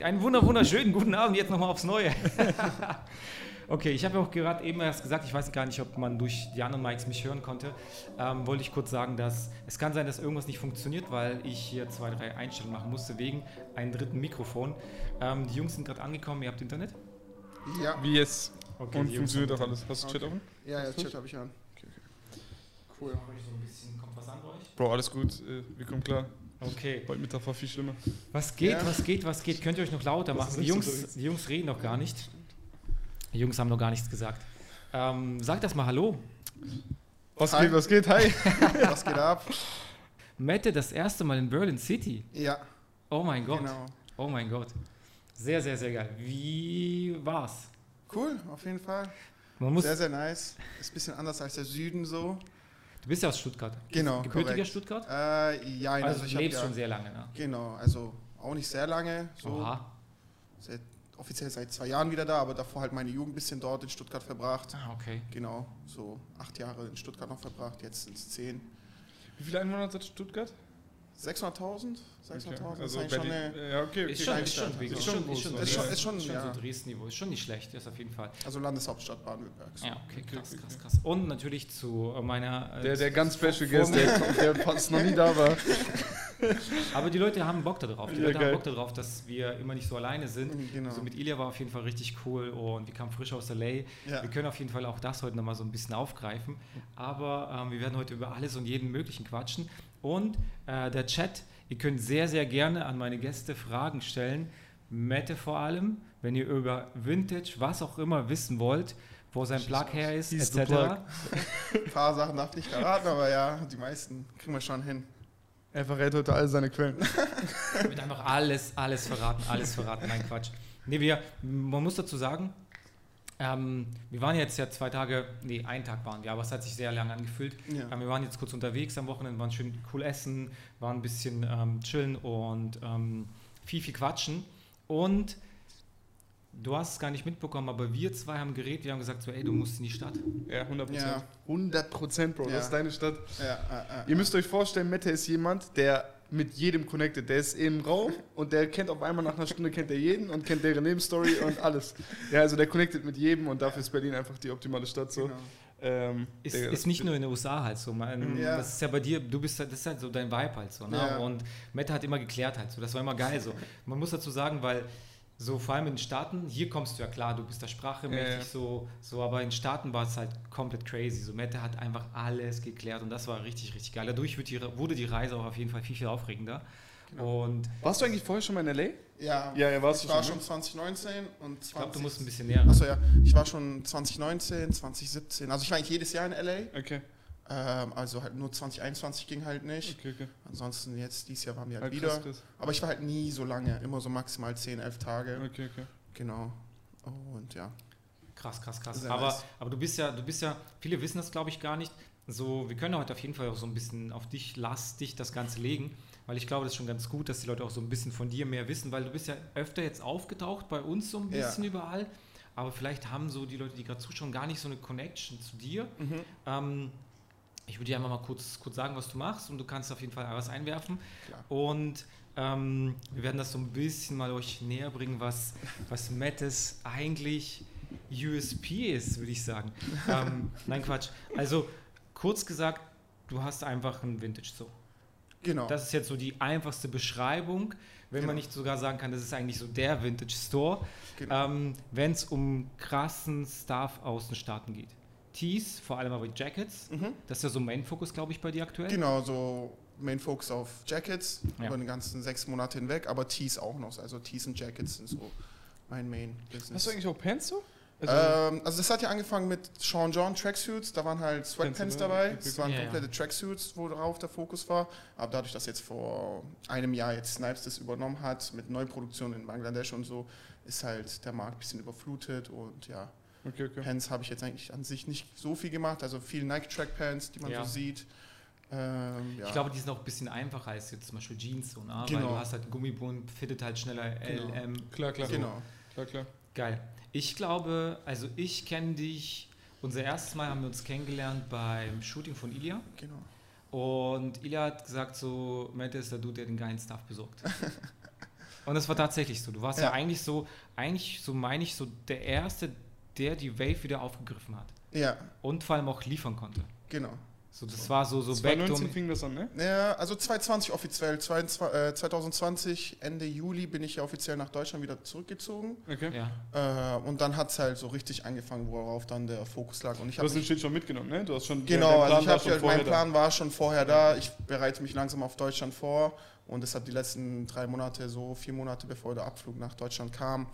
Einen wunder wunderschönen guten Abend jetzt nochmal aufs Neue. okay, ich habe ja auch gerade eben erst gesagt, ich weiß gar nicht, ob man durch die anderen Mics mich hören konnte. Ähm, wollte ich kurz sagen, dass es kann sein, dass irgendwas nicht funktioniert, weil ich hier zwei, drei Einstellungen machen musste wegen einem dritten Mikrofon. Ähm, die Jungs sind gerade angekommen, ihr habt Internet? Ja. Wie jetzt? Okay, Und funktioniert auch alles. Hast du Chat Okay. offen? Ja, ja, Chat habe ich an. Cool. So ein bisschen, kommt was an bei euch? Bro, alles gut. äh, Wir kommen klar. Okay. Heute Mittag war viel schlimmer. Was geht, Ja. was geht, was geht? Könnt ihr euch noch lauter Das machen? Die Jungs, die Jungs reden noch gar nicht. Die Jungs haben noch gar nichts gesagt. Ähm, sagt das mal Hallo. Was Hi. geht, was geht? Hi. Was geht ab? Mette, das erste Mal in Berlin City. Ja, Oh mein Gott. genau. Oh mein Gott. Sehr, sehr, sehr geil. Wie war's? Cool, auf jeden Fall. Man muss, Sehr, sehr nice. Ist ein bisschen anders als der Süden so. Du bist ja aus Stuttgart. Genau, Gebürtiger korrekt. Stuttgart? Äh, ja, Also, also ich lebst ja, schon sehr lange, ne? Genau, also auch nicht sehr lange. So Oha. seit, offiziell seit zwei Jahren wieder da, aber davor halt meine Jugend ein bisschen dort in Stuttgart verbracht. Ah, okay. Genau, so acht Jahre in Stuttgart noch verbracht, jetzt sind es zehn. Wie viele Einwohner hat Stuttgart? 600.000? 600.000 Okay. ist Also eigentlich schon eine, ja, okay, okay. Ist schon, ist schon, ist Ist schon, ist schon? Ist schon- ist schon, ist ja. so Dresden-Niveau. Ist schon nicht schlecht, ist auf jeden Fall. also Landeshauptstadt Baden-Württemberg. So. Ja, okay, krass, krass, krass. Und natürlich zu meiner. äh, Der, der ganz special Guest, der, der fast noch nie da war. Aber die Leute haben Bock darauf. Die Ja, Leute haben geil. Bock darauf, dass wir immer nicht so alleine sind. Genau. Also mit Ilya war auf jeden Fall richtig cool und wir kamen frisch aus LA. Ja. Wir können auf jeden Fall auch das heute nochmal so ein bisschen aufgreifen. Aber ähm, wir werden heute über alles und jeden möglichen quatschen. Und äh, der Chat, ihr könnt sehr, sehr gerne an meine Gäste Fragen stellen. Mette vor allem, wenn ihr über Vintage, was auch immer wissen wollt, wo sein Plug her ist, etc. Ein paar Sachen darf ich nicht verraten, aber ja, die meisten kriegen wir schon hin. Er verrät heute all seine Quellen. wird einfach alles, alles verraten, alles verraten. Nein, Quatsch. Nee, wir, man muss dazu sagen, ähm, wir waren jetzt ja zwei Tage, nee, einen Tag waren wir, aber es hat sich sehr lange angefühlt. Ja. Ähm, wir waren jetzt kurz unterwegs am Wochenende, waren schön cool essen, waren ein bisschen ähm, chillen und ähm, viel, viel quatschen. Und du hast es gar nicht mitbekommen, aber wir zwei haben geredet, wir haben gesagt so, ey, du musst in die Stadt. Ja, 100 Ja. 100 Prozent, Bro. Ja. Das ist deine Stadt. Ja, ja, ja. Ihr müsst euch vorstellen, Mette ist jemand, der mit jedem connected. Der ist im Raum und der kennt auf einmal nach einer Stunde kennt er jeden und kennt deren Lebensstory und alles. Ja, also der connected mit jedem und dafür ist Berlin einfach die optimale Stadt so. Genau. Ähm, Ist, Digga, ist nicht nur in den USA halt so. Man, Ja. Das ist ja bei dir, du bist halt- das ist halt so dein Vibe halt so. Ne? Ja. Und Mette hat immer geklärt halt so. Das war immer geil so. Man muss dazu sagen, weil so vor allem in den Staaten, hier kommst du ja klar, du bist der Sprache Ja, mächtig ja. so, so, aber in den Staaten war es halt komplett crazy. So Mette hat einfach alles geklärt und das war richtig, richtig geil. Dadurch wird die, wurde die Reise auch auf jeden Fall viel, viel aufregender. Genau. Und Warst du eigentlich vorher schon mal in L.A.? Ja, Ja, ja, warst ich du war schon, schon ne? 2019 und 20. ich glaube, du musst ein bisschen näher. Achso, ja, ich war schon 2019, 2017. Also ich war eigentlich jedes Jahr in LA. Okay, Ähm, also halt nur 2021 ging halt nicht. okay, okay. Ansonsten jetzt, dieses Jahr waren wir Ja, halt krass, wieder. krass. Aber ich war halt nie so lange, immer so maximal 10, 11 Tage. Okay, okay. Genau. Und ja. Krass, krass, krass. Sehr Aber, nice. aber du bist ja, du bist ja, viele wissen das glaube ich gar nicht. So, wir können heute auf jeden Fall auch so ein bisschen auf dich lastig das Ganze legen, weil ich glaube, das ist schon ganz gut, dass die Leute auch so ein bisschen von dir mehr wissen, weil du bist ja öfter jetzt aufgetaucht bei uns so ein Ja. bisschen überall. Aber vielleicht haben so die Leute, die gerade zuschauen, gar nicht so eine Connection zu dir. Mhm. Ähm, ich würde dir einfach mal kurz, kurz sagen, was du machst und du kannst auf jeden Fall was einwerfen. Klar. Und ähm, wir werden das so ein bisschen mal euch näher bringen, was, was Mattes eigentlich USP ist, würde ich sagen. ähm, nein, Quatsch. Also, kurz gesagt, du hast einfach einen Vintage Zoo. Genau. Das ist jetzt so die einfachste Beschreibung, wenn man Genau. nicht sogar sagen kann, das ist eigentlich so der Vintage Store, genau. ähm, wenn es um krassen Stuff aus den Staaten geht. Tees, vor allem aber Jackets, Mhm. das ist ja so Main Focus, glaube ich, bei dir aktuell. Genau, so Main Focus auf Jackets Ja. über den ganzen sechs Monate hinweg, aber Tees auch noch. Also Tees und Jackets sind so mein Main Business. Hast du eigentlich auch Pants so? ähm, also das hat ja angefangen mit Sean John Tracksuits, da waren halt Sweatpants dabei? Es waren Ja, ja. komplette Tracksuits, worauf der Fokus war. Aber dadurch, dass jetzt vor einem Jahr jetzt Snipes das übernommen hat mit Neuproduktion in Bangladesch und so, ist halt der Markt ein bisschen überflutet und ja, okay, okay. Pants habe ich jetzt eigentlich an sich nicht so viel gemacht. Also viel Nike Track Pants, die man Ja. so sieht. Ähm, ja. Ich glaube, die sind auch ein bisschen einfacher als jetzt zum Beispiel Jeans, so, ne? weil Genau. du hast halt einen Gummibund, fittet halt schneller Genau. LM. Klar, klar. genau. Klar, klar. Geil. Ich glaube, also ich kenne dich, unser erstes Mal haben wir uns kennengelernt beim Shooting von Ilya Genau. und Ilya hat gesagt so, Mette ist der Dude, der den geilen Stuff besorgt. Und das war tatsächlich so. Du warst ja, Ja. eigentlich so, eigentlich, so meine ich, so der Erste, der die Wave wieder aufgegriffen hat. Ja, Und vor allem auch liefern konnte. genau. So, das war so, so 2019 Backdoor- fing das an, ne? Ja, also 2020 offiziell. 22, äh, 2020, Ende Juli, bin ich ja offiziell nach Deutschland wieder zurückgezogen. Okay. Ja. Äh, und dann hat es halt so richtig angefangen, worauf dann der Fokus lag. Und ich Du hast den Shit schon mitgenommen, ne? Du hast schon Genau, also ich ja, vorher mein Plan war schon vorher da. Ich bereite mich langsam auf Deutschland vor und deshalb die letzten drei Monate, so vier Monate bevor der Abflug nach Deutschland kam,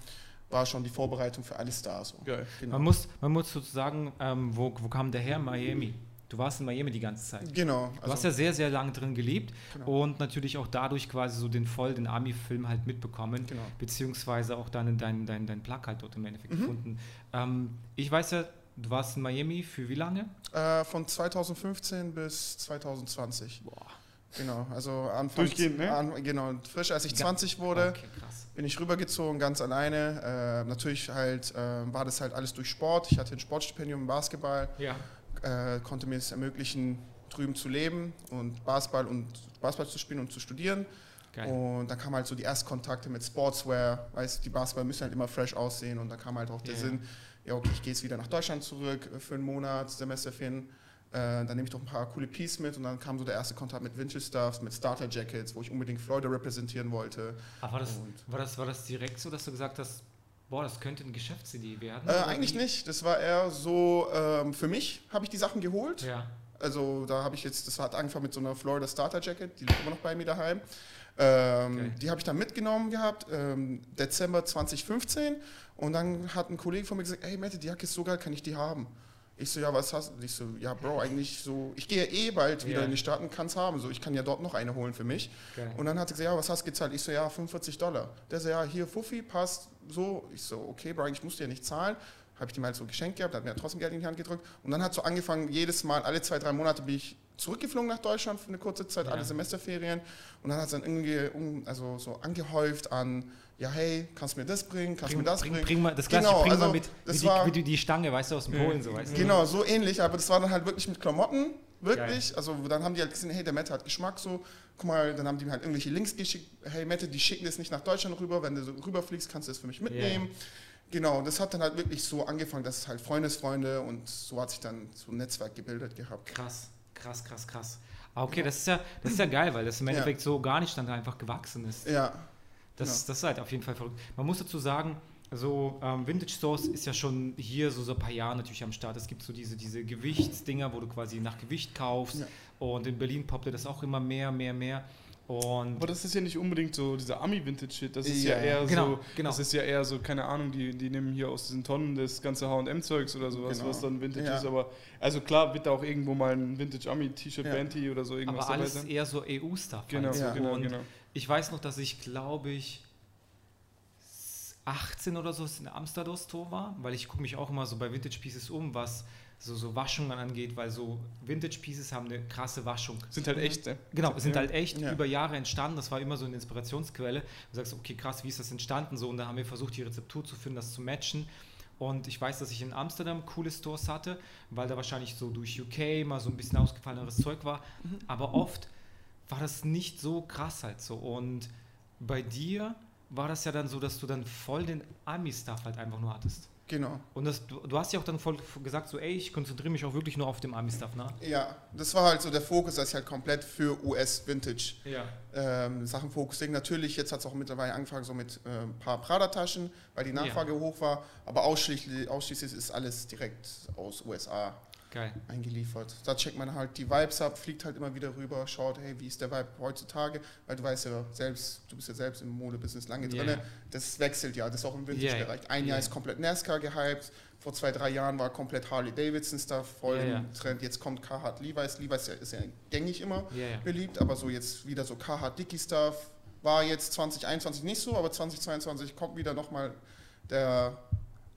war schon die Vorbereitung für alles da. So. Geil. Genau. Man, muss, man muss sozusagen, ähm, wo, wo kam der her? Miami. Du warst in Miami die ganze Zeit. genau. Du hast ja sehr, sehr lange drin gelebt Genau. und natürlich auch dadurch quasi so den voll, den Army-Film halt mitbekommen, Genau. beziehungsweise auch dann dein, dein, dein Plug halt dort im Endeffekt Mhm. gefunden. Ähm, ich weiß ja, du warst in Miami für wie lange? Äh, von 2015 bis 2020. Boah. Genau, also Anfang. Durchgehend, ne? An, genau, frisch als ich Ja. 20 wurde. Okay, krass. Bin ich rübergezogen, ganz alleine. Äh, natürlich halt äh, war das halt alles durch Sport. Ich hatte ein Sportstipendium im Basketball, Ja. äh, konnte mir es ermöglichen, drüben zu leben und Basketball und Basketball zu spielen und zu studieren. Geil. Und dann kamen halt so die Erstkontakte mit Sportswear. Weißt, die Basketball müssen halt immer fresh aussehen und da kam halt auch der Ja. Sinn, ja okay, ich gehe jetzt wieder nach Deutschland zurück äh, für einen Monat, Semesterferien. Äh, dann nehme ich doch ein paar coole Pieces mit und dann kam so der erste Kontakt mit Vintage Stuffs, mit Starter Jackets, wo ich unbedingt Florida repräsentieren wollte. Aber war das, war, das, war das direkt so, dass du gesagt hast, boah, das könnte eine Geschäftsidee werden? Äh, eigentlich wie? nicht. Das war eher so, ähm, für mich habe ich die Sachen geholt. Ja. Also da habe ich jetzt, das hat angefangen mit so einer Florida Starter Jacket, die liegt immer noch bei mir daheim. Ähm, Geil. die habe ich dann mitgenommen gehabt, ähm, Dezember 2015. Und dann hat ein Kollege von mir gesagt, hey Mette, die Jacke ist so geil, kann ich die haben? Ich so, ja, was hast du? Ich so, ja, Bro, eigentlich so, ich gehe eh bald wieder Ja. in die Staaten, kann es haben. So, ich kann ja dort noch eine holen für mich. Geil. Und dann hat er gesagt, ja, was hast du gezahlt? Ich so, ja, 45 Dollar. Der so, ja, hier, Fuffi, passt so. Ich so, okay, Brian, ich musste ja nicht zahlen. Habe ich ihm halt so geschenkt gehabt, hat mir trotzdem Geld in die Hand gedrückt. Und dann hat so angefangen, jedes Mal, alle zwei, drei Monate bin ich zurückgeflogen nach Deutschland für eine kurze Zeit, Ja. alle Semesterferien. Und dann hat es dann irgendwie um, also so angehäuft an, ja, hey, kannst du mir das bringen, kannst du mir das bring, bringen? bring mal, das Klassische, Genau, bring mal also mit, das wie die, war- wie die, die Stange, weißt du, aus dem Ja. Polen, so, weißt du? Genau, so ähnlich, aber das war dann halt wirklich mit Klamotten, wirklich. Also dann haben die halt gesehen, hey, der Mette hat Geschmack so. Guck mal, dann haben die mir halt irgendwelche Links geschickt. Hey, Mette, die schicken das nicht nach Deutschland rüber. Wenn du so rüberfliegst, kannst du das für mich mitnehmen. Genau, das hat dann halt wirklich so angefangen, dass es halt Freundesfreunde und so hat sich dann so ein Netzwerk gebildet gehabt. Krass, krass, krass, krass. Ah, okay, das ist ja, das ist ja geil, weil das im Ja. Endeffekt so gar nicht dann einfach gewachsen ist. Ja, Das, das ist halt auf jeden Fall verrückt. Man muss dazu sagen, so ähm, Vintage Stores ist ja schon hier so seit ein paar Jahren natürlich am Start. Es gibt so diese, diese Gewichtsdinger, wo du quasi nach Gewicht kaufst. Ja. Und in Berlin poppte das auch immer mehr, mehr, mehr. Und Aber das ist ja nicht unbedingt so dieser Ami-Vintage-Shit. Das ist Ja. ja, eher Genau, so, genau. das ist ja eher so, keine Ahnung, die, die nehmen hier aus diesen Tonnen das ganze H&M-Zeugs oder sowas, Genau. was dann Vintage Ja. ist. Aber, also klar, wird da auch irgendwo mal ein Vintage-Ami-T-Shirt, Ja. Banty oder so irgendwas aber alles dabei sein. eher so EU-Stuff. Genau, so. Ja. genau, und genau. Ich weiß noch, dass ich, glaube ich, 18 oder so in Amsterdam Store war, weil ich gucke mich auch immer so bei Vintage Pieces um, was so, so Waschungen angeht, weil so Vintage Pieces haben eine krasse Waschung. Sind halt echt, ne? Genau, sind Ja. halt echt Ja. über Jahre entstanden. Das war immer so eine Inspirationsquelle. Du sagst, okay, krass, wie ist das entstanden? So, und da haben wir versucht, die Rezeptur zu finden, das zu matchen. Und ich weiß, dass ich in Amsterdam coole Stores hatte, weil da wahrscheinlich so durch UK mal so ein bisschen ausgefalleneres Zeug war. Aber oft war das nicht so krass halt so. Und bei dir war das ja dann so, dass du dann voll den Ami-Stuff halt einfach nur hattest. genau. Und das, du, hast ja auch dann voll gesagt, so, ey, ich konzentriere mich auch wirklich nur auf dem Ami-Stuff, ne? Ja, das war halt so der Fokus, dass ich halt komplett für US-Vintage Ja. ähm, Sachen fokussieren. Natürlich, jetzt hat es auch mittlerweile angefangen so mit äh, ein paar Prada-Taschen, weil die Nachfrage hoch war. Aber ausschließlich, ausschließlich ist alles direkt aus USA Geil. eingeliefert. Da checkt man halt die Vibes ab, fliegt halt immer wieder rüber, schaut, hey, wie ist der Vibe heutzutage? Weil du weißt ja selbst, du bist ja selbst im Modebusiness lange Ja, drin. Das wechselt ja, das ist auch im Vintage-Bereich. Ein Jahr ja. ist komplett NASCAR gehypt, vor zwei, drei Jahren war komplett Harley-Davidson-Stuff voll ja. im Trend. Jetzt kommt Carhartt Levi's. Levi's ist ja gängig immer beliebt, aber so jetzt wieder so Carhartt Dickie Stuff war jetzt 2021 nicht so, aber 2022 kommt wieder nochmal der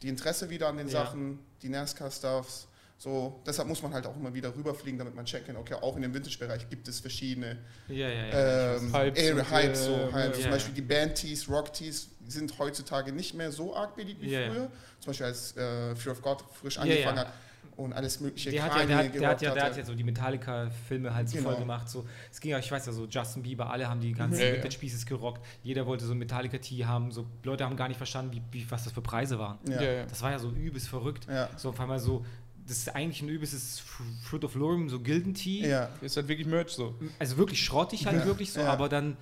die Interesse wieder an den. Sachen, die NASCAR Stuffs. So, deshalb muss man halt auch immer wieder rüberfliegen, damit man checken kann, okay, auch in dem Vintage-Bereich gibt es verschiedene Ja, ja, ja. ähm, Hypes und, Hypes. So, halt. ja, Zum ja. Beispiel die Band-Tees, Rock-Tees sind heutzutage nicht mehr so arg beliebt wie Ja, ja. früher. Zum Beispiel als äh, Fear of God frisch Ja, angefangen ja. hat. und alles mögliche. Der hat, ja, der, hat, der, hat ja, der hat ja so die Metallica-Filme halt so Genau. voll gemacht. So, es ging ja, ich weiß ja so, Justin Bieber, alle haben die ganzen Ja, ja. Vintage-Pieces gerockt. Jeder wollte so ein Metallica-Tee haben. So, Leute haben gar nicht verstanden, wie, wie, was das für Preise waren. Ja. Ja, ja. Das war ja so übelst verrückt. Ja. So auf einmal so, das ist eigentlich ein übelstes Fr- Fruit of Lorem, so Gilden-Tee. Ja. Ist halt wirklich Merch so. Also wirklich schrottig halt Ja, wirklich so, ja. aber dann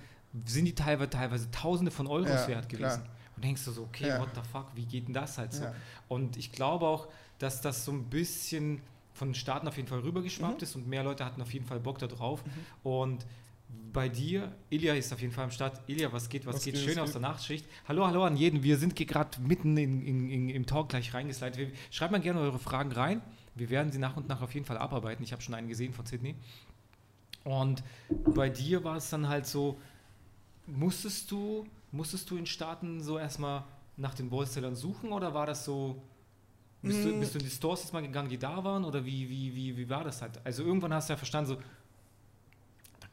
sind die teilweise, teilweise Tausende von Euros Ja, wert gewesen. klar. Und denkst du so, okay, Ja. what the fuck, wie geht denn das halt so? Ja. Und ich glaube auch, dass das so ein bisschen von den Staaten auf jeden Fall rübergeschwappt Mhm. ist und mehr Leute hatten auf jeden Fall Bock da drauf. Und bei dir, Ilja ist auf jeden Fall am Start. Ilja, was geht, was, Was geht? geht, Schön aus der Nachtschicht. Hallo, hallo an jeden. Wir sind gerade mitten in, in, in, im Talk gleich reingeslidet. Schreibt mal gerne eure Fragen rein. Wir werden sie nach und nach auf jeden Fall abarbeiten. Ich habe schon einen gesehen von Sydney. Und bei dir war es dann halt so, musstest du, musstest du in Staaten so erstmal nach den Wholesalern suchen oder war das so, bist, du, Mm. bist du in die Stores jetzt mal gegangen, die da waren oder wie, wie, wie, wie war das halt? Also irgendwann hast du ja verstanden, so,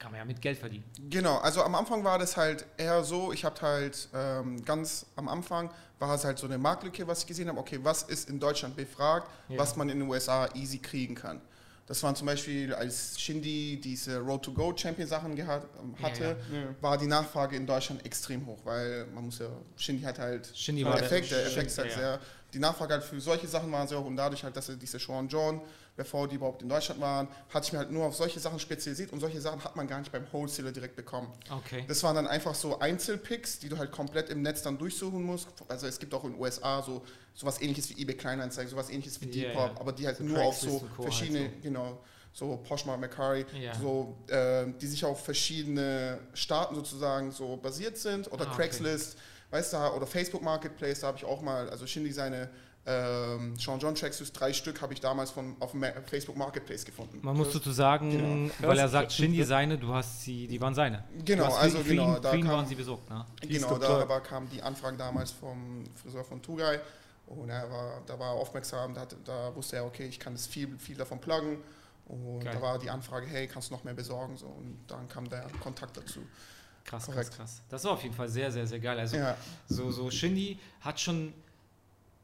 kann man ja mit Geld verdienen. Genau, also am Anfang war das halt eher so, ich habe halt ähm, ganz am Anfang war es halt so eine Marktlücke, was ich gesehen habe, okay, was ist in Deutschland befragt, Ja. was man in den USA easy kriegen kann. Das waren zum Beispiel, als Shindy diese Road to Go Champion Sachen ähm, Ja, hatte, ja. Ja. war die Nachfrage in Deutschland extrem hoch, weil man muss ja, Shindy hat halt Shindy der war der- Effekt, der, Shindy, Effekt ist halt ja. sehr, die Nachfrage halt für solche Sachen waren sehr hoch und dadurch halt, dass er diese Sean John, bevor die überhaupt in Deutschland waren, hat sich mir halt nur auf solche Sachen spezialisiert und solche Sachen hat man gar nicht beim Wholesaler direkt bekommen. Okay. Das waren dann einfach so Einzelpicks, die du halt komplett im Netz dann durchsuchen musst. Also es gibt auch in den USA so sowas ähnliches wie eBay Kleinanzeigen, sowas ähnliches wie Ja, Depop, ja. aber die halt So nur auf so halt verschiedene, so. genau, so Poshmark, Macari, Ja. so, äh, die sich auf verschiedene Staaten sozusagen so basiert sind oder Ah, okay. Craigslist, weißt du, oder Facebook Marketplace, da habe ich auch mal, also Shindy seine ähm, Sean John Tracksuits, drei Stück habe ich damals von, auf dem Facebook Marketplace gefunden. Man muss dazu sagen, Genau. weil er sagt, Shindy seine, du hast sie, die waren seine. Genau, also für, genau, ihn, da für ihn kam- waren sie besorgt, ne? Genau, da war, kam die Anfrage damals vom Friseur von Tugai und er war, da war er aufmerksam, da, hat, da wusste er, okay, ich kann das viel, viel davon pluggen und Geil. da war die Anfrage, hey, kannst du noch mehr besorgen so und dann kam der Kontakt dazu. Krass, Korrekt. krass, krass. Das war auf jeden Fall sehr, sehr, sehr geil. Also Ja, so, so Shindy hat schon,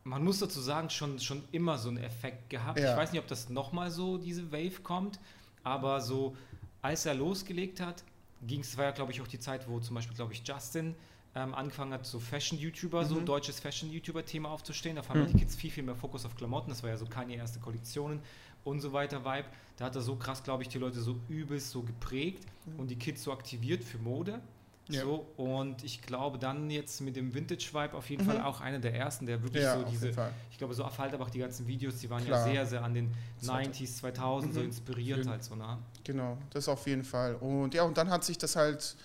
man muss dazu sagen, schon, schon immer so einen Effekt gehabt. Ja. Ich weiß nicht, ob das nochmal so diese Wave kommt, aber so als er losgelegt hat, ging es, war ja glaube ich auch die Zeit, wo zum Beispiel, glaube ich, Justin ähm, angefangen hat, so Fashion-YouTuber, so Mhm. deutsches Fashion-YouTuber-Thema aufzustehen. Da haben Mhm. die Kids viel, viel mehr Fokus auf Klamotten. Das war ja so keine erste Kollektionen und so weiter Vibe. Da hat er so krass, glaube ich, die Leute so übelst so geprägt Mhm. und die Kids so aktiviert für Mode. Ja. So, und ich glaube dann jetzt mit dem Vintage-Vibe auf jeden Mhm. Fall auch einer der ersten, der wirklich ja so diese, ich glaube so auf Halterbach, die ganzen Videos, die waren Klar. ja sehr, sehr an den Zweite- 90s, 2000 so Mhm. inspiriert Schön. halt so, ne? Genau, das auf jeden Fall. Und ja, und dann hat sich das halt,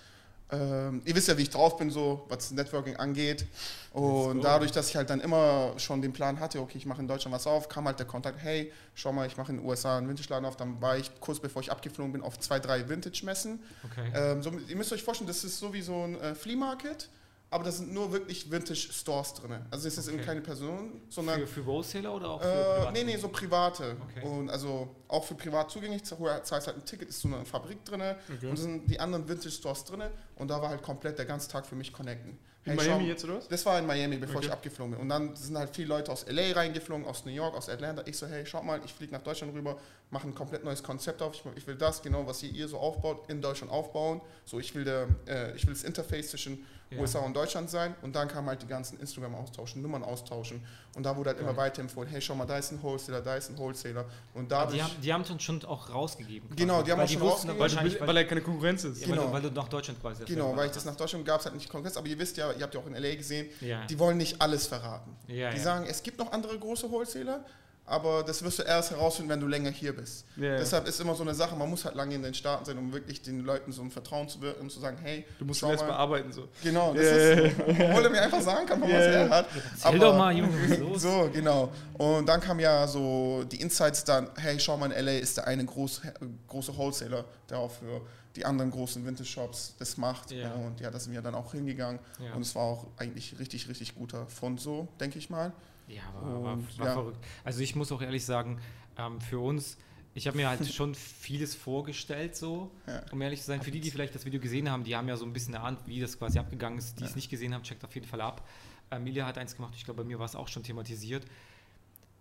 ähm, ihr wisst ja, wie ich drauf bin, so was Networking angeht. Und dadurch, dass ich halt dann immer schon den Plan hatte, okay, ich mache in Deutschland was auf, kam halt der Kontakt, hey, schau mal, ich mache in den USA einen Vintage-Laden auf. Dann war ich kurz bevor ich abgeflogen bin auf zwei, drei Vintage-Messen. Okay. Ähm, so, ihr müsst euch vorstellen, das ist so wie so ein äh, Flea Market, aber da sind nur wirklich Vintage-Stores drin. Also es ist Okay. eben keine Person, sondern für, für Wholesaler oder auch für äh, Private? nee, nee, so private. Okay. Und also auch für privat zugänglich, zahlst halt ein Ticket, ist so eine Fabrik drin Okay. und sind die anderen Vintage-Stores drin und da war halt komplett der ganze Tag für mich connecten. In Hey, Miami schau- jetzt oder was? Das war in Miami, bevor ich abgeflogen bin. Und dann sind halt viele Leute aus LA reingeflogen, aus New York, aus Atlanta. Ich so, hey, schaut mal, ich fliege nach Deutschland rüber, mache ein komplett neues Konzept auf. Ich, ich will das, genau, was ihr, ihr so aufbaut, in Deutschland aufbauen. So, ich will, der, äh, ich will das Interface zwischen Ja. USA und Deutschland sein. Und dann kamen halt die ganzen Instagram austauschen, Nummern austauschen. Und da wurde halt immer Geil. weiterempfohlen, hey, schau mal, da ist ein Wholesaler, da ist ein Wholesaler. Und dadurch... die, haben, die haben schon, schon auch rausgegeben. quasi. Genau, die haben weil auch schon wussten rausgegeben. Wahrscheinlich, weil, Weil er keine Konkurrenz ist. ja, weil, Genau. du, weil du nach Deutschland quasi das Genau, weil ich das nach Deutschland gab es halt nicht Kongress, aber ihr wisst ja, ihr habt ja auch in LA gesehen, Ja. die wollen nicht alles verraten. ja, Die ja. sagen, es gibt noch andere große Wholesaler, aber das wirst du erst herausfinden, wenn du länger hier bist. Ja. Deshalb ist immer so eine Sache, man muss halt lange in den Staaten sein, um wirklich den Leuten so ein Vertrauen zu wirken und zu sagen, hey, Du musst erst mal. bearbeiten so. Genau, das Ja, ist, obwohl er mir einfach sagen kann, von was er hat. Erzähl doch mal, Junge, was ist los? So, genau. Und dann kam ja so die Insights dann, hey, schau mal, in LA ist der eine groß, große Wholesaler, der auch für die anderen großen Vintage-Shops das macht. Ja. Und ja, da sind wir dann auch hingegangen. Und es war auch eigentlich richtig, richtig guter Fund so, denke ich mal. Ja, war, war, Und, war ja. verrückt. Also ich muss auch ehrlich sagen, ähm, für uns, ich habe mir halt schon vieles vorgestellt, so, Ja. um ehrlich zu sein. Für die, die vielleicht das Video gesehen haben, die haben ja so ein bisschen eine Ahnung, wie das quasi abgegangen ist. Die es nicht gesehen haben, checkt auf jeden Fall ab. Emilia hat eins gemacht, ich glaube, bei mir war es auch schon thematisiert.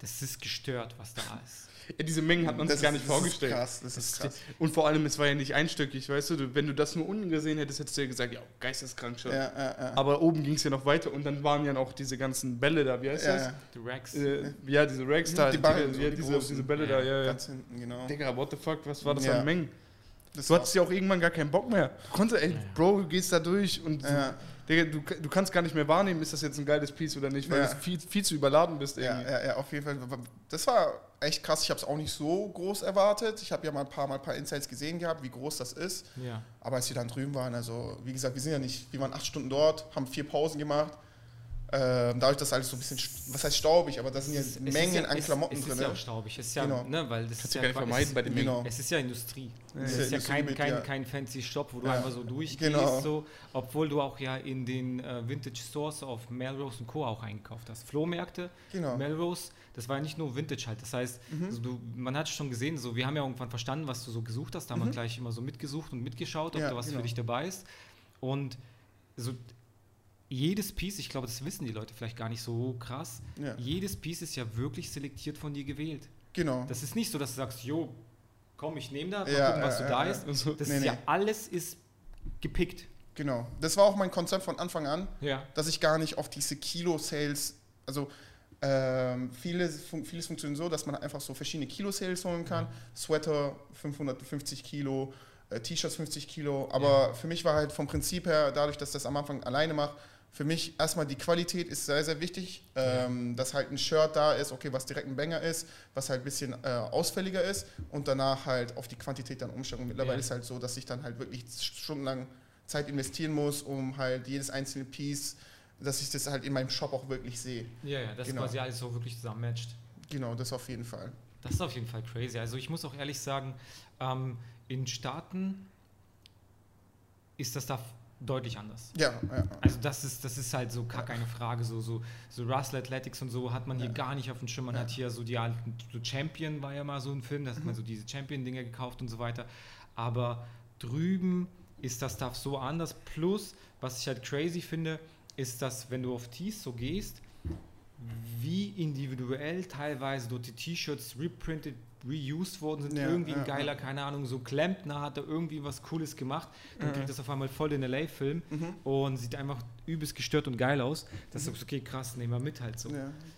das ist gestört, was da ist. Ja, diese Mengen hat man sich Das gar nicht das vorgestellt. Ist krass, das ist krass. Und vor allem, es war ja nicht einstöckig, weißt du? du? Wenn du das nur unten gesehen hättest, hättest du ja gesagt, ja, geisteskrank schon. Ja, ja, ja. Aber oben ging es ja noch weiter und dann waren ja noch diese ganzen Bälle da, wie heißt ja, das? ja. Die Rex. Äh, ja, diese Rags da, Die Ballen, die, so, ja, die diese, diese Bälle Ja, da, ja, ja. Ganz hinten, genau. Digga, what the fuck, was war das Ja. an Mengen? Das Du hattest ja auch irgendwann gar keinen Bock mehr. Du konntest, ey, Bro, du gehst da durch und Ja. Digga, du, du kannst gar nicht mehr wahrnehmen, ist das jetzt ein geiles Piece oder nicht, weil Ja. du viel, viel zu überladen bist Ja, irgendwie. ja, ja, auf jeden Fall. Das war echt krass. Ich habe es auch nicht so groß erwartet. Ich habe ja mal ein paar Mal ein paar Insights gesehen gehabt, wie groß das ist. ja. Aber als wir dann drüben waren, also wie gesagt, wir sind ja nicht, wir waren acht Stunden dort, haben vier Pausen gemacht. Ähm, dadurch, dass alles so ein bisschen, was heißt staubig, aber da sind ja Es es Mengen ja, an es, Klamotten es drin. ist ja auch staubig. Es ist ja, Genau. ne, weil das Kannst ist du ja gar nicht vermeiden es, bei den Genau. Es ist ja Industrie. Ja, Es ist ja kein, Industrie kein, mit, ja. kein fancy Shop, wo du Ja. einfach so durchgehst, Genau. so, obwohl du auch ja in den äh, Vintage Stores auf Melrose und Co. auch eingekauft hast. Flohmärkte, Genau. Melrose, das war ja nicht nur Vintage halt. Das heißt, Mhm. also du, man hat schon gesehen, so, wir haben ja irgendwann verstanden, was du so gesucht hast. Da haben wir gleich immer so mitgesucht und mitgeschaut, ob Mhm. Ja, da was genau. für dich dabei ist. Und so jedes Piece, ich glaube, das wissen die Leute vielleicht gar nicht so krass, Ja. jedes Piece ist ja wirklich selektiert von dir gewählt. Genau. Das ist nicht so, dass du sagst, jo, komm, ich nehme da, mal Ja, gucken, was ja, du da ja, ist. So. Das Nee, ist ja nee. alles ist gepickt. Genau. Das war auch mein Konzept von Anfang an, Ja. dass ich gar nicht auf diese Kilo-Sales, also ähm, vieles, fun vieles funktioniert so, dass man einfach so verschiedene Kilo-Sales holen kann. Sweater 550 Kilo, äh, T-Shirts 50 Kilo. Aber für mich war halt vom Prinzip her, dadurch, dass ich das am Anfang alleine mache, für mich erstmal die Qualität ist sehr, sehr wichtig. Ähm, dass halt ein Shirt da ist, okay, was direkt ein Banger ist, was halt ein bisschen äh, ausfälliger ist und danach halt auf die Quantität dann umstellen. Und mittlerweile Ja. ist halt so, dass ich dann halt wirklich stundenlang Zeit investieren muss, um halt jedes einzelne Piece, dass ich das halt in meinem Shop auch wirklich sehe. Ja, ja, das Genau. quasi alles so wirklich zusammen matcht. Genau, das auf jeden Fall. Das ist auf jeden Fall crazy. Also ich muss auch ehrlich sagen, ähm, in Staaten ist das da deutlich anders. Ja, ja. Also das ist, das ist halt so gar keine Frage. So, so, so Russell Athletics und so hat man hier Ja. gar nicht auf dem Schirm. Man hat hier so die alten, so Champion war ja mal so ein Film, da hat Mhm. man so diese Champion-Dinger gekauft und so weiter. Aber drüben ist das Stuff so anders. Plus, was ich halt crazy finde, ist, dass wenn du auf Tees so gehst, wie individuell teilweise dort die T-Shirts reprinted, reused worden sind. Ja, irgendwie ein geiler, keine Ahnung, so Klempner hat da irgendwie was Cooles gemacht. Dann kriegt das auf einmal voll den LA-Film Mhm. und sieht einfach übelst gestört und geil aus. Das ist okay, krass, nehmen wir mit halt so.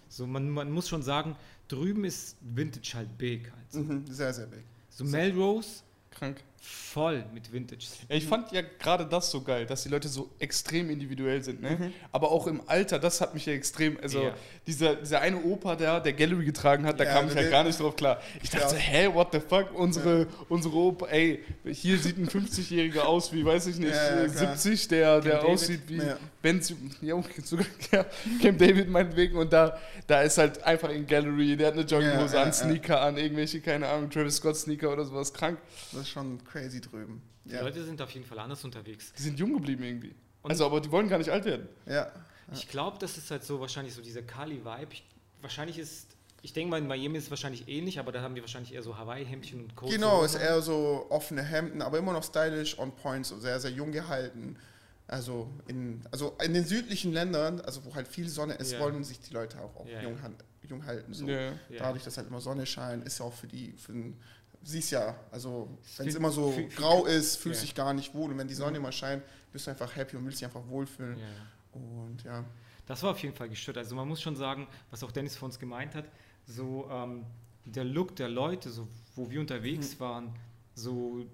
So, man, man muss schon sagen, drüben ist Vintage halt big halt. So, Mhm. Sehr, sehr big. so Melrose Krank. Voll mit Vintage. Ja, ich fand ja gerade das so geil, dass die Leute so extrem individuell sind, ne? Mhm. Aber auch im Alter, das hat mich ja extrem, also Ja. dieser, dieser eine Opa da, der Gallery getragen hat, da Ja, kam ich der- halt gar nicht drauf klar. Ich dachte, Ja. hä, what the fuck, unsere, unsere Opa, ey, hier sieht ein 50-Jähriger aus wie, weiß ich nicht, Ja, ja, äh, klar. 70, der, der David. aussieht wie Ben, ja, sogar ja, Camp David meinetwegen und da, da ist halt einfach in Gallery, der hat eine Jogginghose Ja, ja, an, ja. Sneaker an, irgendwelche, keine Ahnung, Travis Scott Sneaker oder sowas, krank. Das ist schon crazy drüben. Die Ja. Leute sind auf jeden Fall anders unterwegs. Die sind jung geblieben irgendwie. Und- also, aber die wollen gar nicht alt werden. ja. Ich glaube, das ist halt so wahrscheinlich so dieser Kali-Vibe. Ich- Wahrscheinlich ist, ich denke mal, in Miami ist es wahrscheinlich ähnlich, aber da haben die wahrscheinlich eher so Hawaii-Hemdchen und Coats. Genau, ist eher so offene Hemden, aber immer noch stylisch, on point, so sehr, sehr jung gehalten. Also in, also in den südlichen Ländern, also wo halt viel Sonne ist, Ja. wollen sich die Leute auch, auch Ja, jung, jung halten. So. Ja. Dadurch, dass halt immer Sonne scheint, ist ja auch für die, für den, siehst ja, also wenn es immer so viel- viel- grau ist, fühlst Ja. dich gar nicht wohl. Und wenn die Sonne Mhm. immer scheint, bist du einfach happy und willst dich einfach wohlfühlen. Und ja. Das war auf jeden Fall gestört. Also man muss schon sagen, was auch Dennis von uns gemeint hat, so ähm, der Look der Leute, so wo wir unterwegs Mhm. waren, so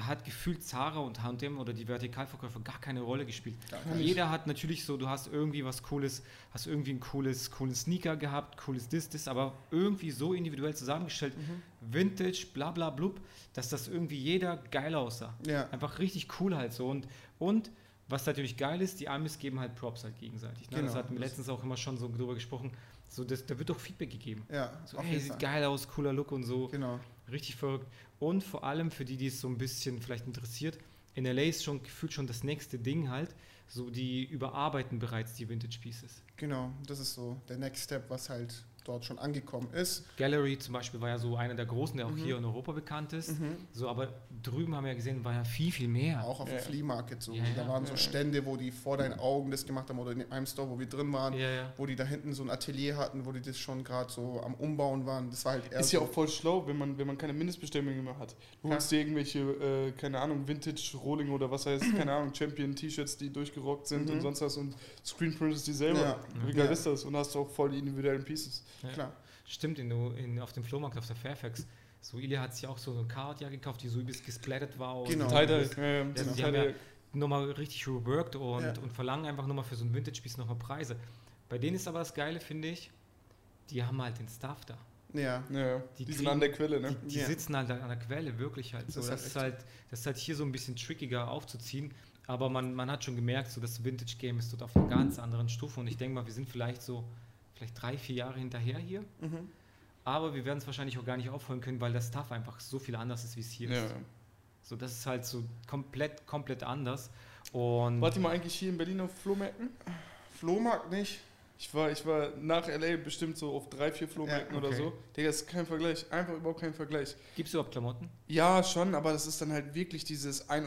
da hat gefühlt Zara und H&M oder die Vertikalverkäufer gar keine Rolle gespielt. Jeder hat natürlich so, du hast irgendwie was Cooles, hast irgendwie ein cooles, coolen Sneaker gehabt, cooles Dis, Dis, aber irgendwie so individuell zusammengestellt, Mhm. Vintage, bla bla blub, dass das irgendwie jeder geil aussah. Ja. Einfach richtig cool halt so. Und, und was natürlich geil ist, die Amis geben halt Props halt gegenseitig. Ne? Genau. Das hatten wir letztens auch immer schon so drüber gesprochen. So, das, da wird doch Feedback gegeben. Ja, So, jeden sieht geil aus, cooler Look und so. Genau. Richtig verrückt. Und vor allem für die, die es so ein bisschen vielleicht interessiert, in LA ist schon gefühlt schon das nächste Ding halt. So, die überarbeiten bereits die Vintage Pieces. Genau, das ist so der Next Step, was halt dort schon angekommen ist. Gallery zum Beispiel war ja so einer der großen, der auch Mhm. hier in Europa bekannt ist. So, aber drüben haben wir ja gesehen, war ja viel, viel mehr. Auch auf dem Ja. Flea Market so. Ja, da ja. waren so Stände, wo die vor deinen Augen das gemacht haben oder in einem Store, wo wir drin waren, Ja, ja. wo die da hinten so ein Atelier hatten, wo die das schon gerade so am Umbauen waren. Das war halt Ist ja so, auch voll schlau, wenn man, wenn man keine Mindestbestellungen mehr hat. Du Ja. holst dir irgendwelche, äh, keine Ahnung, Vintage Rolling oder was heißt, keine Ahnung, Champion T-Shirts, die durchgerockt sind Mhm. und sonst was und Screenprintest die selber. Ja. Wie geil Ja. ist das? Und hast auch voll die individuellen Pieces. klar. Stimmt, in, in, auf dem Flohmarkt, auf der Fairfax. So, Ilya hat sich auch so eine Card ja gekauft, die so übelst gesplattet war. Genau. so Tie-Dye, ja, genau. die haben ja nochmal richtig reworked und, Ja. und verlangen einfach nochmal für so ein Vintage-Piece nochmal Preise. Bei denen ist aber das Geile, finde ich, die haben halt den Stuff da. Ja. Ja. Die Die, sind kriegen- an der Quelle, ne? Die, die Ja. sitzen halt an der Quelle, wirklich halt Das so. Das halt ist halt, das ist halt hier so ein bisschen trickiger aufzuziehen. Aber man, man hat schon gemerkt, so das Vintage-Game ist dort auf einer ganz anderen Stufe. Und ich denke mal, wir sind vielleicht so, vielleicht drei, vier Jahre hinterher hier. Mhm. Aber wir werden es wahrscheinlich auch gar nicht aufholen können, weil das Stuff einfach so viel anders ist, wie es hier Ja. ist. So, das ist halt so komplett, komplett anders. Und Wart ihr mal eigentlich hier in Berlin auf Flohmärkten? Flohmarkt nicht. Ich war, ich war nach L.A. bestimmt so auf drei, vier Flohmärkten Ja, oder okay. so. Digga, ist kein Vergleich. Einfach überhaupt kein Vergleich. gibt es überhaupt Klamotten? Ja, schon, aber das ist dann halt wirklich dieses 1,99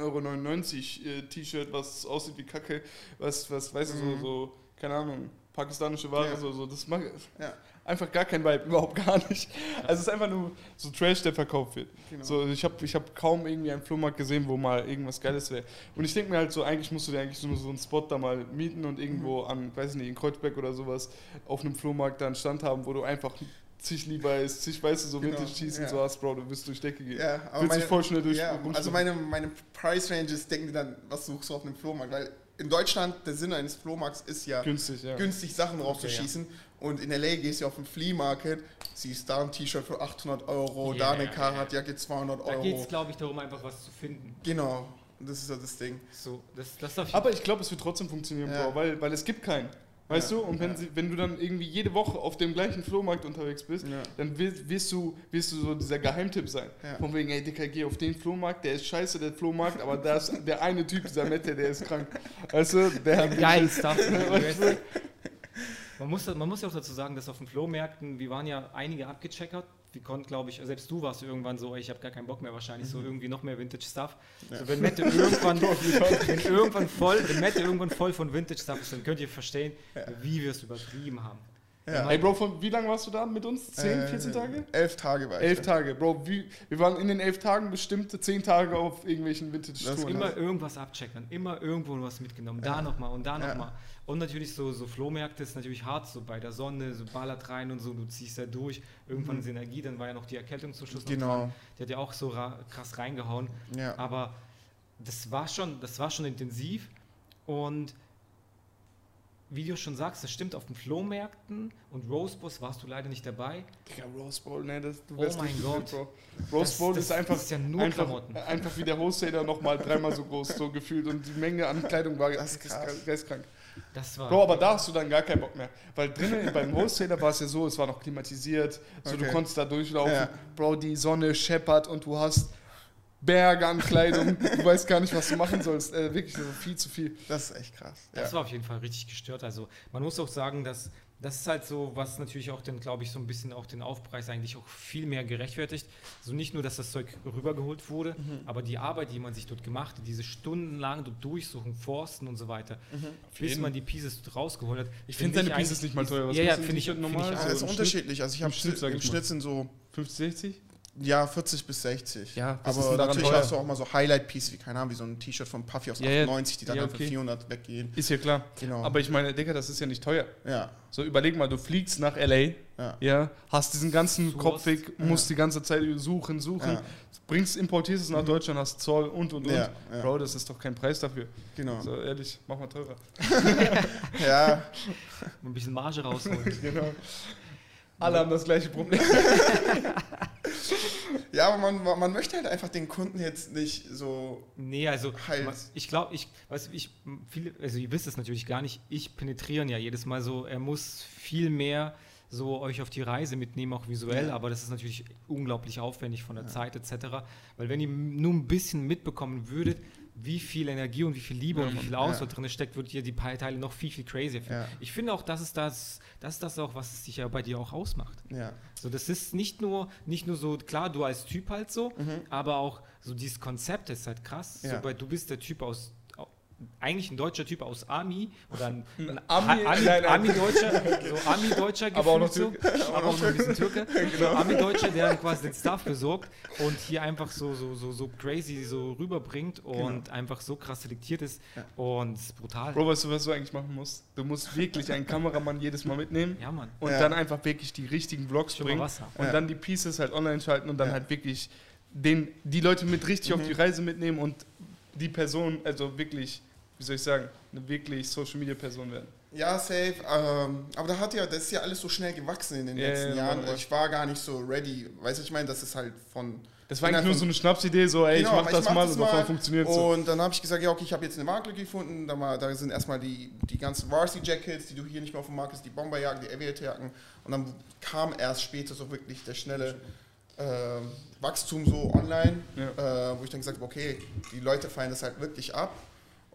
Euro äh, T-Shirt, was aussieht wie Kacke, was, was weißt du, so, Mhm. so, keine Ahnung, pakistanische Ware, Ja. so, so, das mag Ja. Einfach gar kein Vibe, überhaupt gar nicht. Also es ist einfach nur so Trash, der verkauft wird. Genau. So, ich habe ich hab kaum irgendwie einen Flohmarkt gesehen, wo mal irgendwas Geiles wäre. Und ich denke mir halt so, eigentlich musst du dir eigentlich nur so einen Spot da mal mieten und irgendwo an, weiß ich nicht, in Kreuzberg oder sowas auf einem Flohmarkt da einen Stand haben, wo du einfach zig Levi's, zig, weißt du, so Genau, Vintage Tees ja. und so hast, Bro, du wirst durch Decke gehen. Ja, aber Willst meine, dich voll schnell durch ja, also meine, meine Price Ranges denken die dann, was suchst du auf einem Flohmarkt? Weil in Deutschland der Sinn eines Flohmarkts ist ja, Günstig, ja. günstig Sachen rauszuschießen. Und in LA gehst du auf den Flea Market, siehst da ein T-Shirt für 800 Euro, Ja, da eine ja, ja. Karatjacke 200 Da geht es, Euro. glaube ich, darum, einfach was zu finden. Genau, das ist ja das Ding. So, das, das darf ich Aber ich glaube, es wird trotzdem funktionieren, Ja. Bro, weil, weil es gibt keinen. Weißt Ja. du? Und wenn, Ja. sie, wenn du dann irgendwie jede Woche auf dem gleichen Flohmarkt unterwegs bist, Ja. dann wirst, wirst, du, wirst du so dieser Geheimtipp sein. Ja. Von wegen, ey Dicker, geh auf den Flohmarkt, der ist scheiße, der Flohmarkt, aber da ist der eine Typ, dieser Mette, der ist krank. Weißt du? Der hat Geil Stuff. Man, muss, man muss ja auch dazu sagen, dass auf den Flohmärkten, wir waren ja einige abgecheckert. Wir konnten, glaube ich, selbst du warst irgendwann so, ich habe gar keinen Bock mehr wahrscheinlich, so irgendwie noch mehr Vintage-Stuff. So, wenn Mette irgendwann, wenn irgendwann voll, wenn Mette irgendwann voll von Vintage-Stuff ist, dann könnt ihr verstehen, wie wir es übertrieben haben. Ja. Ey Bro, von, wie lange warst du da mit uns? 10, Äh, 14 Tage? Elf Tage war ich. Elf da. Tage, Bro. Wie, wir waren in den elf Tagen bestimmt zehn Tage auf irgendwelchen Vintage-Touren. Immer irgendwas abchecken, immer irgendwo was mitgenommen, da nochmal und da Ja. nochmal. Und natürlich so, so Flohmärkte ist natürlich hart, so bei der Sonne, so ballert rein und so, du ziehst da durch, irgendwann ist Energie, dann war ja noch die Erkältung zum Schluss Mhm. Genau. dran. Die hat ja auch so ra krass reingehauen. Ja. Aber das war schon, das war schon intensiv und wie du schon sagst, das stimmt, auf den Flohmärkten und Rosebus warst du leider nicht dabei. Digga, Rose Bowl, ne, das, du Oh wärst mein nicht Gott. Bro. Rose Das- Bowl das ist einfach, ist ja nur einfach, Klamotten. einfach wie der Wholesaler nochmal dreimal so groß, so gefühlt. Und die Menge an Kleidung war Das ist krass. geistkrank. Das war Bro, aber da hast du dann gar keinen Bock mehr. Weil drinnen beim Wholesaler war es ja so, es war noch klimatisiert, so du Okay. konntest da durchlaufen. Ja. Bro, die Sonne scheppert und du hast Berge an Kleidung. du weißt gar nicht, was du machen sollst. Äh, wirklich, also viel zu viel. Das ist echt krass. Das ja. war auf jeden Fall richtig gestört. Also man muss auch sagen, dass das ist halt so, was natürlich auch den, glaube ich, so ein bisschen auch den Aufpreis eigentlich auch viel mehr gerechtfertigt. Also nicht nur, dass das Zeug rübergeholt wurde, Mhm. aber die Arbeit, die man sich dort gemacht hat, diese stundenlang dort durchsuchen, forsten und so weiter, bis jeden. man die Pieces rausgeholt hat. Mhm. Ich finde Find deine Pieces nicht mal teuer. Was Ja, ja, finde ich, T-Shirt find normal? ich das ist unterschiedlich. Also ich habe im Schnitt, im. Schnitt sind so 50, 60? Ja 40 bis 60. Ja, aber natürlich teuer? hast du auch mal so Highlight-Piece, wie keine Ahnung, wie so ein T-Shirt von Puffy aus Ja, ja. 98, die dann Ja, okay. für 400 weggehen. Ist ja klar. Genau. Aber ich meine, Digga, das ist ja nicht teuer. ja, So, überleg mal, du fliegst nach L.A., ja. ja, hast diesen ganzen Suchst. Kopfweg, musst die ganze Zeit suchen, suchen, Ja. bringst, importierst es nach Deutschland, hast Zoll und und und. Bro, das ist doch kein Preis dafür. Genau. So, ehrlich, mach mal teurer. Ja, ein bisschen Marge rausholen. Genau. Alle haben das gleiche Problem. ja, aber man, man- möchte halt einfach den Kunden jetzt nicht so Nee, also Halt. ich glaube, ich, weiß ich, viele, also ihr wisst es natürlich gar nicht, ich penetriere ja jedes Mal so, er muss viel mehr so euch auf die Reise mitnehmen, auch visuell, Ja. aber das ist natürlich unglaublich aufwendig von der Zeit etc. Weil wenn ihr nur ein bisschen mitbekommen würdet, wie viel Energie und wie viel Liebe und wie viel Auswahl drin steckt, wird dir die Teile noch viel, viel crazier finden. Ja. Ich finde auch, das ist das, das ist das auch, was es dich ja bei dir auch ausmacht. Ja. So, das ist nicht nur, nicht nur so, klar, du als Typ halt so, aber auch so dieses Konzept ist halt krass. Mhm. Ja. So, weil du bist der Typ aus, au- eigentlich ein deutscher Typ aus Ami oder ein, ein Ami- Ami, nein, nein. Ami-Deutscher, so Ami-Deutscher Aber auch noch gefühlt so, aber auch noch ein bisschen Türke. So Ami-Deutscher, der dann quasi den Stuff besorgt und hier einfach so, so, so, so crazy so rüberbringt und einfach so krass selektiert ist und ist brutal. Bro, weißt du, was du eigentlich machen musst? Du musst wirklich einen Kameramann jedes Mal mitnehmen Ja, Mann. und Ja. dann einfach wirklich die richtigen Vlogs bringen Wasser. und Ja. dann die Pieces halt online schalten und dann Ja. halt wirklich den, die Leute mit richtig Mhm. auf die Reise mitnehmen und die Person, also wirklich, wie soll ich sagen, eine wirklich Social Media Person werden. Ja, safe. Ähm, aber da hat ja, das ist ja alles so schnell gewachsen in den Ja, letzten ja, Jahren. normal. Ich war gar nicht so ready. Weißt du, ich meine, das ist halt von. Das war eigentlich nur so eine Schnapsidee, so ey, Genau, ich mach das mal das und auf einmal funktioniert so. Und dann habe ich gesagt, ja, okay, ich habe jetzt eine Marke gefunden. Da, war, da sind erstmal die, die ganzen Varsity-Jackets, die du hier nicht mehr auf dem Markt hast, die Bomberjacken, die Aviator-Jacken. Und dann kam erst später so wirklich der schnelle ähm, Wachstum so online, äh, wo ich dann gesagt habe, okay, die Leute feiern das halt wirklich ab.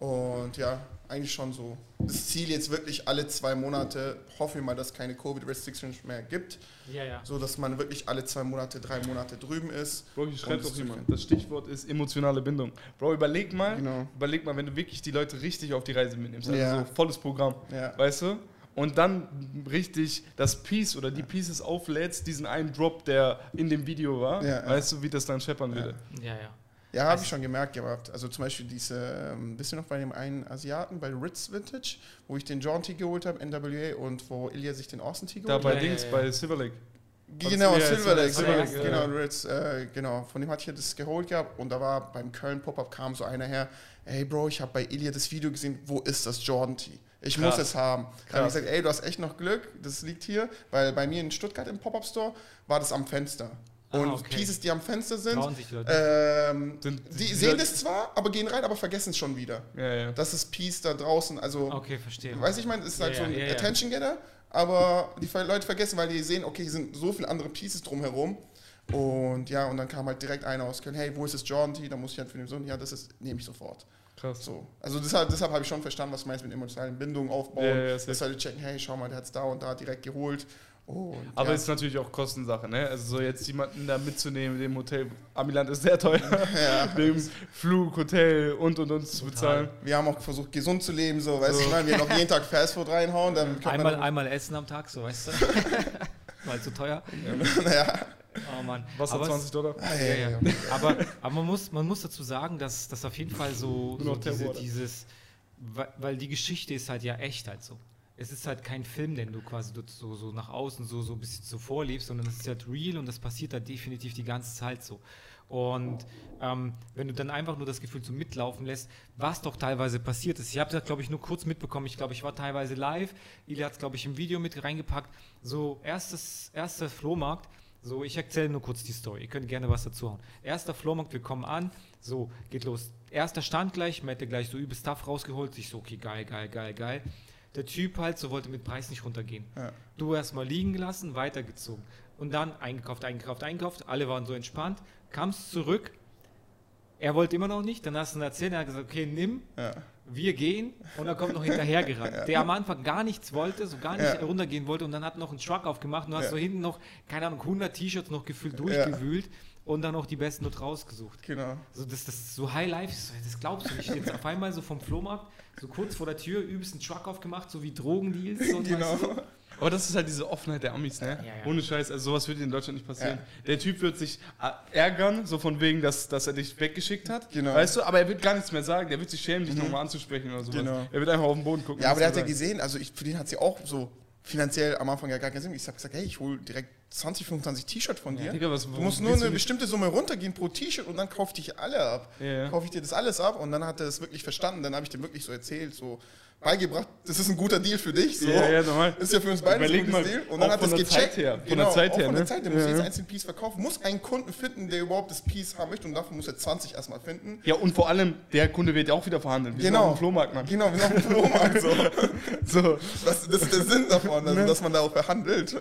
Und ja, eigentlich schon so das Ziel jetzt wirklich alle zwei Monate, hoffen wir mal, dass es keine Covid-Restrictions mehr gibt, Ja, ja. so dass man wirklich alle zwei Monate, drei Monate drüben ist. Bro, hier schreibt doch jemand. Das Stichwort ist emotionale Bindung. Bro, überleg mal, Genau. überleg mal, wenn du wirklich die Leute richtig auf die Reise mitnimmst, also Ja. so volles Programm, Ja. weißt du? Und dann richtig das Piece oder die Pieces auflädst, diesen einen Drop, der in dem Video war, Ja, ja. weißt du, wie das dann scheppern würde. Ja, ja. Ja, habe ich schon gemerkt gehabt. Also zum Beispiel diese, ähm, bisschen noch bei dem einen Asiaten, bei Ritz Vintage, wo ich den John T geholt habe, NWA, und wo Ilya sich den Austin T Da geholt bei hat. Ja, Dings, ja, ja. bei Silver Lake. Genau, Ja, Silver Lake, Silver Silver Lake, Lake, ja. genau, Ritz, äh, genau. Von dem hatte ich ja das geholt gehabt und da war beim Köln Pop-Up kam so einer her, ey Bro, ich habe bei Ilya das Video gesehen, wo ist das Jordan T? Ich Krass. muss es haben. Da habe ich Krass. gesagt, ey, du hast echt noch Glück, das liegt hier, weil bei mir in Stuttgart im Pop-Up Store war das am Fenster. Ah, Und okay. Pieces, die am Fenster sind, ähm, Sind- die die sehen das zwar, aber gehen rein, aber vergessen es schon wieder. Ja, ja. Das ist Peace da draußen. Also, Okay, verstehe. weiß ich meine, es ist halt Ja, so ein ja, ja. Attention Getter, aber die Leute vergessen, weil die sehen, okay, hier sind so viele andere Pieces drumherum. Und ja, und dann kam halt direkt einer aus Köln, hey, wo ist das Jordan T? Da muss ich halt für den Sohn, ja, das ist, nehme ich sofort. Krass. So. Also deshalb, deshalb habe ich schon verstanden, was du meinst mit emotionalen Bindungen aufbauen. Ja, ja, ja, dass Leute checken, hey, schau mal, der hat es da und da direkt geholt. Und, Aber ja. ist natürlich auch Kostensache, ne? Also so jetzt jemanden da mitzunehmen, dem Hotel, Amiland ist sehr teuer, dem Flug, Hotel und und und zu bezahlen. wir haben auch versucht, gesund zu leben, so, weißt du, ich meine, wir noch jeden Tag Fastfood reinhauen, dann Einmal, man, einmal essen am Tag, so weißt du. Weil zu teuer. naja, Oh Mann. Was hat Aber es- 20 Dollar? Ah, Ja, ja. Aber, aber man, muss, man muss dazu sagen, dass das auf jeden Fall so, so diese, dieses, weil, weil die Geschichte ist halt ja echt halt so. Es ist halt kein Film, den du quasi so, so nach außen so, so ein bisschen so vorlebst, sondern es ist halt real und das passiert halt definitiv die ganze Zeit so. Und ähm, wenn du dann einfach nur das Gefühl so mitlaufen lässt, was doch teilweise passiert ist. Ich habe das, glaube ich, nur kurz mitbekommen. Ich glaube, ich war teilweise live. Ili hat es, glaube ich, im Video mit reingepackt. So, erstes, erster Flohmarkt. So, ich erzähle nur kurz die Story. Ihr könnt gerne was dazu hauen. Erster Flohmarkt, wir kommen an. So, geht los. Erster Stand gleich, Matt gleich so übelst Stuff rausgeholt. Ich so, okay, geil, geil, geil, geil. Der Typ halt, so wollte mit Preis nicht runtergehen. Ja. Du erstmal liegen gelassen, weitergezogen. Und dann eingekauft, eingekauft, eingekauft. Alle waren so entspannt. Kamst zurück. Er wollte immer noch nicht. Dann hast du ihn erzählt. Er hat gesagt, okay, nimm. ja. Wir gehen. Und dann kommt noch hinterher gerannt. Der am Anfang gar nichts wollte, so gar nicht Ja. runtergehen wollte. Und dann hat noch einen Truck aufgemacht. Und du hast Ja. so hinten noch, keine Ahnung, 100 T-Shirts noch gefühlt durchgewühlt. Und dann noch die besten dort rausgesucht. genau. So, das, das so High Life, das glaubst du nicht. Jetzt auf einmal so vom Flohmarkt, so kurz vor der Tür, übelst einen Truck aufgemacht, so wie Drogendeals. So, Genau. weißt du? Aber das ist halt diese Offenheit der Amis, ne? Ja, ja. Ohne Scheiß, also sowas würde in Deutschland nicht passieren. Ja. Der Typ wird sich äh, ärgern, so von wegen, dass, dass er dich weggeschickt hat. Genau. Weißt du, aber er wird gar nichts mehr sagen. Der wird sich schämen, dich nochmal anzusprechen oder sowas. Genau. Er wird einfach auf den Boden gucken. Ja, aber der hat ja gesehen, also ich, für den hat sie auch so finanziell am Anfang ja gar keinen Sinn. Ich habe gesagt, hey, ich hole direkt 20, 25 T-Shirt von dir. sagen. Digga, was, Du musst nur eine bestimmte Summe runtergehen pro T-Shirt und dann kaufe ich dich alle ab. Ja, ja. Kaufe ich dir das alles ab und dann hat er das wirklich verstanden. Dann habe ich dem wirklich so erzählt, so beigebracht, das ist ein guter Deal für dich. So. Ja, ja, normal. Ist ja für uns beide ein gutes Deal. Und dann hat er der gecheckt. Zeit her, von genau, der Zeit her, von ne? der Zeit. Der muss Ja, jedes einzelne Piece verkaufen, muss einen Kunden finden, der überhaupt das Piece haben möchte und dafür muss er 20 erstmal finden. Ja, und vor allem, der Kunde wird ja auch wieder verhandeln. Wir sind Genau. auf dem Flohmarkt, Mann. Genau, wir sind auf dem Flohmarkt so. So. Das, das ist der Sinn davon, also, dass man da auch verhandelt.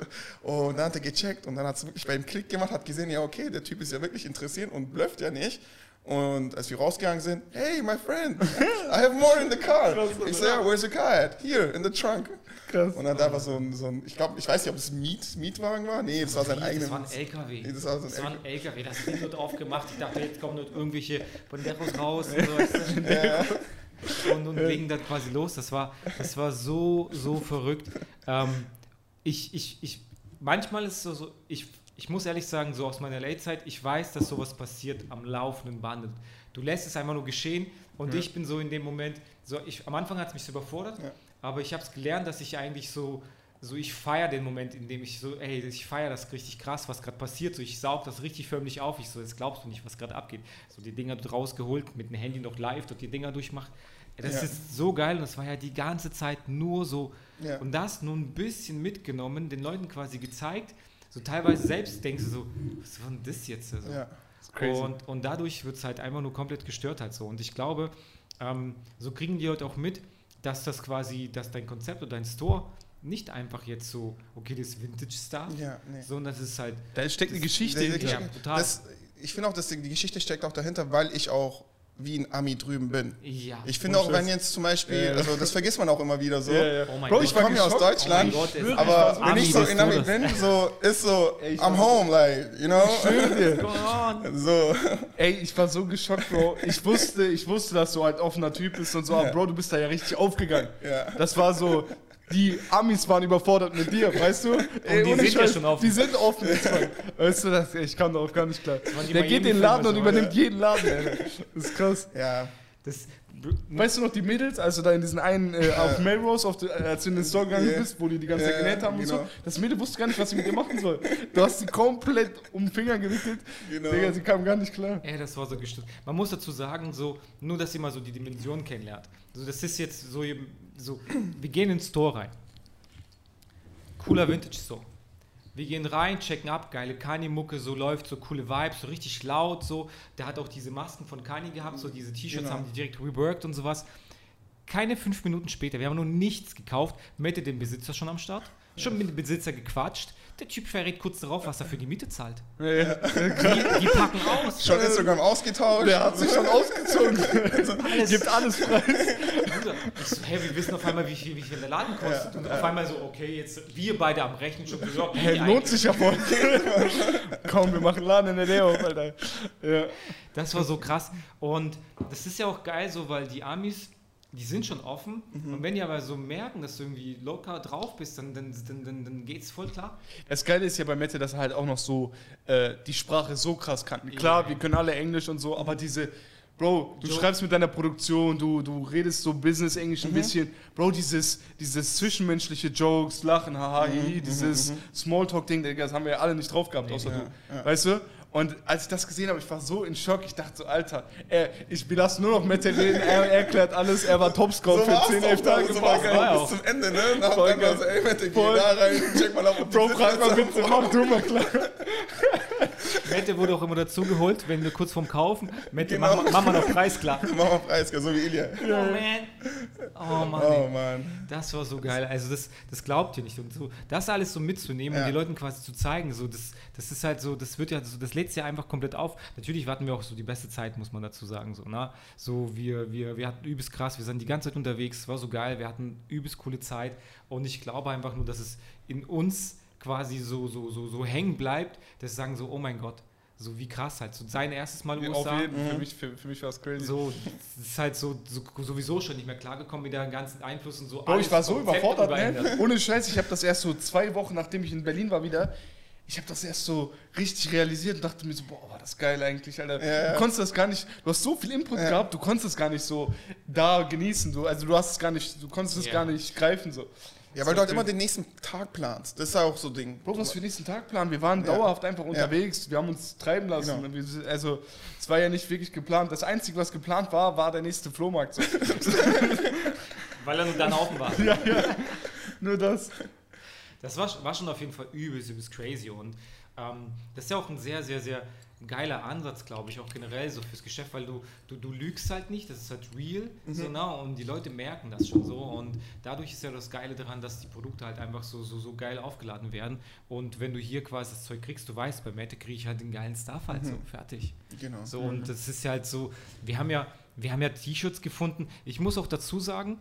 Und dann hat er gecheckt und dann hat es wirklich bei ihm Klick gemacht, hat gesehen, ja okay, der Typ ist ja wirklich interessiert und blufft ja nicht. Und als wir rausgegangen sind, hey, my friend, I have more in the car. ich so, yeah, where's your car at? Here, in the trunk. Krass. Und dann einfach so ein, so ein ich glaube, ich weiß nicht, ob es ein Miet, Mietwagen war. Nee, das war sein Wie? eigener. Das war ein LKW. Nee, das war so ein Das war ein LKW, das Ding wird aufgemacht. Ich dachte, jetzt kommen dort irgendwelche Banderos raus und so. Ja, und, und legen dann quasi los. Das war, das war so, so verrückt. Ähm, ich, ich, ich, manchmal ist es so, so ich, ich muss ehrlich sagen, so aus meiner Late-Zeit, ich weiß, dass sowas passiert am laufenden Band. Du lässt es einfach nur geschehen und ich bin so in dem Moment, so ich, am Anfang hat es mich so überfordert, Ja. aber ich habe es gelernt, dass ich eigentlich so, so ich feiere den Moment, in dem ich so, ey, ich feiere das richtig krass, was gerade passiert, so ich saug das richtig förmlich auf, ich so, jetzt glaubst du nicht, was gerade abgeht. So die Dinger rausgeholt, mit dem Handy noch live, dort die Dinger durchmacht. Das Ja. ist so geil und das war ja die ganze Zeit nur so Ja. und das nur ein bisschen mitgenommen, den Leuten quasi gezeigt, so teilweise selbst denkst du so, was war denn das jetzt? So. ja. crazy. Und, und dadurch wird es halt einfach nur komplett gestört halt so. Und ich glaube, ähm, so kriegen die Leute auch mit, dass das quasi, dass dein Konzept oder dein Store nicht einfach jetzt so, okay, das ist Vintage-Stuff, ja nee. sondern das ist halt, Da steckt eine Geschichte hinter. Ja, total. das, ich finde auch, dass die, die Geschichte steckt auch dahinter, weil ich auch wie ein Ami drüben bin. ja. Ich finde auch, wenn jetzt zum Beispiel, Ja. also das vergisst man auch immer wieder so. Ja, ja. Oh Bro, ich komme ja aus. Deutschland, Oh Gott, aber wenn ich so in Ami bin, so ist so, Ey, ich I'm home, like, you know? Come on. So, Ey, ich war so geschockt, Bro. Ich wusste, ich wusste, dass du halt offener Typ bist und so, aber Ja. Bro, du bist da ja richtig aufgegangen. ja. Das war so, die Amis waren überfordert mit dir, weißt du? Ey, die sind ja schon offen. Die sind offen. Weißt du, das, ich kam darauf gar nicht klar. Der geht in den Laden und übernimmt jeden Laden, ey. Das ist krass. Ja, Das, Weißt du noch, die Mädels, als du da in diesen einen äh, auf Melrose, auf die, äh, als du in den Store gegangen Ja. bist, wo die die ganze Zeit Ja, genäht haben und genau. so, das Mädel wusste gar nicht, was sie mit dir machen soll. Du hast sie komplett um den Finger gewickelt. Genau. Digga, sie kam gar nicht klar. Ey, das war so gestört. Man muss dazu sagen, so, nur dass ihr mal so die Dimension kennenlernt. Also das ist jetzt so, eben- so wir gehen ins Store rein. Cooler Vintage Store. Wir gehen rein, checken ab, geile Kanye-Mucke, so läuft, so coole Vibes, so richtig laut, so. Der hat auch diese Masken von Kanye gehabt, so diese T-Shirts Genau. haben die direkt reworked und sowas. Keine fünf Minuten später, wir haben nur nichts gekauft, Mette den Besitzer schon am Start, schon mit dem Besitzer gequatscht. Der Typ verrät kurz darauf, was er für die Miete zahlt. Ja, ja. Die, die packen aus. schon Instagram ausgetauscht. Der hat sich schon ausgezogen. Alles. Gibt alles preis. Ich so, hey, wir wissen auf einmal, wie viel, wie viel der Laden kostet. und auf einmal so, okay, jetzt wir beide am Rechnen schon gesagt, Hey, lohnt sich ja voll. Komm, wir machen Laden in der Nähe auf, Alter. Ja. Das war so krass. Und das ist ja auch geil so, weil die Amis, die sind schon offen. Und wenn die aber so merken, dass du irgendwie locker drauf bist, dann, dann, dann, dann, dann geht's voll klar. Das Geile ist ja bei Mette, dass er halt auch noch so äh, die Sprache so krass kannten. Klar, Ja. wir können alle Englisch und so, aber diese, Bro, du So. schreibst mit deiner Produktion, du, du redest so Business-Englisch Mhm. ein bisschen. Bro, dieses, dieses zwischenmenschliche Jokes, Lachen, haha, Mhm, hihi, dieses Smalltalk-Ding, Digga, das haben wir ja alle nicht drauf gehabt, außer ja, du. ja. Weißt du? Und als ich das gesehen habe, ich war so in Schock. Ich dachte so, Alter, er, ich lasse nur noch Mette reden, er erklärt alles, er war Topscorer So für war's 10, doch, 11 Tage. so geil. war auch auch. bis zum Ende, ne? Nach Voll dann war so, geil. ey, Mette, geh da rein, check mal die Bro, frag mal bitte, mach du mal klar. Mette wurde auch immer dazugeholt, wenn wir kurz vorm Kaufen. Mette, Genau. mach, mal- mach mal noch Preis klar. Mach mal Preis, so wie Ilya. Oh man. Oh Mann. Oh. Das war so geil. Also das, das glaubt ihr nicht. Und so, das alles so mitzunehmen Ja. und die Leuten quasi zu zeigen, so das, das ist halt so, das wird ja, so, das lädt sich ja einfach komplett auf. Natürlich warten wir auch so die beste Zeit, muss man dazu sagen. So, na? so wir, wir, wir hatten übelst krass, wir sind die ganze Zeit unterwegs, es war so geil, wir hatten übelst coole Zeit und ich glaube einfach nur, dass es in uns quasi so, so, so, so hängen bleibt, dass wir sagen so, oh mein Gott, so wie krass halt. So sein erstes Mal Auf USA. jeden Fall, für mich, für, für mich war es crazy. So, es ist halt so, so sowieso schon nicht mehr klargekommen mit den ganzen Einflüssen. So Bro, ich war so überfordert, ne? Ohne Scheiß, ich habe das erst so zwei Wochen, nachdem ich in Berlin war, wieder. Ich habe das erst so richtig realisiert und dachte mir so, boah, war das geil eigentlich, Alter. Ja, ja. Du konntest das gar nicht, du hast so viel Input Ja. gehabt, du konntest es gar nicht so da genießen. Du, also du hast es gar nicht, du konntest es Ja. gar nicht greifen so. Ja, weil du halt immer den nächsten Tag planst. Das ist ja auch so ein Ding. Bro, was für den nächsten Tag planen? Wir waren Ja. dauerhaft einfach unterwegs, wir haben uns treiben lassen. Genau. Also es war ja nicht wirklich geplant. Das Einzige, was geplant war, war der nächste Flohmarkt. So. Weil er nur dann offen war. Nur das. Das war, war schon auf jeden Fall übelst, übelst crazy und ähm, das ist ja auch ein sehr, sehr, sehr geiler Ansatz, glaube ich, auch generell so fürs Geschäft, weil du, du, du lügst halt nicht, das ist halt real, Mhm. so, ne? und die Leute merken das schon so und dadurch ist ja das Geile daran, dass die Produkte halt einfach so, so, so geil aufgeladen werden und wenn du hier quasi das Zeug kriegst, du weißt, bei Mette kriege ich halt den geilen Stuff halt so, fertig. Genau. So, und das ist ja halt so, wir haben ja, wir haben ja T-Shirts gefunden. Ich muss auch dazu sagen,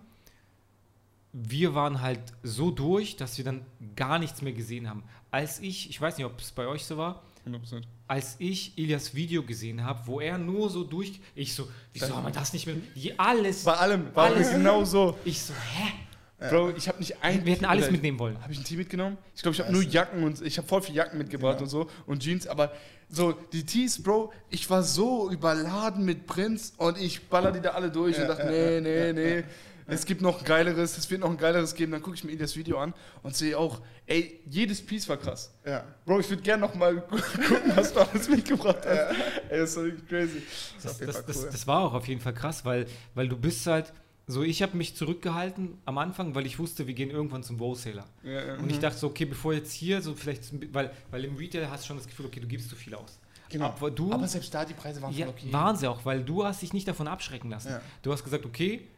wir waren halt so durch, dass wir dann gar nichts mehr gesehen haben. Als ich, ich weiß nicht, ob es bei euch so war, 100%. als ich Ilias Video gesehen habe, wo er nur so durch, ich so, wieso haben wir das nicht mehr, die alles, Bei allem, war Alles. genau so. ich so, hä? Bro, ich habe nicht ein. Wir hätten alles mitnehmen wollen. Habe ich ein Tee mitgenommen? Ich glaube, ich habe nur. Jacken und ich habe voll viel Jacken mitgebracht Genau. und so und Jeans, aber so die Tees, Bro, ich war so überladen mit Prints und ich baller die da alle durch Ja, und dachte, ja, nee, ja, nee, ja, nee. Es gibt noch ein geileres, es wird noch ein geileres geben. Dann gucke ich mir das Video an und sehe auch, ey, jedes Piece war krass. Ja. Bro, ich würde gerne noch mal gu- gucken, was du alles mitgebracht hast. Ey, das ist so crazy. Das Das, das, cool. das war auch auf jeden Fall krass, weil, weil du bist halt, so ich habe mich zurückgehalten am Anfang, weil ich wusste, wir gehen irgendwann zum Wholesaler. Ja, ja. Und ich dachte so, okay, bevor jetzt hier so vielleicht, weil, weil im Retail hast du schon das Gefühl, okay, du gibst zu viel aus. Genau. Aber du, Aber selbst da, die Preise waren ja, okay. waren sie auch, weil du hast dich nicht davon abschrecken lassen. Ja. Du hast gesagt, okay,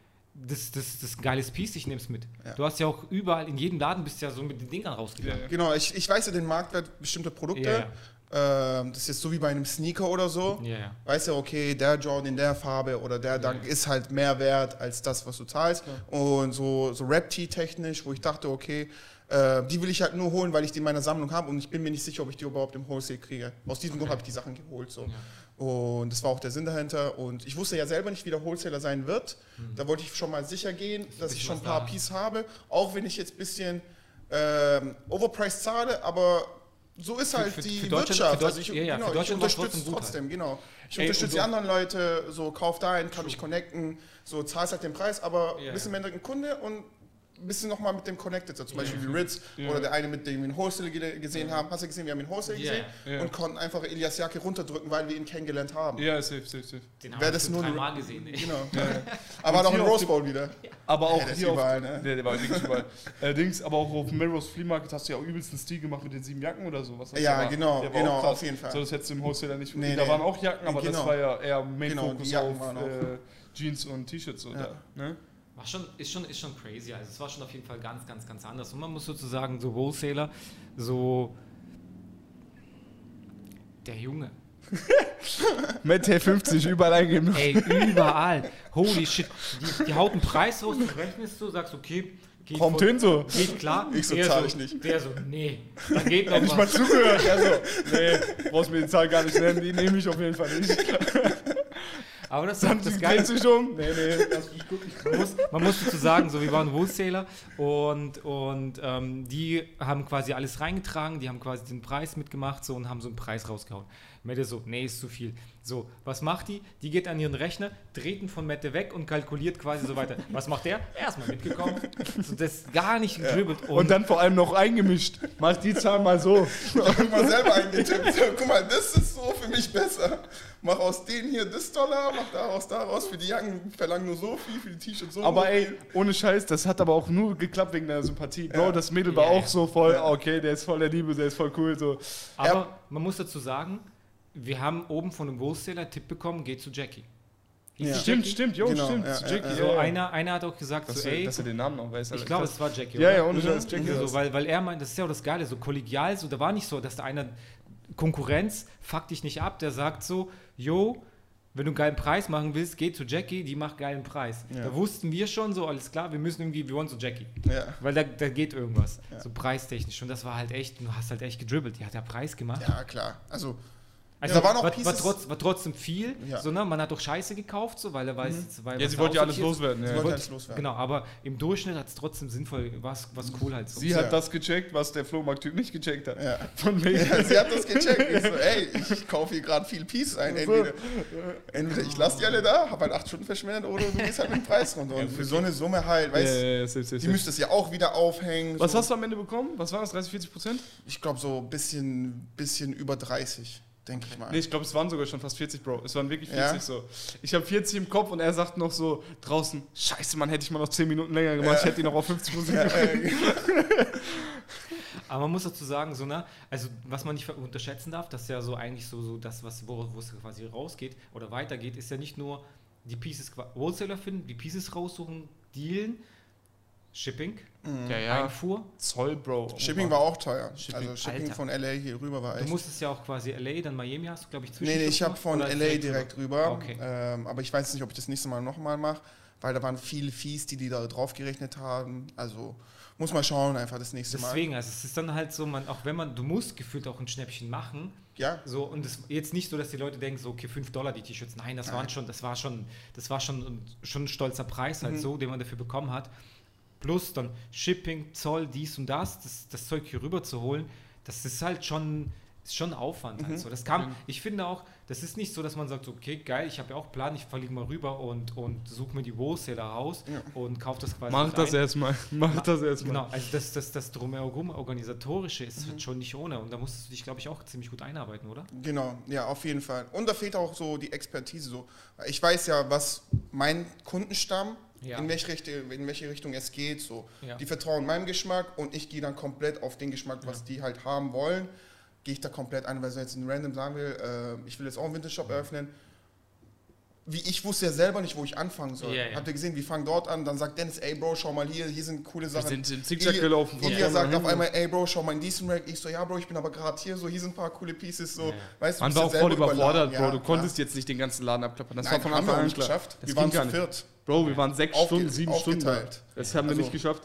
das, das, das ist ein geiles Piece, ich nehme es mit. Ja. Du hast ja auch überall, in jedem Laden bist du ja so mit den Dingern rausgegangen. Ja, ja. Genau, ich, ich weiß ja den Marktwert bestimmter Produkte. Ja, Ähm, das ist jetzt so wie bei einem Sneaker oder so. Ja, ja. Weißt ja, okay, der Jordan in der Farbe oder der Dunk ist halt mehr wert als das, was du zahlst. Und so, so Rap-Tee-technisch, wo ich dachte, okay, äh, die will ich halt nur holen, weil ich die in meiner Sammlung habe und ich bin mir nicht sicher, ob ich die überhaupt im Wholesale kriege. Aus diesem Grund habe ich die Sachen geholt. So. Und das war auch der Sinn dahinter. Und ich wusste ja selber nicht, wie der Wholesaler sein wird. Da wollte ich schon mal sicher gehen, dass ich bisschen schon ein paar da. Pieces habe, auch wenn ich jetzt ein bisschen ähm, overpriced zahle, aber so ist halt für- die für Wirtschaft. für Deut- also ich, ja, ja, genau, ich unterstütze trotzdem trotzdem, genau. Ich Ey, unterstütze und die so- anderen Leute, so kauf da ein, kann mich connecten, so zahlst halt den Preis, aber Ja, bist im. Endeffekt ein Kunde und ein bisschen nochmal mit dem connected, so zum Beispiel wie Ritz oder der eine, mit dem wir in Wholesale ge- gesehen haben. Hast du gesehen, wir haben ihn Wholesale Ja, gesehen und konnten einfach Elias Jacke runterdrücken, weil wir ihn kennengelernt haben. Ja, safe, safe, safe. Den haben wir das nur dreimal gesehen. Ey. Genau. Aber auch im Rose Bowl wieder. Aber auch Ja, hier überall, auf, ne? Der, der war wirklich überall. Allerdings, aber auch auf Melrose Flea Market hast du ja auch übelst einen Stil gemacht mit den sieben Jacken oder so. Was das Ja, war. genau, war genau, auch krass. auf jeden Fall. So, das hättest du im Wholesaler nicht. Nee, da nee. waren auch Jacken, aber das Genau. war ja eher Main Genau, Focus auf waren auch. äh, Jeans und T-Shirts. So Ja. da, ne? War schon, ist, schon, ist schon crazy. Also es war schon auf jeden Fall ganz, ganz, ganz anders. Und man muss sozusagen so Wholesaler, so der Junge. Met 50 überall eingeben. Ey, überall. Holy shit. Die, die haut einen Preis raus, du rechnest so, sagst, okay, geht, Kommt voll- hin so. geht klar. Ich so, Der zahl ich nicht. Der so, nee, da geht noch Hätte ich mal zugehört. Also, nee, brauchst mir die Zahl gar nicht nennen, die nehme ich auf jeden Fall nicht. Aber das ist das Geile. um? Nee, nee, lass mich gucken. Man muss, man muss dazu sagen, so wir waren Wholesaler und, und ähm, die haben quasi alles reingetragen, die haben quasi den Preis mitgemacht so, und haben so einen Preis rausgehauen. Mette so, nee, ist zu viel. So, was macht die? Die geht an ihren Rechner, dreht ihn von Mette weg und kalkuliert quasi so weiter. Was macht der? Erstmal mitgekommen. So, das ist gar nicht gedribbelt. Und, Und dann vor allem noch eingemischt. Mach die Zahl mal so. Ich habe mal selber eingetippt. So, Guck mal, das ist so für mich besser. Mach aus denen hier das Dollar, mach daraus daraus. Für die Jacken verlangen nur so viel, für die T-Shirts so Aber ey, ohne Scheiß, das hat aber auch nur geklappt wegen der Sympathie. Bro, Ja. das Mädel war Ja, auch ja. so voll, Ja. okay, der ist voll der Liebe, der ist voll cool. So. aber man muss dazu sagen, wir haben oben von einem Wholesaler Tipp bekommen, geht zu Jackie. Ja. Stimmt, Jackie? stimmt, jo, Genau, stimmt. ja, zu ja, Jackie, ja. So ja, ja. einer, einer hat auch gesagt, Dass, so, ey, dass er den Namen noch weiß. ich glaube, es war Jackie. Ja, oder? ja, ohne Mhm. Scheiß, Jackie. Ja, Ja, so, weil, weil er meint, das ist ja auch das Geile, so kollegial, so, da war nicht so, dass da einer Konkurrenz fuckt dich nicht ab, der sagt so, yo, wenn du einen geilen Preis machen willst, geh zu Jackie, die macht geilen Preis. Ja. Da wussten wir schon so, alles klar, wir müssen irgendwie, wir wollen zu Jackie. Ja. Weil da, da geht irgendwas, Ja. so preistechnisch. Und das war halt echt, du hast halt echt gedribbelt, die hat ja Preis gemacht. ja, klar. Also, Also da waren auch war, war, Pieces- trotz, war trotzdem viel, Ja. so, ne? man hat doch Scheiße gekauft, so, weil er weiß, weil Ja, was sie wollte ja alles loswerden. sie Ja. wollten wollte- alles loswerden. Genau, aber im Durchschnitt hat es trotzdem sinnvoll, war es cool halt so. Sie Ja. hat das gecheckt, was der Flohmarkt-Typ nicht gecheckt hat. Ja. Von wegen. Ja, sie hat das gecheckt. Ich so, ey, ich kaufe hier gerade viel Pieces ein. Entweder, entweder ich lasse die alle da, habe halt acht Stunden verschwendet, oder du gehst halt mit dem Preis runter. Und für so eine Summe halt, weißt Ja, du, ja, ja, safe, safe, die müsste es ja auch wieder aufhängen. Was so. hast du am Ende bekommen? Was war das? 30, 40 Prozent? Ich glaube so ein bisschen, bisschen über 30, denke ich mal. Nee, ich glaube, es waren sogar schon fast 40, Bro. Es waren wirklich Ja? 40 so. Ich habe 40 im Kopf und er sagt noch so draußen, scheiße, Mann, hätte ich mal noch 10 Minuten länger gemacht, ich hätte ihn noch auf 50 Prozent Ja, gemacht. Aber man muss dazu sagen, so, ne, also was man nicht unterschätzen darf, dass ja so eigentlich so, so das, was, wo, wo es quasi rausgeht oder weitergeht, ist ja nicht nur die Pieces Wholesaler finden, die Pieces raussuchen, dealen, Shipping, Ja, ja. Einfuhr. Zoll, Bro. Shipping war auch teuer. Shipping, also Shipping Alter. von LA hier rüber war Du echt. musstest ja auch quasi LA, dann Miami hast du, glaube ich, Nee, nee, ich habe von LA direkt rüber. Okay. Ähm, aber ich weiß nicht, ob ich das nächste Mal nochmal mache, weil da waren viele Fees, die die da drauf gerechnet haben. Also muss mal schauen, einfach das nächste Mal. Deswegen, also es ist dann halt so, man, auch wenn man, du musst gefühlt auch ein Schnäppchen machen. Ja, So, und es jetzt nicht so, dass die Leute denken, so, okay, 5 Dollar die T-Shirts. Nein, das waren schon, das war schon, das war schon, schon ein stolzer Preis halt so, den man dafür bekommen hat. Plus dann Shipping, Zoll, dies und das, das, das Zeug hier rüber zu holen, das ist halt schon, ist schon Aufwand halt so. Das kam, ich finde auch, das ist nicht so, dass man sagt, okay, geil, ich habe ja auch Plan, ich fliege mal rüber und, und suche mir die Wholesaler raus und kaufe das quasi Mach das erstmal. Mach das erstmal. Genau, also das, das, das drumherum organisatorische ist halt schon nicht ohne und da musstest du dich, glaube ich, auch ziemlich gut einarbeiten, oder? genau, ja, auf jeden Fall. Und da fehlt auch so die Expertise. So. Ich weiß ja, was mein Kundenstamm, Ja. in, welche Richtung, in welche Richtung es geht. So. Ja. Die vertrauen meinem Geschmack und ich gehe dann komplett auf den Geschmack, was die halt haben wollen. Gehe ich da komplett ein, weil so jetzt ein Random sagen will, äh, ich will jetzt auch einen Wintershop eröffnen. Wie ich wusste ja selber nicht, wo ich anfangen soll. Ja, ja. Habt ihr gesehen, wir fangen dort an, dann sagt Dennis, ey Bro, schau mal hier, hier sind coole Sachen. sind im Zickzack Ilya- gelaufen von Ilya vorne sagt auf einmal, ey Bro, schau mal in diesen Rack. Ich so, ja Bro, ich bin aber gerade hier, so hier sind ein paar coole Pieces, so. Ja. Weißt du, Man war ja auch voll überfordert. Bro. Ja, Du konntest jetzt nicht den ganzen Laden abklappern. Das war Nein, von haben wir Anfang an nicht klar. geschafft. Das wir ging waren gar zu nicht. viert. Bro, wir waren sechs Aufge- Stunden, sieben Stunden. Das haben wir Also- nicht geschafft.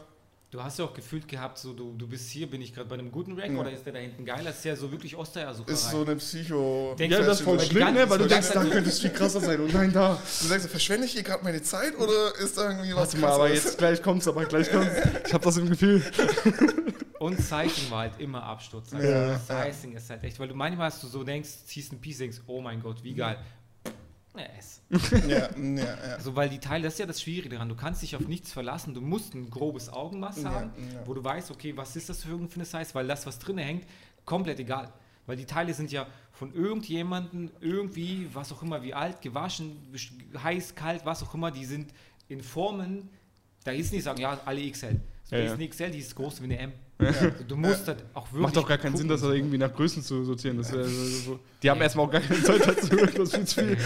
Du hast ja auch gefühlt gehabt, so du, du bist hier, bin ich gerade bei einem guten Rack Ja. oder ist der da hinten geil? Das ist ja so wirklich Ostereiersucherei. Ist so eine Psycho. Denk- Ja, das ist voll schlimm, ne? Weil du denkst, da könnte es viel krasser sein. Und nein, da. Du sagst, verschwende ich hier gerade meine Zeit oder ist da irgendwie was Warte mal, aber jetzt gleich kommt's, aber gleich kommt's. Ich hab das im Gefühl. Und Sizing war halt immer Absturz. Also Ja. Sizing ist halt echt, weil du manchmal hast du so denkst, ziehst ein Piece, denkst, oh mein Gott, wie geil. Ne, es. Ja, ja, ja. Also, weil die Teile, das ist ja das Schwierige daran, du kannst dich auf nichts verlassen, du musst ein grobes Augenmaß Ja, haben, ja. wo du weißt, okay, was ist das für irgendeine Size, weil das, was drin hängt, komplett egal. Weil die Teile sind ja von irgendjemandem irgendwie, was auch immer, wie alt, gewaschen, heiß, kalt, was auch immer, die sind in Formen, da ist nicht sagen, ja, alle XL. So, Ja, die ist eine XL, die ist groß wie eine M. Also, du musst halt auch wirklich. Macht doch gar keinen gucken, Sinn, das so. irgendwie nach Größen zu sortieren. Das, äh, so. Die haben erstmal auch gar keine Zeit dazu. Das ist viel zu viel.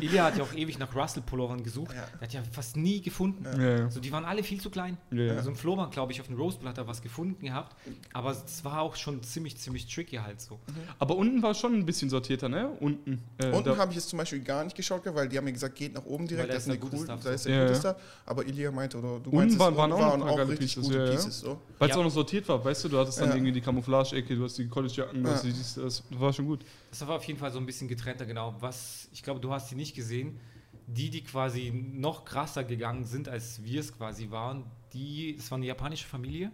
Ilya hat ja auch ewig nach Russell-Pullovern gesucht. Ja. Der hat ja fast nie gefunden. Ja, ja. Also die waren alle viel zu klein. Ja, ja. Also im Flohmarkt, glaube ich, auf dem Roastbill hat er was gefunden gehabt. Aber es war auch schon ziemlich, ziemlich tricky halt so. Aber unten war schon ein bisschen sortierter, ne? Unten. Äh, Unten habe ich jetzt zum Beispiel gar nicht geschaut, weil die haben mir gesagt, geht nach oben direkt, das ist eine der gute cool, da ist so. der Ja, gute ja. Stuff. Aber Ilia meinte, oder du Unten meinst, waren- waren auch noch ein paar auch geile richtig Pieces, gute ja, ja. Pieces. So. Weil es Ja. auch noch sortiert war, weißt du, du hattest dann Ja. irgendwie die Camouflage-Ecke, du hast die College-Jacken, Ja. die, dies, das war schon gut. Das war auf jeden Fall so ein bisschen getrennter, genau. Was, ich glaube, du hast die nicht gesehen. Die, die quasi noch krasser gegangen sind, als wir es quasi waren, die, es war eine japanische Familie,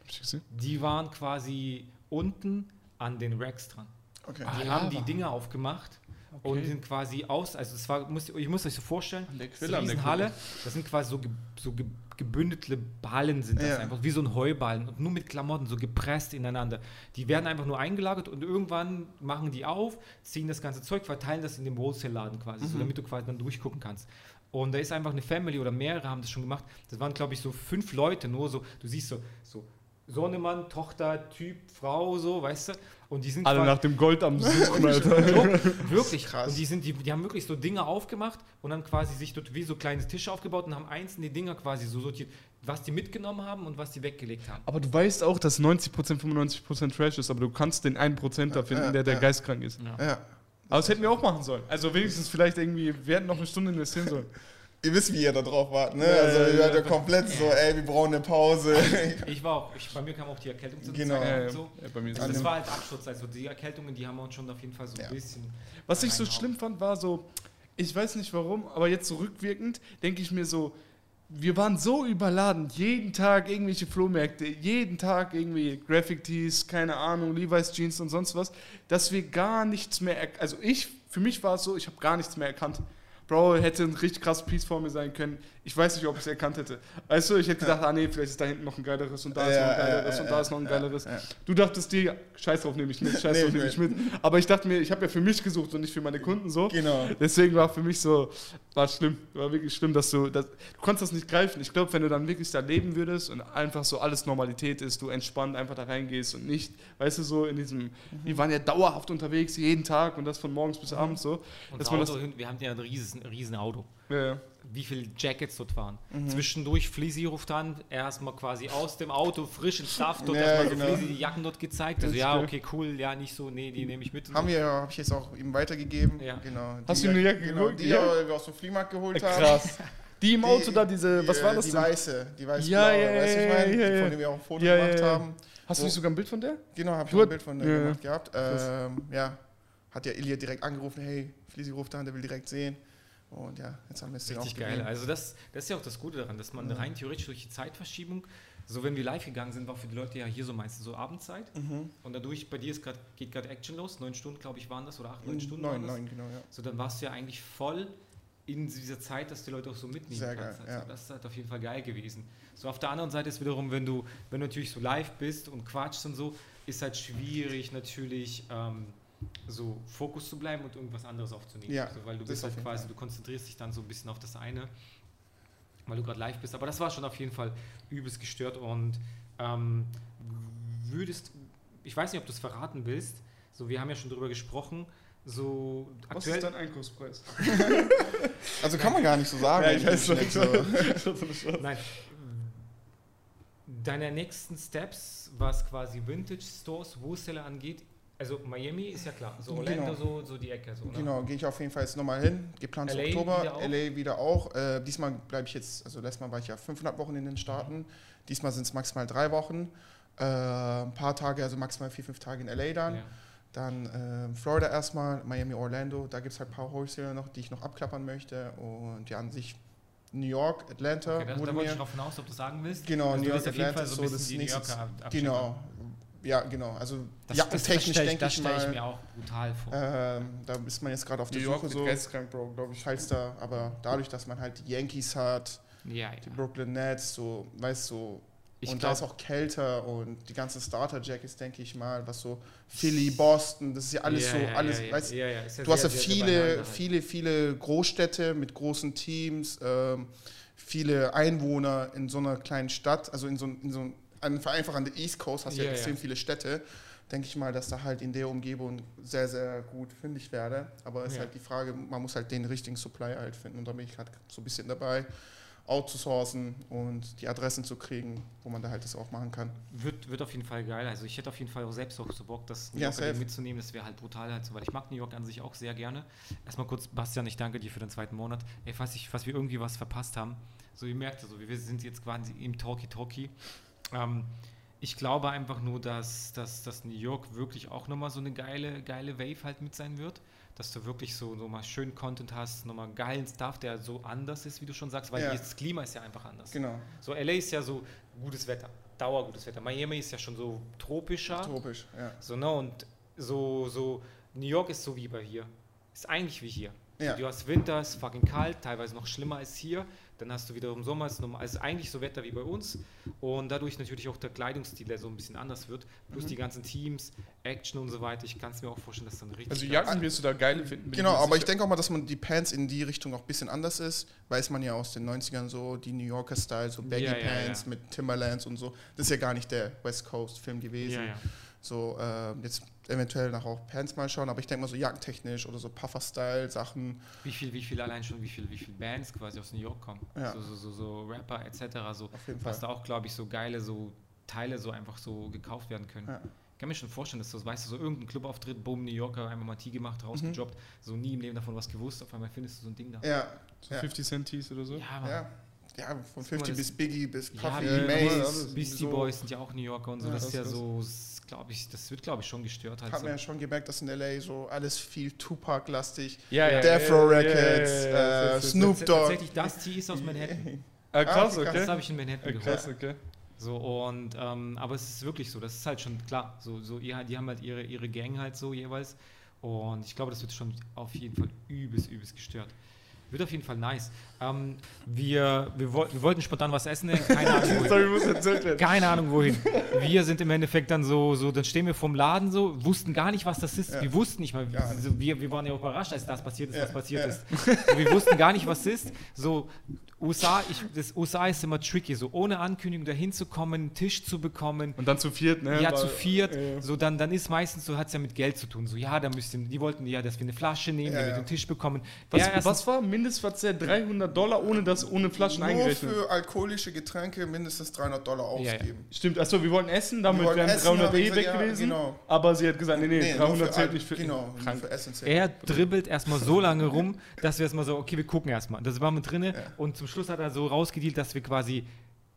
Hab ich gesehen? die waren quasi unten an den Racks dran. Okay. Ah, Die ja, haben die war- Dinger aufgemacht und Okay. sind quasi aus, also es war, muss, ich muss euch so vorstellen, An der das ist eine an der Riesenhalle, das sind quasi so, ge, so ge, gebündelte Ballen sind das Ja. einfach, wie so ein Heuballen und nur mit Klamotten, so gepresst ineinander. Die werden einfach nur eingelagert und irgendwann machen die auf, ziehen das ganze Zeug, verteilen das in dem Wholesale-Laden quasi, Mhm. so damit du quasi dann durchgucken kannst. Und da ist einfach eine Family oder mehrere haben das schon gemacht. Das waren, glaube ich, so fünf Leute nur so. Du siehst so, so Sohnemann, Tochter, Typ, Frau, so, weißt du? Und die sind Alle nach dem Gold am Suchen, Alter. Wirklich. Krass. Und die, sind, die, die haben wirklich so Dinge aufgemacht und dann quasi sich dort wie so kleine Tische aufgebaut und haben einzelne Dinge quasi so sortiert, was die mitgenommen haben und was die weggelegt haben. Aber du weißt auch, dass 90%, 95% Trash ist, aber du kannst den 1% da finden, Ja, der, der ja. geistkrank ist. Ja. Ja. Aber das hätten wir auch machen sollen. Also wenigstens vielleicht irgendwie, wir hätten noch eine Stunde investieren sollen. Ihr wisst, wie ihr da drauf wart, ne? Ja, also ihr ja. seid ja komplett so, ey, wir brauchen eine Pause. Ich war auch, ich, bei mir kam auch die Erkältung zu Genau. Ja, so. Ja, bei mir Also das war halt Abschutz, also die Erkältungen, die haben wir uns schon auf jeden Fall so ein bisschen. Was ich so schlimm fand, war so, ich weiß nicht warum, aber jetzt so rückwirkend denke ich mir so, wir waren so überladen, jeden Tag irgendwelche Flohmärkte, jeden Tag irgendwie Graphic Tees, keine Ahnung, Levi's Jeans und sonst was, dass wir gar nichts mehr, also ich, für mich war es so, ich habe gar nichts mehr erkannt. Bro, hätte ein richtig krasses Piece vor mir sein können. Ich weiß nicht, ob ich es erkannt hätte. Weißt du, ich hätte gedacht, ah nee, vielleicht ist da hinten noch ein geileres und da ist noch ein geileres ja, und da ist noch ein geileres. ja. Du dachtest dir, scheiß drauf, nehme ich mit, scheiß Nee, drauf, nehme ich mit. Aber ich dachte mir, ich habe ja für mich gesucht und nicht für meine Kunden so. Genau. Deswegen war für mich so, war schlimm, war wirklich schlimm, dass du, das, du konntest das nicht greifen. Ich glaube, wenn du dann wirklich da leben würdest und einfach so alles Normalität ist, du entspannt einfach da reingehst und nicht, weißt du, so in diesem, Mhm. wir waren ja dauerhaft unterwegs, jeden Tag und das von morgens bis abends so. Und dass man das, Auto, wir haben ja ein riesen, riesen Auto. ja, ja. Wie viele Jackets dort waren. Mhm. Zwischendurch Flizzy ruft an, erstmal quasi aus dem Auto frisch ins Stuff, dort Ja, erstmal so genau. Die Jacken dort gezeigt. Also ja, okay, cool, ja, nicht so, nee, die nehme ich mit. und Haben so. wir, habe ich jetzt auch ihm weitergegeben. Ja. Genau. Hast Die du ihm eine Jack- Jacke genau, geholt? Die Ja. wir aus dem Fliehmarkt geholt haben. Krass. Die im Auto Die- da, diese, was die, war äh, das Die denn? weiße, die weiß Ja, blaue, ja, weißt du, ich ja, meine, ja, ja. von dem wir auch ein Foto gemacht ja. haben. Hast du nicht sogar ein Bild von der? Genau, habe ich auch ein Bild von der ja, ja. gemacht gehabt. Ähm, ja, hat ja Ilya direkt angerufen, hey, Flisi ruft an, der will direkt sehen. Und ja, jetzt haben wir es dir Richtig auch geil. gegeben. Also das, das ist ja auch das Gute daran, dass man Ja. rein theoretisch durch die Zeitverschiebung, so wenn wir live gegangen sind, war für die Leute ja hier so meistens so Abendzeit. Mhm. Und dadurch, bei dir ist grad, geht gerade Action los, neun Stunden, glaube ich, waren das, oder acht, neun Stunden Neun, neun, genau, ja. So, dann warst du ja eigentlich voll in dieser Zeit, dass die Leute auch so mitnehmen Sehr kannst. geil, also ja. Das ist halt auf jeden Fall geil gewesen. So, auf der anderen Seite ist wiederum, wenn du, wenn du natürlich so live bist und quatschst und so, ist halt schwierig natürlich ähm, so Fokus zu bleiben und irgendwas anderes aufzunehmen. Ja, so, weil du bist halt quasi, Fall. du konzentrierst dich dann so ein bisschen auf das eine, weil du gerade live bist. Aber das war schon auf jeden Fall übelst gestört und ähm, würdest, ich weiß nicht, ob du es verraten willst, so wir haben ja schon drüber gesprochen, so Was aktuell ist dein Einkaufspreis? Also kann man gar nicht so sagen. Ja, ich weiß nicht schon. so. Nein. Deine nächsten Steps, was quasi Vintage Stores, Wholesaler angeht, also Miami ist ja klar, so Orlando, Genau. so, so die Ecke. So, ne? Genau, gehe ich auf jeden Fall jetzt nochmal hin. Geplant LA Oktober, wieder? LA wieder auch. Äh, diesmal bleibe ich jetzt, also letztes Mal war ich ja 500 Wochen in den Staaten. Diesmal sind es maximal drei Wochen. Äh, ein paar Tage, also maximal vier, fünf Tage in LA dann. Ja. Dann äh, Florida erstmal, Miami, Orlando. Da gibt es halt ein paar Wholesaler noch, die ich noch abklappern möchte. Und ja, an sich New York, Atlanta. Okay, da, da wollte ich drauf hinaus, ob du sagen willst. Genau, also New York, Atlanta ist so das nächste. Genau. Ja, genau. Also Das, das, das jackentechnisch stelle ich, denke das ich stell ich mal. mir auch brutal vor. Ähm, da ist man jetzt gerade auf New der York Suche wird so. geisteskrank, Bro, glaube ich. Falls da, aber dadurch, dass man halt die Yankees hat, ja, ja. die Brooklyn Nets, so, weißt du, so, Ich und da ist auch kälter und die ganzen Starter-Jackets, denke ich mal, was so Philly, Boston, das ist ja alles ja, so, ja, alles, ja, ja, weißt ja, ja, ja du hast ja viele, halt. viele, viele Großstädte mit großen Teams, ähm, viele Einwohner in so einer kleinen Stadt, also in so, in so ein- einfach an der East Coast hast du ja, Ja, extrem viele Städte. Denke ich mal, dass da halt in der Umgebung sehr, sehr gut fündig werde. Aber es ist halt die Frage, man muss halt den richtigen Supply halt finden. Und da bin ich gerade so ein bisschen dabei, outzusourcen und die Adressen zu kriegen, wo man da halt das auch machen kann. Wird, wird auf jeden Fall geil. Also ich hätte auf jeden Fall auch selbst auch so Bock, das New Ja, mitzunehmen. Das wäre halt brutal halt so, weil ich mag New York an sich auch sehr gerne. Erstmal kurz, Bastian, ich danke dir für den zweiten Monat. Ey, falls, ich, falls wir irgendwie was verpasst haben, so ihr merkt, also wir sind jetzt quasi im Talkie-Talkie. Ähm, ich glaube einfach nur, dass, dass, dass New York wirklich auch nochmal so eine geile, geile Wave halt mit sein wird. Dass du wirklich so nochmal schön Content hast, nochmal geilen Stuff, der so anders ist, wie du schon sagst, weil Ja. das Klima ist ja einfach anders. Genau, So, LA ist ja so gutes Wetter, dauergutes Wetter. Miami ist ja schon so tropischer. tropisch, ja. So, ne? Und so, so, New York ist so wie bei hier. Ist eigentlich wie hier. Ja. So, du hast Winter, ist fucking kalt, teilweise noch schlimmer als hier. Dann hast du wiederum Sommer, ist normal, also eigentlich so Wetter wie bei uns. Und dadurch natürlich auch der Kleidungsstil, der so ein bisschen anders wird. Plus Mhm. die ganzen Teams, Action und so weiter. Ich kann es mir auch vorstellen, dass dann richtig. Also Jacken wirst du da geil finden. bin Genau, aber ich denke auch mal, dass man die Pants in die Richtung auch ein bisschen anders ist. Weiß man ja aus den 90ern so, die New Yorker Style, so Baggy Ja, ja, Pants ja. mit Timberlands und so. Das ist ja gar nicht der West Coast Film gewesen. Ja, ja. So, äh, jetzt eventuell nach auch Pants mal schauen, aber ich denke mal so jackentechnisch oder so Puffer-Style Sachen. Wie viel, wie viel allein schon, wie viel, wie viel Bands quasi aus New York kommen. Ja. So, so, so, so Rapper etc. So, Auf jeden Fall. was da auch, glaube ich, so geile so Teile so einfach so gekauft werden können. Ja. Ich kann mir schon vorstellen, dass du, weißt du, so irgendein Clubauftritt, boom, New Yorker, einfach mal Tee gemacht, rausgejobbt, so nie im Leben davon was gewusst, auf einmal findest du so ein Ding da. Mhm. Ja, So ja. 50 Cent Tees oder so. Ja, Mann. ja. Ja, von Guck mal, 50 das- bis Biggie bis Puffy, ja, Mace. alles. Beastie so- Boys sind ja auch New Yorker und so, Ja, das ist ja so, glaube ich, das wird, glaube ich, schon gestört halt. Hat So. man ja schon gemerkt, dass in LA so alles viel Tupac-lastig. Ja, ja. Death Row Records, ja, äh, Snoop Dogg. Tatsächlich, das Tee ist aus Manhattan. Ah, krass, okay, Das habe ich in Manhattan Ah, krass, okay. So, und, ähm, aber es ist wirklich so, das ist halt schon klar. So, so, ja, die haben halt ihre, ihre Gang halt so jeweils. Und ich glaube, das wird schon auf jeden Fall übelst, übelst gestört. Wird auf jeden Fall nice. Ähm, wir, wir, woll- wir wollten spontan was essen, keine Ahnung wohin. Sorry. Keine Ahnung wohin. Wir sind im Endeffekt dann so, so dann stehen wir vom Laden so, wussten gar nicht, was das ist. Wir wussten nicht mal, nicht. so, wir, wir waren ja auch überrascht, als das passiert ist, was Ja, passiert ja. ist. So, wir wussten gar nicht, was ist. So, USA, ich, das USA ist immer tricky, so ohne Ankündigung dahin zu kommen, einen Tisch zu bekommen. Und dann zu viert, ne? Ja, zu viert, Ja. so dann, dann ist meistens so, hat es ja mit Geld zu tun. So, ja, da müssten, die wollten ja, dass wir eine Flasche nehmen, Ja, damit wir ja. einen Tisch bekommen. Was, Ja, erstens- was war Mindestverzehr? 300 Dollar ohne das, ohne Flaschen Nur eingerechnet? für alkoholische Getränke mindestens 300 Dollar Ja, ja. ausgeben. Stimmt, achso, wir wollten essen, damit Wir wären essen, 300 habe ich eh weg ja, gewesen. genau. Aber sie hat gesagt, nee, nee, Nee, nur 300 für zählt nicht für Genau, nur krank. für Essen zählt. Er dribbelt erstmal so lange rum, dass wir erstmal so, okay, wir gucken erstmal. Das waren wir drinne Ja. und zum Schluss hat er so rausgedealt, dass wir quasi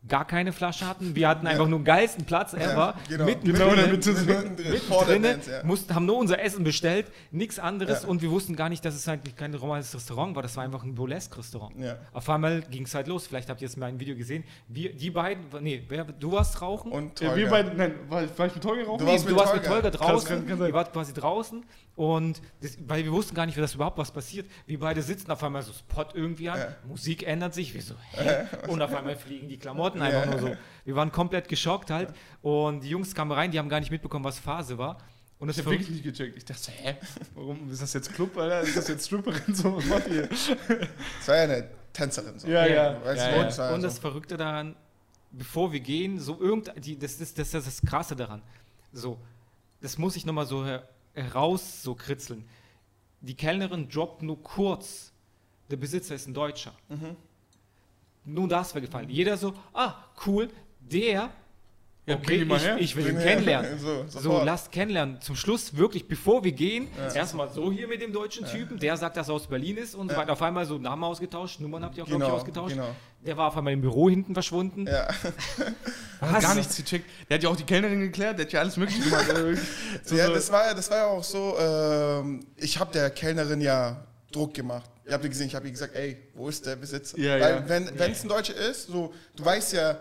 gar keine Flasche hatten. Wir hatten einfach nur den geilsten Platz ever. genau. Mitten Genau drinnen. Mittendrin, vor der drinnen, Band, ja. mussten, haben nur unser Essen bestellt, nichts anderes Ja. und wir wussten gar nicht, dass es eigentlich kein normales Restaurant war, das war einfach ein Burlesque-Restaurant. Ja. Auf einmal ging es halt los, vielleicht habt ihr jetzt mal ein Video gesehen, wir, die beiden, nee, wer, du warst rauchen? Und Ja, wir Tolga. beide, nein, war, war ich mit Tolga rauchen? Du Nee, warst du mit warst mit Tolga. Tolga draußen, Kann- kann sein. ihr wart quasi draußen und das, weil wir wussten gar nicht, dass überhaupt was passiert. Wir beide sitzen auf einmal so Spot irgendwie an, Ja. Musik ändert sich, wir so, hä? Und auf einmal fliegen die Klamotten einfach nur so. Wir waren komplett geschockt halt und die Jungs kamen rein, die haben gar nicht mitbekommen, was Phase war. Und das Ich hab wirklich nicht gecheckt. Ich dachte, hä? Warum? Ist das jetzt Club, Alter? Ist das jetzt Stripperin? So, was macht ihr? Das war ja eine Tänzerin. So. Ja, ja. Weißt ja, du, ja. das war Und das Verrückte daran, bevor wir gehen, so irgend, die, das, ist, das ist das Krasse daran. So, das muss ich nochmal so heraus so kritzeln. Die Kellnerin droppt nur kurz, der Besitzer ist ein Deutscher. Mhm. Nur das wäre gefallen. Jeder so, ah, cool, der, Ja, okay, ich, ich will ihn kennenlernen. So, So, lasst kennenlernen. Zum Schluss wirklich, bevor wir gehen, erstmal so hier mit dem deutschen Typen, der sagt, dass er aus Berlin ist und so Ja. weiter. Auf einmal so Namen ausgetauscht, Nummern habt ihr auch, Genau, ich, ausgetauscht. genau. Der war auf einmal im Büro hinten verschwunden. Ja. Hat gar nichts gecheckt. Der hat ja auch die Kellnerin geklärt, der hat ja alles mögliche gemacht. So, ja, das war, ja- das war ja auch so, ähm, ich habe der Kellnerin ja Druck gemacht. Ihr habt ja gesehen, ich habe ihr gesagt, ey, wo ist der Besitzer? Ja, Weil ja. wenn wenn es ein Deutscher ist, so, du weißt ja,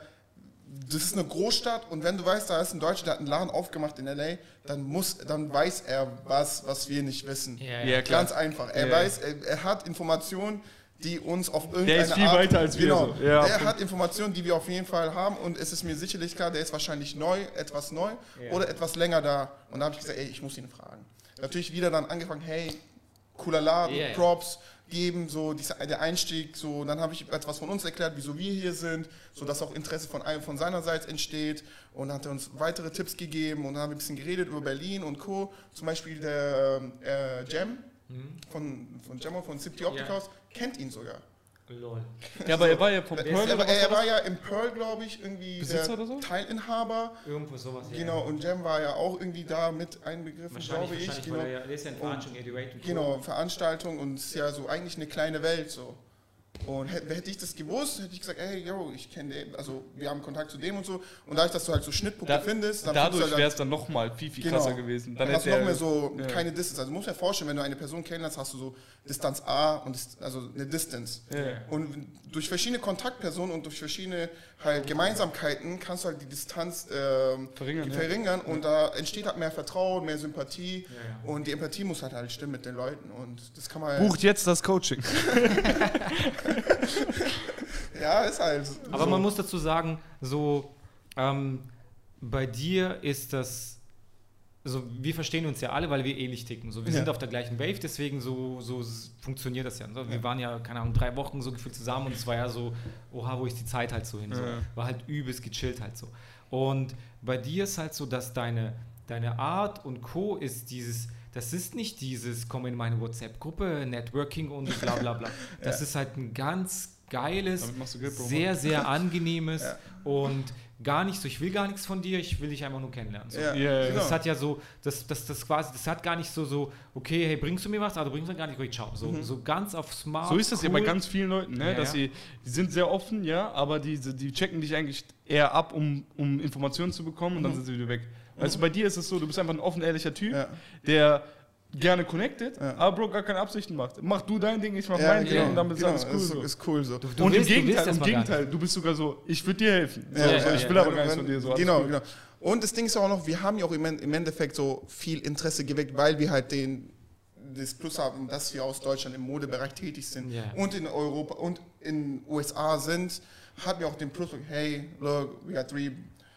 das ist eine Großstadt und wenn du weißt, da ist ein Deutscher, der hat einen Laden aufgemacht in L.A., dann muss, dann weiß er was, was wir nicht wissen. Ja, Ja, klar. Ganz einfach. Er Ja. weiß, er, er hat Informationen, die uns auf irgendeine ist viel Art, weiter als wir Genau. so. Ja, er hat Informationen, die wir auf jeden Fall haben und es ist mir sicherlich klar, der ist wahrscheinlich neu, etwas neu Ja. oder etwas länger da. Und da habe ich gesagt, ey, ich muss ihn fragen. Natürlich wieder dann angefangen, hey, cooler Laden, ja. Props geben, so dieser, der Einstieg, so und dann habe ich etwas von uns erklärt, wieso wir hier sind, so dass auch Interesse von einem von seinerseits entsteht und dann hat er uns weitere Tipps gegeben und dann haben wir ein bisschen geredet über Berlin und Co. Zum Beispiel der äh, Jam von, von Gemmo von City Optic Mhm. House kennt ihn sogar. Lol. ja, aber er war ja vom Pearl er, oder er, war war ja im Pearl, glaube ich, irgendwie Besitzer oder so? Teilinhaber. Irgendwo sowas. ja. Genau, und Jam war ja auch irgendwie da mit einbegriffen, glaube ich. Genau. weil er ja, ist ja in Veranstaltung, Eddie und Co. Genau, Veranstaltung und es ist ja so eigentlich eine kleine Welt so. Und hätte, hätte ich das gewusst, hätte ich gesagt, ey, yo, ich kenne den, also wir haben Kontakt zu dem und so. Und dadurch, dass du halt so Schnittpunkte Da- findest, dann Dadurch du wäre halt es dann nochmal viel, viel Genau. krasser gewesen. dann, Dann hast du noch mehr so ja. keine Distance. Also du musst dir vorstellen, wenn du eine Person kennenlernst, hast du so Distanz A und also eine Distance. Ja. Und durch verschiedene Kontaktpersonen und durch verschiedene halt Gemeinsamkeiten kannst du halt die Distanz ähm, Verringern, ja. verringern und da entsteht halt mehr Vertrauen, mehr Sympathie Ja, und die Empathie muss halt halt stimmen mit den Leuten und das kann man Bucht jetzt das Coaching. ja ist halt Aber so. man muss dazu sagen, so ähm, bei dir ist das, also wir verstehen uns ja alle, weil wir ähnlich ticken. So, wir Ja. sind auf der gleichen Wave, deswegen so, so funktioniert das ja. So, wir waren ja, keine Ahnung, drei Wochen so gefühlt zusammen und es war ja so, oha, wo ist die Zeit halt so hin? So. Ja. War halt übelst gechillt halt so. Und bei dir ist halt so, dass deine, deine Art und Co. ist dieses, das ist nicht dieses, komm in meine WhatsApp-Gruppe, Networking und bla bla bla. Das ist halt ein ganz geiles, sehr, sehr angenehmes Ja. und gar nicht so, ich will gar nichts von dir, ich will dich einfach nur kennenlernen. So. ja, Ja, ja, genau. Das hat ja so, das, das, das quasi, das hat gar nicht so, so, okay, hey, bringst du mir was? Aber du bringst mir gar nicht, ruhig, ciao. So, Mhm. so ganz auf smart. So ist das ja cool. bei ganz vielen Leuten, ne? Ja, dass ja. sie, die sind sehr offen, ja, aber die, die checken dich eigentlich eher ab, um, um Informationen zu bekommen und dann Mhm. sind sie wieder weg. Weißt du, bei dir ist es so, du bist einfach ein offen, ehrlicher Typ, ja. der gerne connected, Ja. aber Bro gar keine Absichten macht. Mach du dein Ding, ich mach Ja, mein Ding genau, und damit genau, ist alles cool. ist, so. ist cool so. Du und willst- du im Gegenteil, im Gegenteil, du bist sogar so, ich würde dir helfen. So, Ja, so, ja, ich ja. will aber gar nichts von dir. So, genau, cool. genau. Und das Ding ist auch noch, wir haben ja auch im, En- im Endeffekt so viel Interesse geweckt, weil wir halt den, das Plus haben, dass wir aus Deutschland im Modebereich tätig sind Ja. und in Europa und in USA sind, hat mir auch den Plus, hey, look, we got three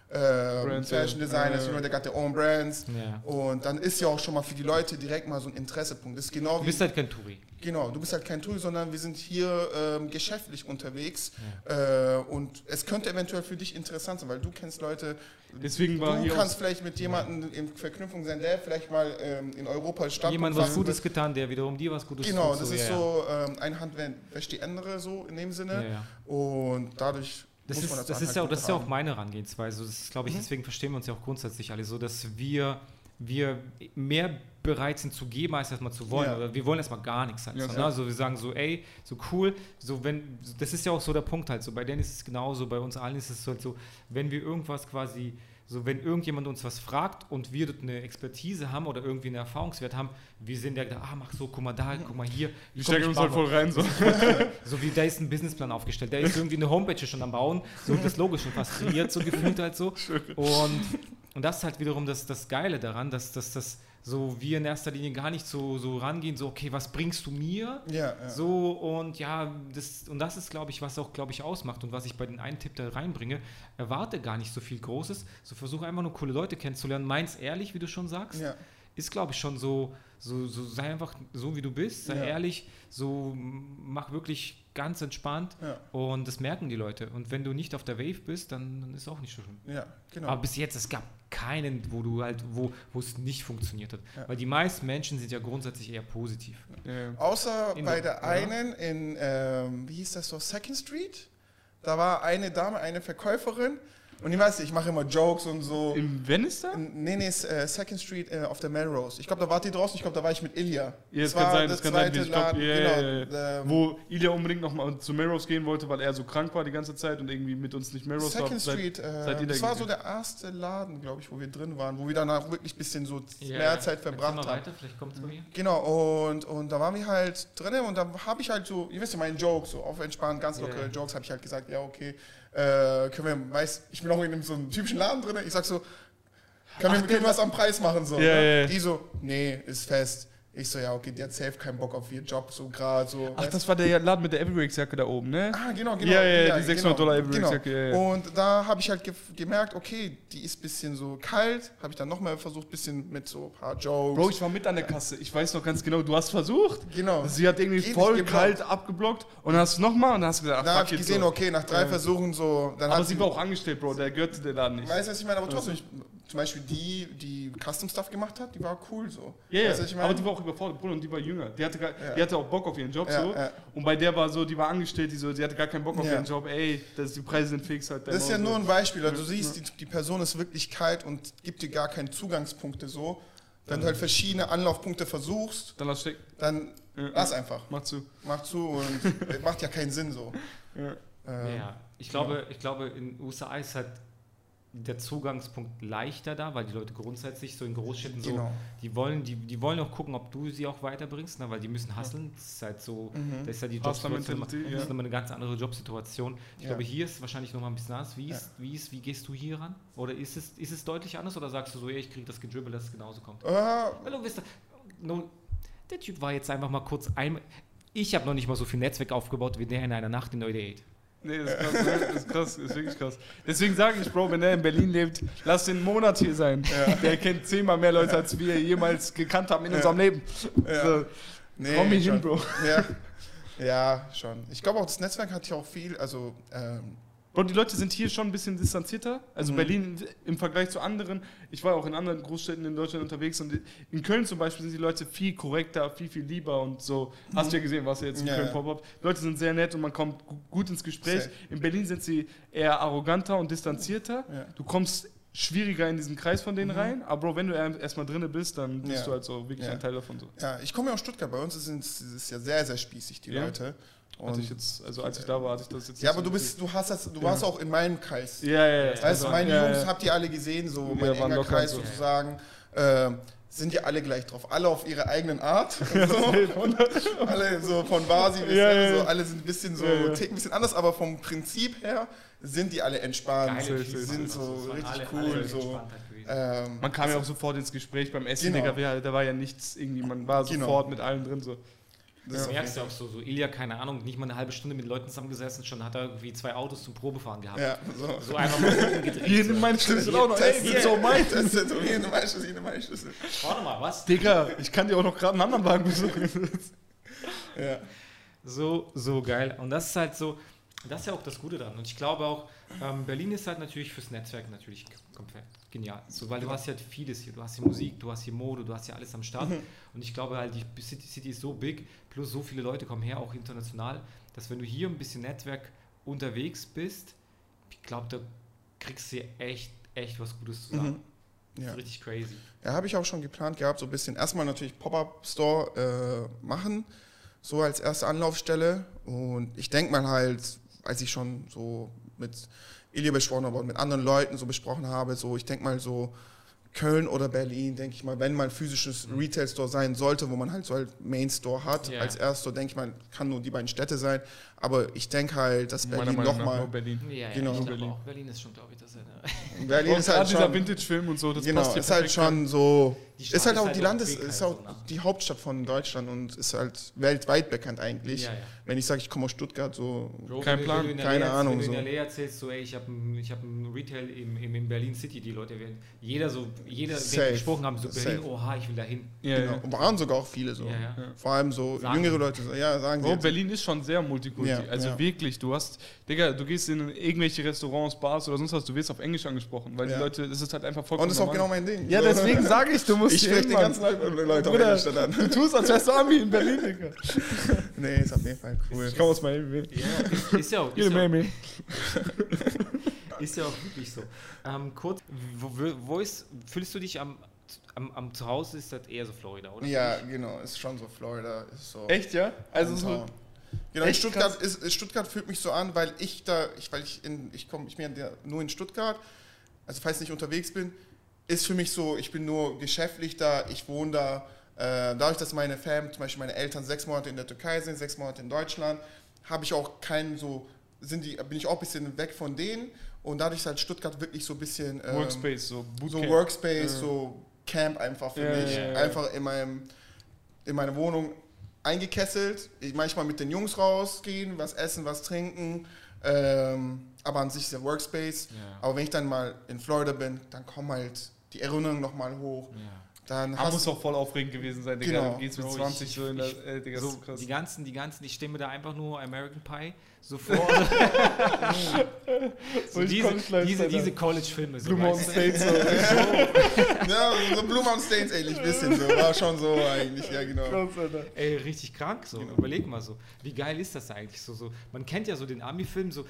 äh, Brands, Fashion ja. Designers, Ja. you know, they got their own brands. Ja. Und dann ist ja auch schon mal für die Leute direkt mal so ein Interessepunkt. Das ist genau Du bist halt kein Touri. Genau, du bist halt kein Tool, sondern wir sind hier ähm, geschäftlich unterwegs äh, und es könnte eventuell für dich interessant sein, weil du kennst Leute, Deswegen war du kannst vielleicht mit jemandem in Verknüpfung sein, der vielleicht mal ähm, in Europa Stadt Jemand was Gutes getan, der wiederum dir was Gutes Genau, tut. das so, ist ja, so, ähm, eine Hand wäscht die andere so in dem Sinne Ja, ja. und dadurch Das ist, das, ist halt ja auch, das ist ja auch meine Herangehensweise. Das ist, glaube ich, Mhm. deswegen verstehen wir uns ja auch grundsätzlich alle so, dass wir, wir mehr bereit sind zu geben, als erstmal zu wollen. Ja. Oder wir wollen erstmal gar nichts halt. Ja, so, ne? Also wir sagen so, ey, so cool, so wenn, das ist ja auch so der Punkt halt so. Bei denen ist es genauso, bei uns allen ist es halt so, wenn wir irgendwas quasi, so wenn irgendjemand uns was fragt und wir dort eine Expertise haben oder irgendwie einen Erfahrungswert haben, wir sind ja da, ah, mach so, guck mal da, guck mal hier. wir ich uns halt voll rein. So. so wie da ist ein Businessplan aufgestellt. Da ist irgendwie eine Homepage schon am Bauen, so das Logo schon fast kreiert, so gefühlt halt so. Und, und das ist halt wiederum das, das Geile daran, dass, dass, dass so wir in erster Linie gar nicht so, so rangehen, so okay, was bringst du mir? Ja, ja. So und ja, das, und das ist, glaube ich, was auch, glaube ich, ausmacht und was ich bei den einen Tipp da reinbringe. Erwarte gar nicht so viel Großes, so versuche einfach nur coole Leute kennenzulernen. Meins ehrlich, wie du schon sagst ja. ist, glaube ich, schon so, so, so, sei einfach so, wie du bist, sei ehrlich, so mach wirklich ganz entspannt Ja. und das merken die Leute. Und wenn du nicht auf der Wave bist, dann, dann ist auch nicht so schlimm. ja, genau. Aber bis jetzt, es gab keinen, wo du halt, wo, wo es nicht funktioniert hat. Ja. Weil die meisten Menschen sind ja grundsätzlich eher positiv. Ja. Außer In bei der- der ja. einen in, ähm, wie hieß das so, Second Street? Da war eine Dame, eine Verkäuferin. Und ich weiß nicht, ich mache immer Jokes und so. In Venice da? In- Nee, nee, ist, äh, Second Street äh, auf der Melrose. Ich glaube, da wart ihr draußen. Ich glaube, da war ich mit Ilya. Ja, das war kann sein, das kann sein. zweite Ich glaub, Laden, ja, genau, ja. ähm, Wo Ilya unbedingt nochmal zu Melrose gehen wollte, weil er so krank war die ganze Zeit und irgendwie mit uns nicht Melrose war. Second Seit- Street, äh, ihr da das war so der erste Laden, glaube ich, wo wir drin waren, wo wir danach wirklich ein bisschen so mehr. Zeit verbracht haben. weiter, vielleicht kommt es bei mir. Genau, und, und da waren wir halt drin und da habe ich halt so, ihr wisst ja, meinen Joke, so auf entspannt, ganz lockere. Jokes, habe ich halt gesagt, ja, okay, äh, können wir, weiß, ich bin auch in so einem typischen Laden drin, ich sag so, können wir, können wir was am Preis machen, so. Ja, ne? ja. Die so, nee, ist fest. Ich so, ja, okay, die hat safe keinen Bock auf ihren Job, so gerade so. Ach, das war der Laden mit der Evereaks-Jacke da oben, ne? Ah, genau, genau. Ja, ja, ja, die 600 Dollar Evereaks-Jacke, ja, ja. Und da habe ich halt ge gemerkt, okay, die ist ein bisschen so kalt. Habe ich dann nochmal versucht, ein bisschen mit so ein paar Jokes. Bro, ich war mit an der Kasse. Ich weiß noch ganz genau, du hast versucht. genau. Sie hat irgendwie Geht voll kalt abgeblockt und dann hast du nochmal und dann hast du gesagt, Da ach, habe fuck ich gesehen, so. okay, nach drei. Versuchen so. Dann Aber hat sie war auch angestellt, Bro, der gehörte der Laden nicht. Weißt du, was ich meine? Aber trotzdem, ich, zum Beispiel die, die Custom Stuff gemacht hat, die war cool so. Ja, ja, weißt du, was ich meine? aber die war auch überfordert, Bruder, und die war jünger. Die hatte, gar, Ja. die hatte auch Bock auf ihren Job Ja, so. ja. Und bei der war so, die war angestellt, die so, die hatte gar keinen Bock auf Ja. ihren Job. Ey, das, die Preise sind fix halt. das ist ja so. nur ein Beispiel. Also du siehst, die, die Person ist wirklich kalt und gibt dir gar keine Zugangspunkte so. Wenn du halt verschiedene Anlaufpunkte versuchst, Dann lass stecken. dann Ja, lass einfach. Mach zu. Mach zu und macht ja keinen Sinn so. Ja. Ähm, Ja, ich glaube, ich glaube, in USA ist halt der Zugangspunkt leichter da, weil die Leute grundsätzlich so in Großstädten so, Genau. die wollen, die, die wollen auch gucken, ob du sie auch weiterbringst, ne, weil die müssen hustlen. Das ist halt so, Mhm. da ist ja die Jobsituation, ja. das ist nochmal eine ganz andere Jobsituation. Ich Ja. glaube, hier ist wahrscheinlich nochmal ein bisschen anders. Wie, Ja. ist, wie, ist, wie gehst du hier ran? Oder ist es, ist es deutlich anders oder sagst du so, ey, ich kriege das gedribbelt, dass es genauso kommt? Äh, Weil du wisst, no, der Typ war jetzt einfach mal kurz einmal. Ich habe noch nicht mal so viel Netzwerk aufgebaut wie der in einer Nacht in 98. Nee, das ist krass, ne? das ist krass, das ist wirklich krass. Deswegen sage ich, Bro, wenn er in Berlin lebt, lass den Monat hier sein. Der kennt zehnmal mehr Leute, als wir jemals gekannt haben in Ja. unserem Leben. Ja. So, nee, komm hier hin. Bro. Ja. ja, schon. Ich glaube auch, das Netzwerk hat ja auch viel, also ähm, Bro, die Leute sind hier schon ein bisschen distanzierter. Also Mhm. Berlin im Vergleich zu anderen. Ich war auch in anderen Großstädten in Deutschland unterwegs und in Köln zum Beispiel sind die Leute viel korrekter, viel, viel lieber und so. Hast du ja gesehen, was jetzt in Mhm. Ja, Köln ja. Pop-Up. Leute sind sehr nett und man kommt gu- gut ins Gespräch. Sehr. In Berlin sind sie eher arroganter und distanzierter. Ja. Du kommst schwieriger in diesen Kreis von denen rein, aber Bro, wenn du er- erstmal drinne bist, dann bist Mhm. Ja. du halt so wirklich Ja. ein Teil davon. So. ja, ich komme ja aus Stuttgart. Bei uns sind es ist ja sehr, sehr spießig, die Ja. Leute. Hatte Und, ich jetzt, also als ich da war, hatte ich das jetzt ja, aber du bist, du hast das, du warst auch in meinem Kreis. Ja, ja, ja. Weißt du, meine ja, Jungs ja. habt ihr alle gesehen, so Ja, mein enger locker Kreis so. sozusagen. Ähm, sind ja alle gleich drauf. Alle auf ihre eigenen Art. So. alle so von Basi bis Ja, ja, ja. so, alle sind ein bisschen so, Ja, ja. ticken ein bisschen anders, aber vom Prinzip her sind die alle entspannt. Geile die sind also, so waren richtig alle- cool. alle so. Ähm, Man kam ja auch sofort ins Gespräch beim Essen, Genau. Digga, da war ja nichts irgendwie, man war Genau. sofort mit allen drin so. Das Du auf merkst ja jeden auch so, so Ilja, keine Ahnung, nicht mal eine halbe Stunde mit Leuten zusammengesessen, schon hat er irgendwie zwei Autos zum Probefahren gehabt. Ja, so. So einfach mal gedreht. Hier so. nimm meinen Schlüssel auch noch, ey, ist auch mein. Testet, hier nimm meinen Schlüssel, hier nimm meinen Schlüssel. Warte mal, was? Digga, ich kann dir auch noch gerade einen anderen Wagen besorgen. Ja. So, so geil. Und das ist halt so, das ist ja auch das Gute daran. Und ich glaube auch, ähm, Berlin ist halt natürlich fürs Netzwerk natürlich komplett genial. So, weil du hast ja vieles hier. Du hast hier Musik, du hast hier Mode, du hast hier alles am Start. Und ich glaube halt, die City, City ist so big, plus so viele Leute kommen her, auch international, dass wenn du hier ein bisschen Netzwerk unterwegs bist, ich glaube, da kriegst du hier echt, echt was Gutes zusammen. Das Ja. richtig crazy. Ja, habe ich auch schon geplant gehabt, so ein bisschen erstmal natürlich Pop-Up-Store äh, machen, so als erste Anlaufstelle. Und ich denke mal halt, als ich schon so mit Ilya besprochen habe und mit anderen Leuten so besprochen habe, so ich denke mal so Köln oder Berlin, denke ich mal, wenn mal ein physisches Retail-Store sein sollte, wo man halt so halt Main-Store hat, Ja. als Erststore, denke ich mal, kann nur die beiden Städte sein. Aber ich denke halt, dass Berlin nochmal... Berlin. Ja, ja, Genau. ich Berlin. auch. Berlin ist schon, glaube ich, das ist eine Berlin Auch ist halt dieser schon... Vintage-Film und so, das genau, passt ist halt schon so. Ist halt auch halt die auch Landes, ist halt auch so, ne? die Hauptstadt von Deutschland und ist halt weltweit bekannt eigentlich. Ja, ja. Wenn ich sage, ich komme aus Stuttgart, so. Bro, Kein Plan, keine LA, Ahnung, Wenn du in so. LA erzählst, so, ey, ich habe ein, ich hab ein Retail im, im, in Berlin City, die Leute werden, jeder so, jeder, den Safe. wir gesprochen haben, so Berlin, Safe. oha, ich will dahin. Ja, genau. ja. Und waren sogar auch viele so. Ja, ja. Vor allem so Sagen jüngere. Leute, so, ja, sagen Bro. Berlin ist schon sehr multikulti. Ja, also ja. wirklich, du hast, Digga, du gehst in irgendwelche Restaurants, Bars oder sonst was, du wirst auf Englisch angesprochen, weil Ja. die Leute, das ist halt einfach vollkommen Und das ist auch genau normal. mein Ding. Ja, deswegen sage ich, du musst Ich spreche die ganzen. Leute, auf Englisch dann an. Du tust, als wärst du Ami in Berlin, Digga. Nee, ist auf jeden Fall cool. Ich komme aus Miami. Ja, ist ja auch, ist in ja auch, Miami. ist ja auch wirklich so. Ähm, kurz, wo, wo- ist, fühlst du dich am, am, am Zuhause, ist das eher so Florida, oder? Ja, genau, ist schon so Florida. Ist so Echt, ja? Also so. Genau, in Echt Stuttgart, ist, Stuttgart fühlt mich so an, weil ich da, ich, weil ich in, ich komme, ich bin ja nur in Stuttgart, also falls ich nicht unterwegs bin, ist für mich so, ich bin nur geschäftlich da, ich wohne da, äh, dadurch, dass meine Fam, zum Beispiel meine Eltern sechs Monate in der Türkei sind, sechs Monate in Deutschland, habe ich auch keinen so, sind die, bin ich auch ein bisschen weg von denen und dadurch ist halt Stuttgart wirklich so ein bisschen ähm, Workspace, so so Bootcamp. Workspace, Ja. so Camp einfach für Ja, mich. ja, ja. Einfach in, meinem, in meiner Wohnung eingekesselt. Ich manchmal mit den Jungs rausgehen, was essen, was trinken. Ähm, aber an sich ist der Workspace. Ja. Aber wenn ich dann mal in Florida bin, dann kommen halt die Erinnerungen nochmal hoch. Ja. Dann Ah, hast muss auch voll aufregend gewesen sein, Digga. Genau. Du gehst mit Bro, 20 ich- so in ich- der, äh, Digga, So, krass. die ganzen, die ganzen, ich stelle mir da einfach nur American Pie so vor. so ich diese, diese, diese College-Filme. So, Blue Mountain weißt du? State so. ja, so Blue Mountain States ähnlich, bisschen so. War schon so eigentlich, ja genau. Krass. Ey, richtig krank so. Genau. Überleg mal so. Wie geil ist das eigentlich so? so man kennt ja so den Ami-Film so.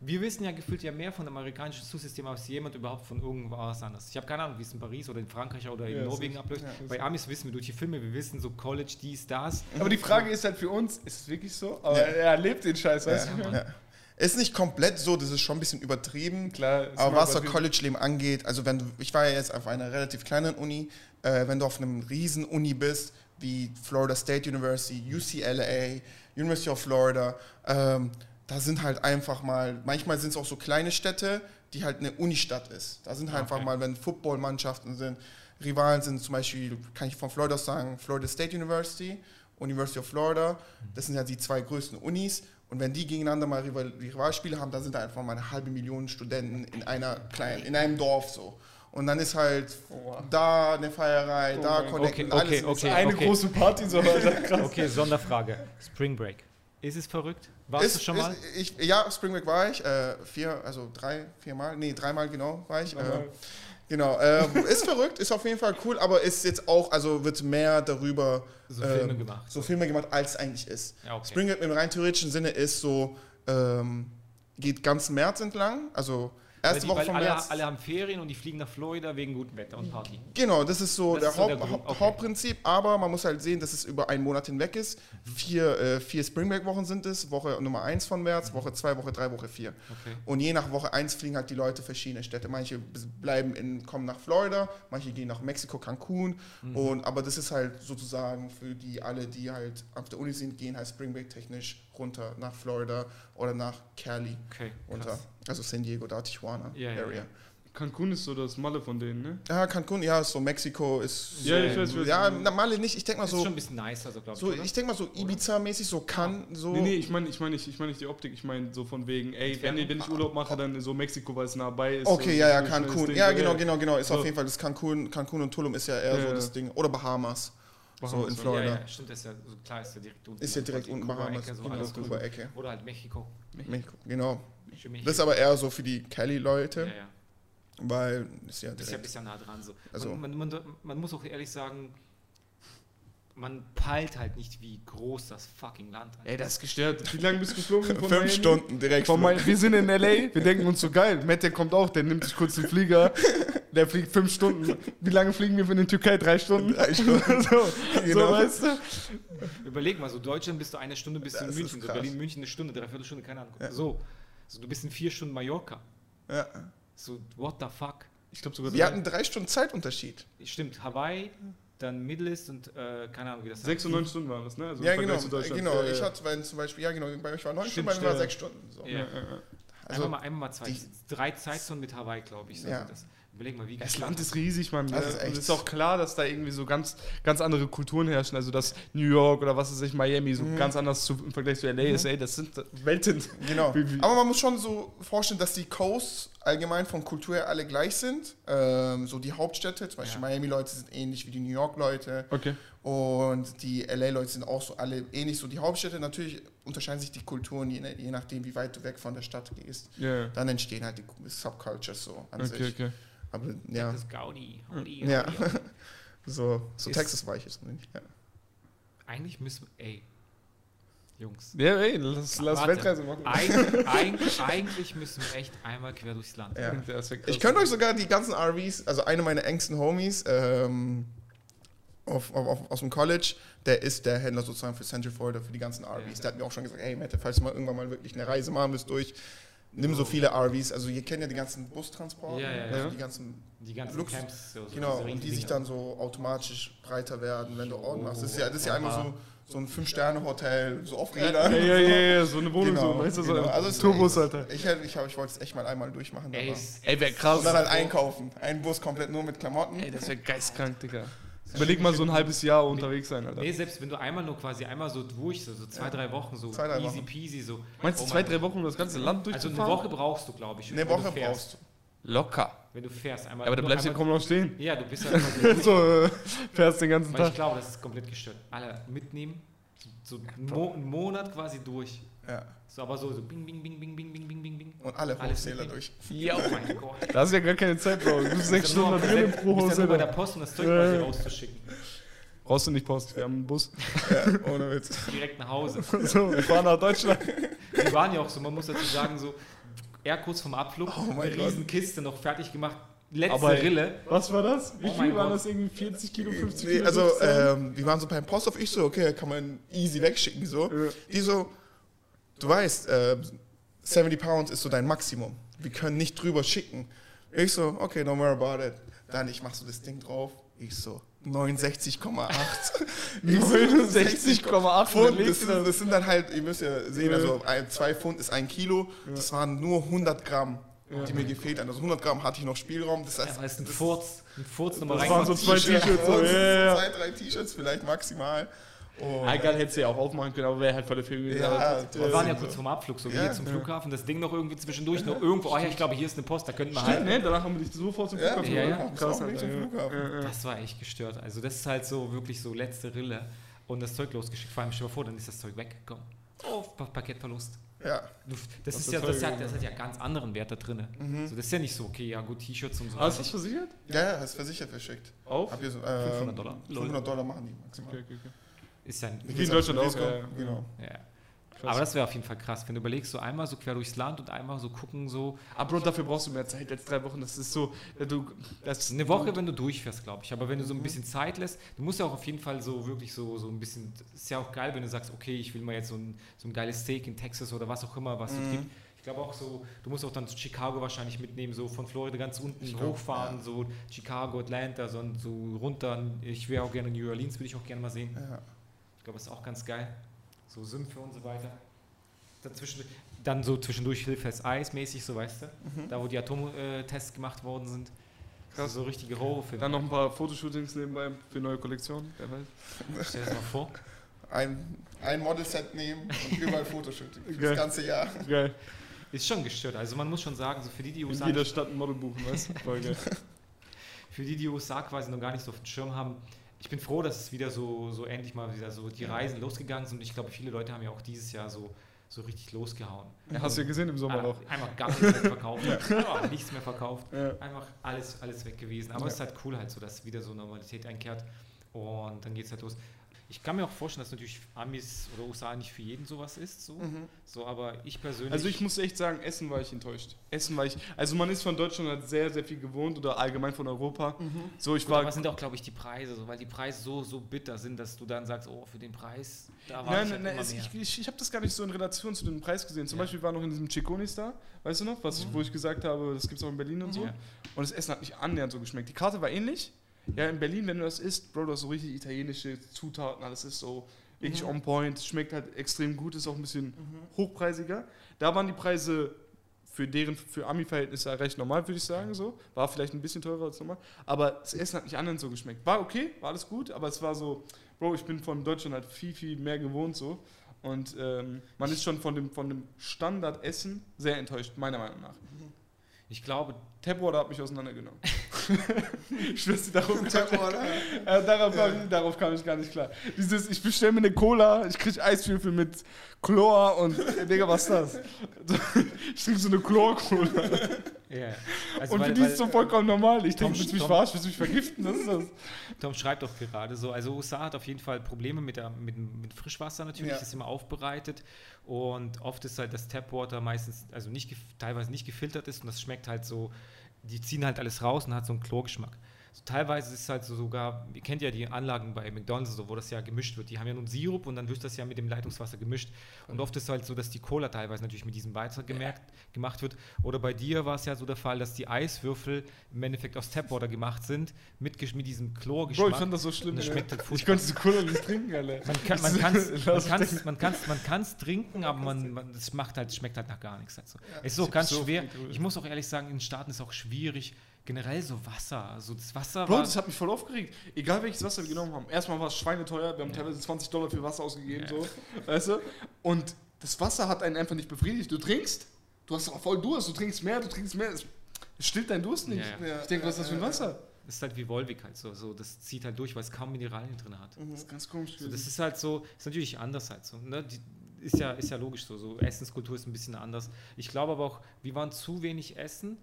Wir wissen ja gefühlt ja mehr von dem amerikanischen Schulsystem als jemand überhaupt von irgendwas anderes. Ich habe keine Ahnung, wie es in Paris oder in Frankreich oder in Ja, Norwegen abläuft. Ja, Bei Amis wissen wir durch die Filme, wir wissen so College, dies, das. Aber die Frage ist halt für uns, ist es wirklich so? Aber Ja. er lebt den Scheiß, weißt Ja, du? Ist nicht komplett so, das ist schon ein bisschen übertrieben. Klar. ist Aber was das. College-Leben angeht, also wenn du, ich war ja jetzt auf einer relativ kleinen Uni, äh, wenn du auf einem riesen Uni bist, wie Florida State University, UCLA, University of Florida, ähm, da sind halt einfach mal, manchmal sind es auch so kleine Städte, die halt eine Unistadt ist. Da sind halt Okay. einfach mal, wenn Footballmannschaften sind, Rivalen sind zum Beispiel, kann ich von Florida sagen, Florida State University, University of Florida, das sind ja die zwei größten Unis. Und wenn die gegeneinander mal Rival Rivalspiele haben, dann sind da einfach mal eine halbe Million Studenten in einer kleinen, in einem Dorf so. Und dann ist halt Wow. da eine Feierei, Oh da connecten, Okay, alles. okay, ist- Eine okay. große Party, so Alter, krass. Okay, Sonderfrage. Spring Break. Ist es verrückt? Warst Ist, du schon mal? Ist, ich, ja, Spring Break war ich, äh, vier, also drei, viermal, nee, dreimal genau war ich. Äh, genau, äh, ist verrückt, ist auf jeden Fall cool, aber ist jetzt auch, also wird mehr darüber So Filme ähm, gemacht. so Filme gemacht, als es eigentlich ist. Ja, okay. Spring Break im rein theoretischen Sinne ist so, ähm, geht ganz März entlang, also erste die, Woche von alle, März. alle haben Ferien und die fliegen nach Florida wegen gutem Wetter und Party. Genau, das ist so Das der, ist so der Haupt, okay. Hauptprinzip, aber man muss halt sehen, dass es über einen Monat hinweg ist. Vier, äh, vier Spring Break Wochen sind es, Woche Nummer 1 von März, Woche 2, Woche 3, Woche 4. Okay. Und je nach Woche 1 fliegen halt die Leute verschiedene Städte. Manche bleiben in, kommen nach Florida, manche gehen nach Mexiko, Cancun. Mhm. Und, aber das ist halt sozusagen für die alle, die halt auf der Uni sind, gehen halt Spring Break technisch runter nach Florida oder nach Cali Okay. runter. krass. Also San Diego, da Tijuana Ja, Area. ja. Cancun ist so das Malle von denen, ne? Ja, Cancun, ja, so Mexiko ist. Ja, so, ich weiß, ich weiß. Ja, na, Male nicht. Ich denke mal Das ist so. schon ein bisschen nicer, so glaube ich. So, oder? ich denke mal so Ibiza-mäßig, so kann, so. Nee, nee, ich meine ich mein nicht, ich mein nicht die Optik, ich meine so von wegen, ey, wenn, wenn ich Urlaub mache, dann so Mexiko, weil es nah bei ist. Okay, ja, ja, so Cancun. Ding. Ja, genau, genau, genau. Ist So. auf jeden Fall das Cancun, Cancun und Tulum ist ja eher Ja, so das Ding. Oder Bahamas. So Bahamas, in ja. Florida. Ja, ja, stimmt, das ist ja, so klar ist ja direkt unten. Ist ja direkt Die unten Bahamas. So Genau, alles gut. Kuba-Ecke. Oder halt Mexiko. Mexiko, genau. Mexiko. Das ist aber eher so für die Cali-Leute, ja, ja. weil ist ja Das ist ja ein direkt. bisschen nah dran. So. Also- man, man, man, man muss auch ehrlich sagen, man peilt halt nicht, wie groß das fucking Land ist. Ey, das ist gestört. Wie lange bist du geflogen? von Fünf Miami? Stunden direkt. Von Miami. Wir sind in L.A., wir denken uns so geil. Matt, der kommt auch, der nimmt sich kurz den Flieger, der fliegt fünf Stunden. Wie lange fliegen wir von der Türkei? Drei Stunden? Drei Stunden. so, Genau. so, weißt du? Überleg mal, so Deutschland bist du eine Stunde bis in München, so. Berlin, München eine Stunde, dreiviertel Stunde, keine Ahnung. Ja. So. so, du bist in vier Stunden Mallorca. Ja. So, what the fuck? Ich glaube sogar Wir hatten drei Stunden Zeitunterschied. Stimmt, Hawaii, dann Middle East und äh, keine Ahnung, wie das sechs und neun Stunden waren das, ne? Also Ja, genau. zu Deutschland. genau. Ja, Ich hatte, wenn zum Beispiel, ja, genau, bei euch war neun Stimmt, Stunden, bei mir war stimmt. sechs Stunden. So. Ja. Also, einmal mal, einmal mal zwei. drei Zeitzonen mit Hawaii, glaube ich. So Ja. das. Überleg mal, wie Das Land ist riesig, Mann. Das ist echt- es ist auch klar, dass da irgendwie so ganz, ganz andere Kulturen herrschen. Also, dass New York oder was weiß ich, Miami so ganz anders zu, im Vergleich zu LA ist. Ey, das sind Welten. Genau. Aber man muss schon so vorstellen, dass die Coasts allgemein von Kultur her alle gleich sind. Ähm, so die Hauptstädte, zum Beispiel Ja. Miami-Leute sind ähnlich wie die New York-Leute. Okay. Und die LA-Leute sind auch so alle ähnlich. So die Hauptstädte, natürlich unterscheiden sich die Kulturen, je, je nachdem, wie weit du weg von der Stadt gehst. Ja, ja. Dann entstehen halt die Subcultures so an Okay, sich. okay. Aber ja, Das Gaudi. Howdy, Ja. so, so Ist- Texas war ich jetzt nicht. Ja. Eigentlich müssen wir, ey, Jungs. Ja, ey, lass, lass. Weltreise machen. Eig, eigentlich, eigentlich müssen wir echt einmal quer durchs Land. Ja. Ich könnte euch sogar die ganzen RVs, also eine meiner engsten Homies ähm, auf, auf, auf, aus dem College, der ist der Händler sozusagen für Central Florida, für die ganzen RVs. Ja. Der hat mir auch schon gesagt, hey Mette, falls du mal irgendwann mal wirklich eine Reise machen willst durch, nimm so viele RVs. Also ihr kennt ja die ganzen Bustransporte, Ja, ja, ja. also die ganzen, Die ganzen Lux- Camps. So, so genau, und die sich dann so automatisch breiter werden, wenn du Orden machst. Das ist ja, das ist ja Oh, einmal so, so ein Fünf-Sterne-Hotel, so auf Ja, Rädern. ja, ja, ja, so eine Wohnung, Genau, so, weißt du, so genau. ein Also echt- Alter. Ich, ich, ich wollte es echt mal einmal durchmachen. Ey, Ey, wäre krass. und dann halt einkaufen. Ein Bus komplett nur mit Klamotten. Ey, das wäre geistkrank, Digga. Überleg mal so ein halbes Jahr unterwegs sein, Alter. Nee, selbst wenn du einmal nur quasi einmal so durch, so, zwei, drei Wochen, so Zwei, drei easy Wochen. peasy, so. Meinst du Oh zwei, drei Wochen, um das ganze Land Gott. Also durchzufahren? eine Woche brauchst du, glaube ich. Eine Woche du fährst. brauchst du. Locker. Wenn du fährst. Einmal, Ja, aber da nur bleibst du einmal- kaum noch stehen. Ja, du bist halt so äh, fährst den ganzen Weil ich Tag. glaube, das ist komplett gestört. Alle mitnehmen, so Mo einen Monat quasi durch. Ja. So, aber so, so bing, bing, bing, bing, bing, bing, bing, bing, bing. Und alle Alles Hochzähler durch. Ja, oh mein Gott. Da hast du ja gar keine Zeit, Bro. Du bist sechs Stunden drin direkt- pro bist ja nur bei der. Post, um das Zeug quasi rauszuschicken. Brauchst du nicht Post, wir haben einen Bus. Ja, ohne Witz. Direkt nach Hause. So, wir fahren nach Deutschland. Die waren ja auch so, man muss dazu sagen, so, er kurz vom Abflug, Oh eine Gott. riesen Kiste noch fertig gemacht, letzte Aber- Rille. Was war das? Wie Oh viel waren Gott. das? Irgendwie 40 Kilo, 50 Nee, Kilo? also, 15? ähm, wir waren so beim Post auf ich so, okay, kann man easy wegschicken, so. Ja. Die so, du weißt, äh, 70 Pounds ist so dein Maximum. Wir können nicht drüber schicken. Ich so, okay, no more about it. Dann, ich mach so das Ding drauf. Ich so, 69,8. Ich so, 69,8 Pfund. Das sind, das. das sind dann halt, ihr müsst ja sehen, also ein, zwei Pfund ist ein Kilo. Das waren nur 100 Gramm, die mir gefehlt haben. Also 100 Gramm hatte ich noch Spielraum. Das heißt, Ja, es ein das- Furz, ein Furz nochmal Das waren so zwei T-Shirts. So, ja, ja. Zwei, drei T-Shirts vielleicht maximal. Und Egal, hättest du ja auch aufmachen können, aber wäre halt voll der Film gewesen. Ja. Wir waren ja kurz vorm Abflug, so wie Ja. jetzt zum Flughafen, das Ding noch irgendwie zwischendurch, noch irgendwo, oh ja, ich glaube, hier ist eine Post, da könnten wir Stimmt, halt. ne? Danach haben wir dich sofort zum Ja, Flughafen ja, ja. Krass, nicht zum. Flughafen. Ja, ja. Das war echt gestört. Also das ist halt so wirklich so letzte Rille und das Zeug losgeschickt. Vor allem stell dir mal vor, dann ist das Zeug weggekommen. Oh, Pa- Paketverlust. Ja, Das, ist ja, das, hat, das hat ja ganz anderen Wert da drin. So, das ist ja nicht so, okay, ja gut, T-Shirts und so. Hast du das versichert? ja, ja, hast versichert verschickt. Auf? Hab hier so, äh, 500 Dollar. 500 Dollar machen die maximal. Okay, okay, okay. Ist ja, Wie in Deutschland auch, ja, ja. Genau. ja. Aber das wäre auf jeden Fall krass, wenn du überlegst, so einmal so quer durchs Land und einmal so gucken, so Aber Bro, dafür brauchst du mehr Zeit als drei Wochen. Das ist so, äh, du, das eine Woche, wenn du durchfährst, glaube ich. Aber wenn du so ein bisschen Zeit lässt, du musst ja auch auf jeden Fall so wirklich so, so ein bisschen, ist ja auch geil, wenn du sagst, okay, ich will mal jetzt so ein, so ein geiles Steak in Texas oder was auch immer, was es gibt. Ich glaube auch so, du musst auch dann Chicago wahrscheinlich mitnehmen, so von Florida ganz unten Ich glaub, hochfahren, so Chicago, Atlanta, so, so runter. Ich wäre auch gerne New Orleans, würde ich auch gerne mal sehen. Ja. Ich glaube, das ist auch ganz geil. So Sümpfe und so weiter. Dazwischen, Dann so zwischendurch Hilfes Eis mäßig, so weißt du. Da, wo die Atomtests gemacht worden sind. Krass. So richtige Horrorfilme. Dann noch ein paar Fotoshootings nebenbei für neue Kollektionen, wer weiß. Stell dir das mal vor. Ein, ein Modelset nehmen und überall Fotoshooting das ganze Jahr. Geil. Ist schon gestört. Also man muss schon sagen, so für die, die In USA, jeder Stadt ein Model buchen, weißt du? Voll geil. für die, die USA quasi noch gar nicht so auf dem Schirm haben, ich bin froh, dass es wieder so, so endlich mal wieder so die Reisen losgegangen sind. Und ich glaube, viele Leute haben ja auch dieses Jahr so, so richtig losgehauen. Ja, hast du ja gesehen im Sommer Ah, noch. Einfach gar nichts mehr verkauft. nichts mehr verkauft. Ja. Einfach alles, alles weg gewesen. Aber es ist halt cool halt so, dass wieder so Normalität einkehrt. Und dann geht es halt los. Ich kann mir auch vorstellen, dass natürlich Amis oder USA nicht für jeden sowas ist. So, so aber ich persönlich. Also ich muss echt sagen, Essen war ich enttäuscht. Essen war ich. Also man ist von Deutschland halt sehr, sehr viel gewohnt oder allgemein von Europa. So, ich Gut, aber war. es sind auch, glaube ich, die Preise, so, weil die Preise so, so bitter sind, dass du dann sagst, oh, für den Preis, da war Nein, ich nein, halt nein, es, mehr. ich, ich, ich habe das gar nicht so in Relation zu dem Preis gesehen. Zum Ja. Beispiel war noch in diesem Chiconis da, weißt du noch, was ich, wo ich gesagt habe, das gibt es auch in Berlin und so. Ja. Und das Essen hat nicht annähernd so geschmeckt. Die Karte war ähnlich. Ja, in Berlin, wenn du das isst, Bro, du hast so richtig italienische Zutaten, alles ist so wirklich on point, schmeckt halt extrem gut, ist auch ein bisschen hochpreisiger. Da waren die Preise für deren, für Ami-Verhältnisse recht normal, würde ich sagen, so. War vielleicht ein bisschen teurer als normal. Aber das Essen hat nicht annähernd so geschmeckt. War okay, war alles gut, aber es war so, Bro, ich bin von Deutschland halt viel, viel mehr gewohnt, so. Und ähm, man ist schon von dem, von dem Standardessen sehr enttäuscht, meiner Meinung nach. Ich glaube, Tapwater hat mich auseinandergenommen. ich dir, darauf, Tapwater? äh, darauf, kam ich, darauf kam ich gar nicht klar. Dieses, ich bestelle mir eine Cola, ich krieg Eiswürfel mit Chlor und, äh, Digga, was ist das? ich trinke so eine Chlor-Cola. ja. Also Und weil, für die ist es so vollkommen normal. Ich Tom, denke, willst du mich verarschen, willst du mich vergiften? Was ist das? Tom schreibt doch gerade so, also USA hat auf jeden Fall Probleme mit, der, mit, mit Frischwasser natürlich, Ja. das ist immer aufbereitet und oft ist halt das Tapwater meistens, also nicht, teilweise nicht gefiltert ist und das schmeckt halt so, die ziehen halt alles raus und hat so einen Chlorgeschmack. So, teilweise ist es halt so sogar, ihr kennt ja die Anlagen bei McDonalds, so, wo das ja gemischt wird, die haben ja nun Sirup und dann wird das ja mit dem Leitungswasser gemischt und oft ist es halt so, dass die Cola teilweise natürlich mit diesem Weizen gemerkt, gemacht wird oder bei dir war es ja so der Fall, dass die Eiswürfel im Endeffekt aus Tapwater gemacht sind, mit, mit diesem Chlorgeschmack. Bro, ich fand das so schlimm. Das schmeckt halt ich konnte diese Cola nicht trinken, Alter. Man kann man kann's, man kann's, man kann's, man kann's trinken, aber man, man das macht halt, schmeckt halt nach gar nichts. Halt so. es ist auch ganz so schwer. Ich muss auch ehrlich sagen, in den Staaten ist es auch schwierig, generell so Wasser. Also das Wasser Bro, das hat mich voll aufgeregt. Egal welches Wasser wir genommen haben. Erstmal war es schweineteuer, wir haben teilweise 20 Dollar für Wasser ausgegeben, Ja. so. Weißt du? Und das Wasser hat einen einfach nicht befriedigt. Du trinkst, du hast auch voll Durst, du trinkst mehr, du trinkst mehr. Es stillt deinen Durst nicht. Ja, ja. Ich denke, was ist das für ein Wasser? das ist halt wie Volvic halt so, so. Das zieht halt durch, weil es kaum Mineralien drin hat. Das ist ganz komisch. So, das ist halt so, ist natürlich anders halt so. Ne? Die, ist ja, ist ja logisch so. So Essenskultur ist ein bisschen anders. Ich glaube aber auch, wir waren zu wenig essen.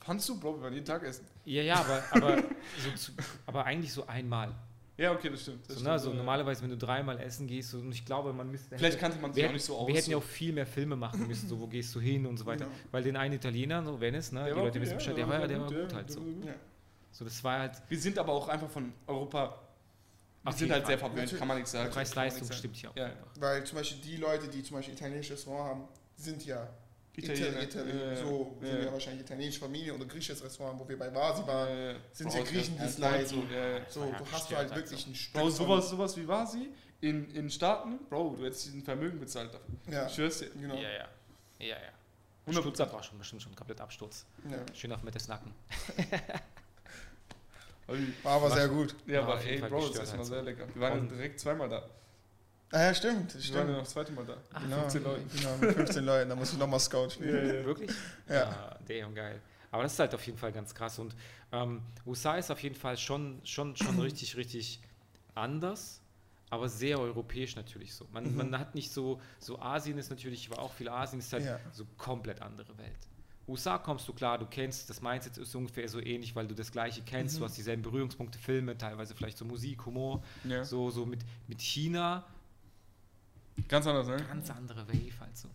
Fandst du, Bro, wir waren jeden Tag essen. Ja, ja, aber, aber, so zu, aber eigentlich so einmal. Ja, okay, das stimmt. Das So, stimmt. ne? also Ja. normalerweise, wenn du dreimal essen gehst, so, und ich glaube, man müsste. Vielleicht kannte man sich auch nicht so aus. wir hätten ja auch viel mehr Filme machen müssen, so wo gehst du hin und so weiter. Ja. Weil den einen Italiener, so Venice, ne, Der die war Leute okay, wissen ja, Bescheid, der der war, der war gut, gut halt so. So, das war halt Wir sind aber auch einfach von Europa. Wir sind halt sehr verwöhnt, kann man nichts sagen. Preis-Leistung stimmt auch Ja. einfach. Weil zum Beispiel die Leute, die zum Beispiel italienisches Restaurant haben, sind ja Italiener. Italiener. Ja, ja. so sind Ja. ja wahrscheinlich italienische Familie oder griechisches Restaurant, wo wir bei Vasi waren. Äh, Sind sie Griechen, ja, die es ja, leiden. so, ja, ja. So, Ja, du hast halt halt wirklich so. ein Stück Bro, sowas, sowas wie war sie in, in Staaten, Bro, du hättest diesen Vermögen bezahlt dafür. Ja, Ich schwör's dir. genau. Ja, ja. Ja, ja. 100%. Stuttgart war schon bestimmt schon komplett Absturz. Ja. Schön auf Mettes Nacken. War aber sehr gut. Ja, Ja, aber ey, Bro, das ist halt mal so. sehr lecker. Wir waren ja Und- direkt zweimal da. Ah ja, stimmt. Wir waren ja stimmt. noch das zweite Mal da. Ah, Genau, 15 Leuten. Genau, mit 15 Leuten. Da muss ich nochmal Scout spielen. Wirklich? Ja. Ah, damn, geil. Aber das ist halt auf jeden Fall ganz krass. Und ähm, USA ist auf jeden Fall schon, schon, schon richtig, richtig anders, aber sehr europäisch natürlich so. Man, man hat nicht so, so Asien ist natürlich, ich war auch viel Asien, ist halt Ja. so komplett andere Welt. USA kommst du klar, du kennst, das Mindset ist ungefähr so ähnlich, weil du das gleiche kennst, du hast dieselben Berührungspunkte, Filme, teilweise vielleicht so Musik, Humor, Ja. so, so mit, mit China, Ganz anders, ne? ganz andere Wave halt so.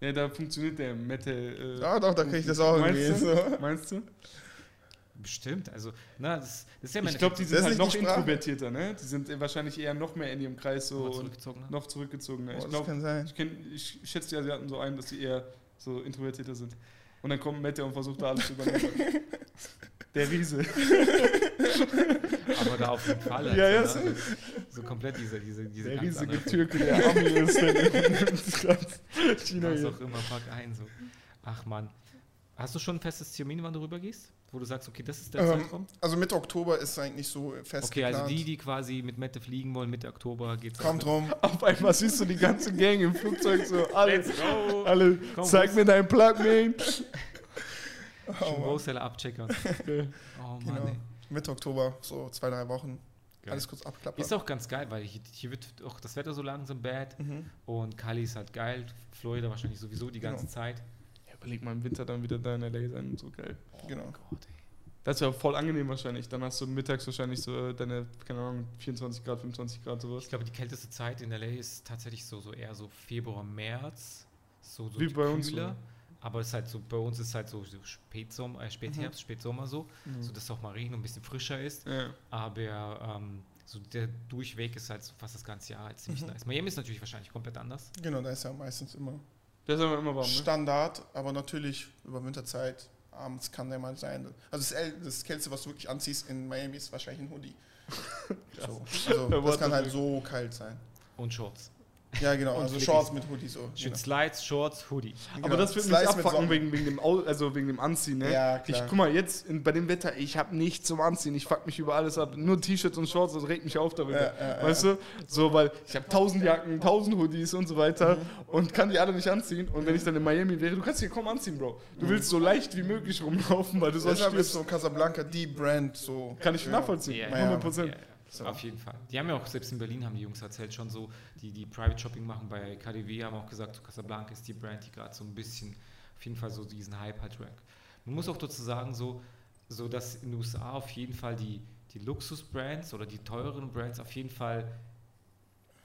Ja, da funktioniert der Mette. Äh, Ja, doch, da krieg ich das auch meinst irgendwie. Du? So. Meinst du? Bestimmt, also, na, das, das ist ja im Ich glaube, die sind Das halt noch introvertierter, ne? Die sind wahrscheinlich eher noch mehr in ihrem Kreis so so und zurückgezogen. noch zurückgezogener. Boah, Ich das glaube, kann sein. ich, kenn, ich schätze die Asiaten so ein, dass sie eher so introvertierter sind. Und dann kommt Mette und versucht da alles zu übernehmen. Der Riese. Aber da auf jeden Fall. Ja, ja, also, ne? So, komplett diese, diese, diese Der riesige andere- Türke, der Ami ist, ganz China Was auch immer, pack ein. So. Ach man. Hast du schon ein festes Termin, wann du rüber gehst? Wo du sagst, okay, das ist der Ähm, Zeitraum? also Mitte Oktober ist eigentlich so fest Okay, also geplant. die, die quasi mit Mette fliegen wollen, Mitte Oktober geht's Kommt rum. Auf einmal siehst du die ganze Gang im Flugzeug so, alle, alle, Komm, zeig mir deinen Plug, man. Schon Wholesale abchecken. Oh Mann, Genau. Mitte Oktober, so zwei, drei Wochen. Geil. Alles kurz abklappen. Ist auch ganz geil, weil hier, hier wird auch das Wetter so langsam bad Mhm. und Cali ist halt geil, Florida wahrscheinlich sowieso die ganze Genau. Zeit. Ja, überleg mal im Winter dann wieder da in L.A. sein, so geil. Genau. Gott, ey. Das ist ja voll angenehm wahrscheinlich. Dann hast du mittags wahrscheinlich so deine, keine Ahnung, 24 Grad, 25 Grad sowas. Ich glaube, die kälteste Zeit in LA ist tatsächlich so, so eher so Februar, März. So, so Wie bei uns, kühler. oder? Aber es ist halt so, bei uns ist halt so, so Spätsommer, äh, Spätherbst, Spätsommer so, Mhm. so dass auch mal regnet und ein bisschen frischer ist. Ja. Aber ähm, so der Durchweg ist halt so fast das ganze Jahr halt ziemlich Mhm. nice. Miami ist natürlich wahrscheinlich komplett anders. Genau, da ist ja meistens immer Das ist aber immer warm, ne? Standard, aber natürlich über Winterzeit, abends kann der mal sein. Also das, das Kälteste, was du wirklich anziehst in Miami, ist wahrscheinlich ein Hoodie. so. Also das what kann halt so kalt sein. Und Shorts. Ja, genau, Und also Shorts mit Hoodie so. Schön Genau. Slides, Shorts, Hoodie. Aber Genau. das wird mich abfacken wegen, wegen, dem also wegen dem Anziehen, ne? Ja, Ich, klar. guck mal, jetzt in, bei dem Wetter, ich habe nichts zum Anziehen. Ich fuck mich über alles ab. Nur T-Shirts und Shorts, das regt mich auf darüber. Ja, ja, ja. weißt du? So, weil ich habe tausend Jacken, tausend Hoodies und so weiter Mhm. und kann die alle nicht anziehen. Und wenn ich dann in Miami wäre, du kannst die kaum anziehen, Bro. Du willst so leicht wie möglich rumlaufen, weil du sonst Deshalb ist so Casablanca die Brand so. Kann ich ja. nachvollziehen. Ja, 100 Prozent. Ja. Auf jeden Fall. Die haben ja auch, selbst in Berlin haben die Jungs erzählt, schon so, die, die Private Shopping machen bei KDW, haben auch gesagt, so Casablanca ist die Brand, die gerade so ein bisschen, auf jeden Fall so diesen Hype halt rankt. Man muss auch dazu sagen, so, so dass in den USA auf jeden Fall die, die Luxus-Brands oder die teureren Brands auf jeden Fall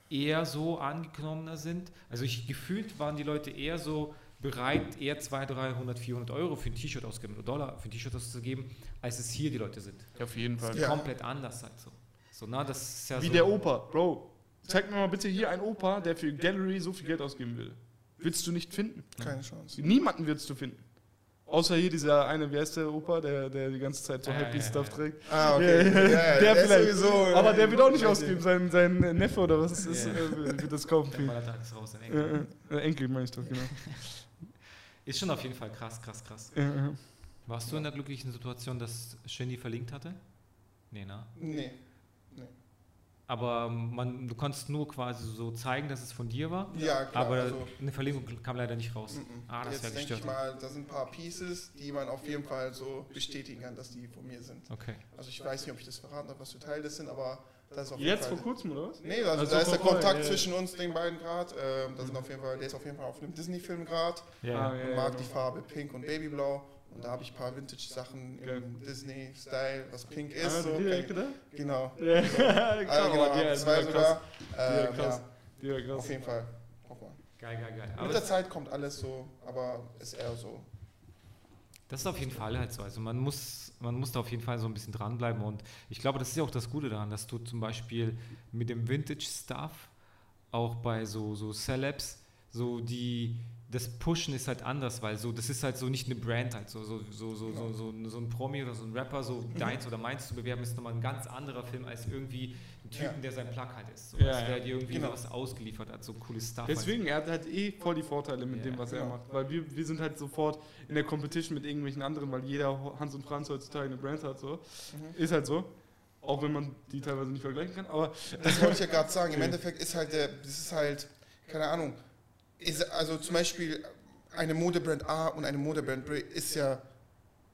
eher so angenommener sind. Also ich gefühlt waren die Leute eher so bereit, eher 200, 300, 400 Euro für ein T-Shirt auszugeben oder Dollar für ein T-Shirt auszugeben, als es hier die Leute sind. Auf jeden Fall. Ja. Komplett anders halt so. So, na, das ist ja Wie so. der Opa, Bro. Zeig mir mal bitte hier einen Opa, der für Gallery so viel Geld ausgeben will. Willst du nicht finden. Keine Chance. Niemanden wirst du finden. Außer hier dieser eine, wer ist der Opa, der, der die ganze Zeit so Ja, Happy ja, Stuff ja. trägt. Ah, okay. Ja, ja, Ja, der ist vielleicht. sowieso, Aber äh, der wird auch nicht ausgeben, sein, sein Neffe oder was ist, ist Ja. äh, wird das kaufen Der ballert alles raus, in Äh, Englisch. äh, Enkel meine ich doch, genau. Ist schon auf jeden Fall krass, krass, krass. Warst du in der glücklichen Situation, dass Shindy verlinkt hatte? Nee, na. Nee. Aber man, du konntest nur quasi so zeigen, dass es von dir war. Ja, klar. aber also, eine Verlinkung kam leider nicht raus. mm, mm. Ah, das Jetzt denke ich gestört. mal, da sind ein paar Pieces, die man auf jeden Fall so bestätigen kann, dass die von mir sind. Okay. Also ich weiß nicht, ob ich das verraten habe, was für Teile das sind, aber das ist auf Jetzt jeden vor Fall. kurzem, oder was? Nee, also, Also da ist der vor- Kontakt ja, zwischen uns, den beiden gerade. Ähm, da sind auf jeden Fall, der ist auf jeden Fall auf einem Disney-Film gerade. Ja. Ah, ja, und ja, mag genau. die Farbe Pink und Babyblau. Und da habe ich ein paar Vintage-Sachen im Disney-Style, was pink ist. Ah, so. Ecke da? Genau. Ja, Also, klar, genau, aber die, zwei sogar. Ähm, krass. ja, krass. auf jeden Fall. Geil, geil, geil. Mit Aber der Zeit kommt alles so, aber ist eher so. Das ist auf jeden Fall halt so. Also man muss, man muss da auf jeden Fall so ein bisschen dranbleiben und ich glaube, das ist ja auch das Gute daran, dass du zum Beispiel mit dem Vintage-Stuff auch bei so, so Celebs, so die, das Pushen ist halt anders, weil so, das ist halt so nicht eine Brand halt, so, so, so, so, so, so, so ein Promi oder so ein Rapper, so deins oder meins zu bewerben, ist nochmal ein ganz anderer Film als irgendwie ein Typen, Ja. der sein Plug halt ist. So, Ja, als ja. der dir irgendwie Genau. was ausgeliefert hat, so cooles Stuff. Deswegen, er hat halt eh voll die Vorteile mit Ja, dem, was er macht. Weil wir, wir sind halt sofort in der Competition mit irgendwelchen anderen, weil jeder Hans und Franz heutzutage eine Brand hat. So. Mhm. Ist halt so. Auch wenn man die teilweise nicht vergleichen kann. Aber Das wollte ich ja gerade sagen. Im Endeffekt ist halt der, das ist halt, keine Ahnung, ist, also zum Beispiel eine Modebrand A und eine Modebrand B ist ja,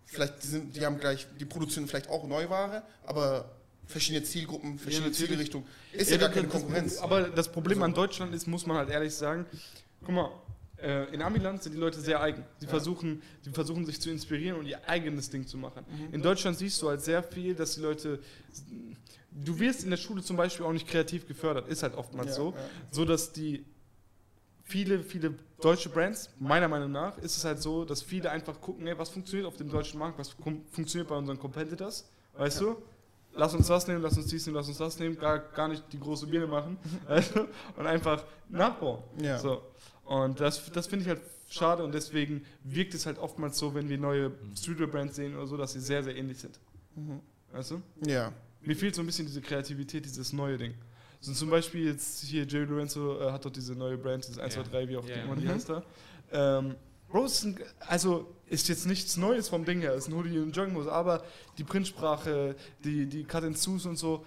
vielleicht die sind, die haben gleich, die produzieren vielleicht auch Neuware, aber verschiedene Zielgruppen, verschiedene natürlich. Zielrichtungen. Ist ja, gar das- keine das- Konkurrenz. Aber das Problem Also- an Deutschland ist, muss man halt ehrlich sagen, guck mal, äh, in Amiland sind die Leute sehr eigen. Sie Ja. versuchen, die versuchen sich zu inspirieren und ihr eigenes Ding zu machen. Mhm. In Deutschland siehst du halt sehr viel, dass die Leute, du wirst in der Schule zum Beispiel auch nicht kreativ gefördert, ist halt oftmals Ja, so, ja. so dass die viele, viele deutsche Brands, meiner Meinung nach, ist es halt so, dass viele einfach gucken, ey, was funktioniert auf dem deutschen Markt, was fun- funktioniert bei unseren Competitors, weißt du? Lass uns das nehmen, lass uns dies nehmen, lass uns das nehmen, gar, gar nicht die große Birne machen und einfach nachbauen. Ja. So. Und das, das finde ich halt schade und deswegen wirkt es halt oftmals so, wenn wir neue Streetwear-Brands sehen oder so, dass sie sehr, sehr ähnlich sind. Mhm. Weißt du? Ja. Mir fehlt so ein bisschen diese Kreativität, dieses neue Ding. So zum Beispiel jetzt hier Jerry Lorenzo äh, hat doch diese neue Brand, dieses 1, Ja. 2, 3, wie auch Ja. immer die Mhm. heißt da. Ähm, Bro, ist ein, also ist jetzt nichts Neues vom Ding her, ist ein Hoodie und Jogginghose, aber die Printsprache, die, die Cut and Sus und so,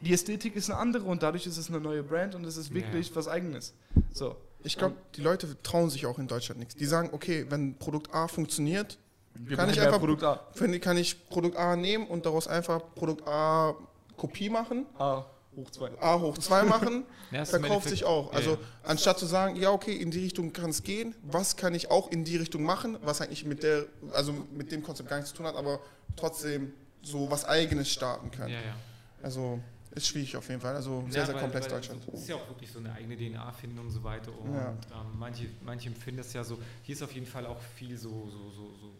die Ästhetik ist eine andere und dadurch ist es eine neue Brand und es ist Ja. wirklich was Eigenes. So. Ich glaube, die Leute trauen sich auch in Deutschland nichts. Die sagen, okay, wenn Produkt A funktioniert, Wir Kann ich einfach- Produkt A. finde- kann ich Produkt A nehmen und daraus einfach Produkt A Kopie machen, A hoch 2. A hoch 2 machen, Ja, verkauft sich auch. Ja, Also ja. anstatt zu sagen, ja okay, in die Richtung kann es gehen, was kann ich auch in die Richtung machen, was eigentlich mit der, also mit dem Konzept gar nichts zu tun hat, aber trotzdem so was Eigenes starten kann. Ja, ja. Also ist schwierig auf jeden Fall. Also sehr, Ja, sehr weil- komplex weil Deutschland. Es ist ja auch wirklich so eine eigene DNA finden und so weiter. Und Ja. ähm, manche, manche empfinden das ja so. Hier ist auf jeden Fall auch viel so, so, so, so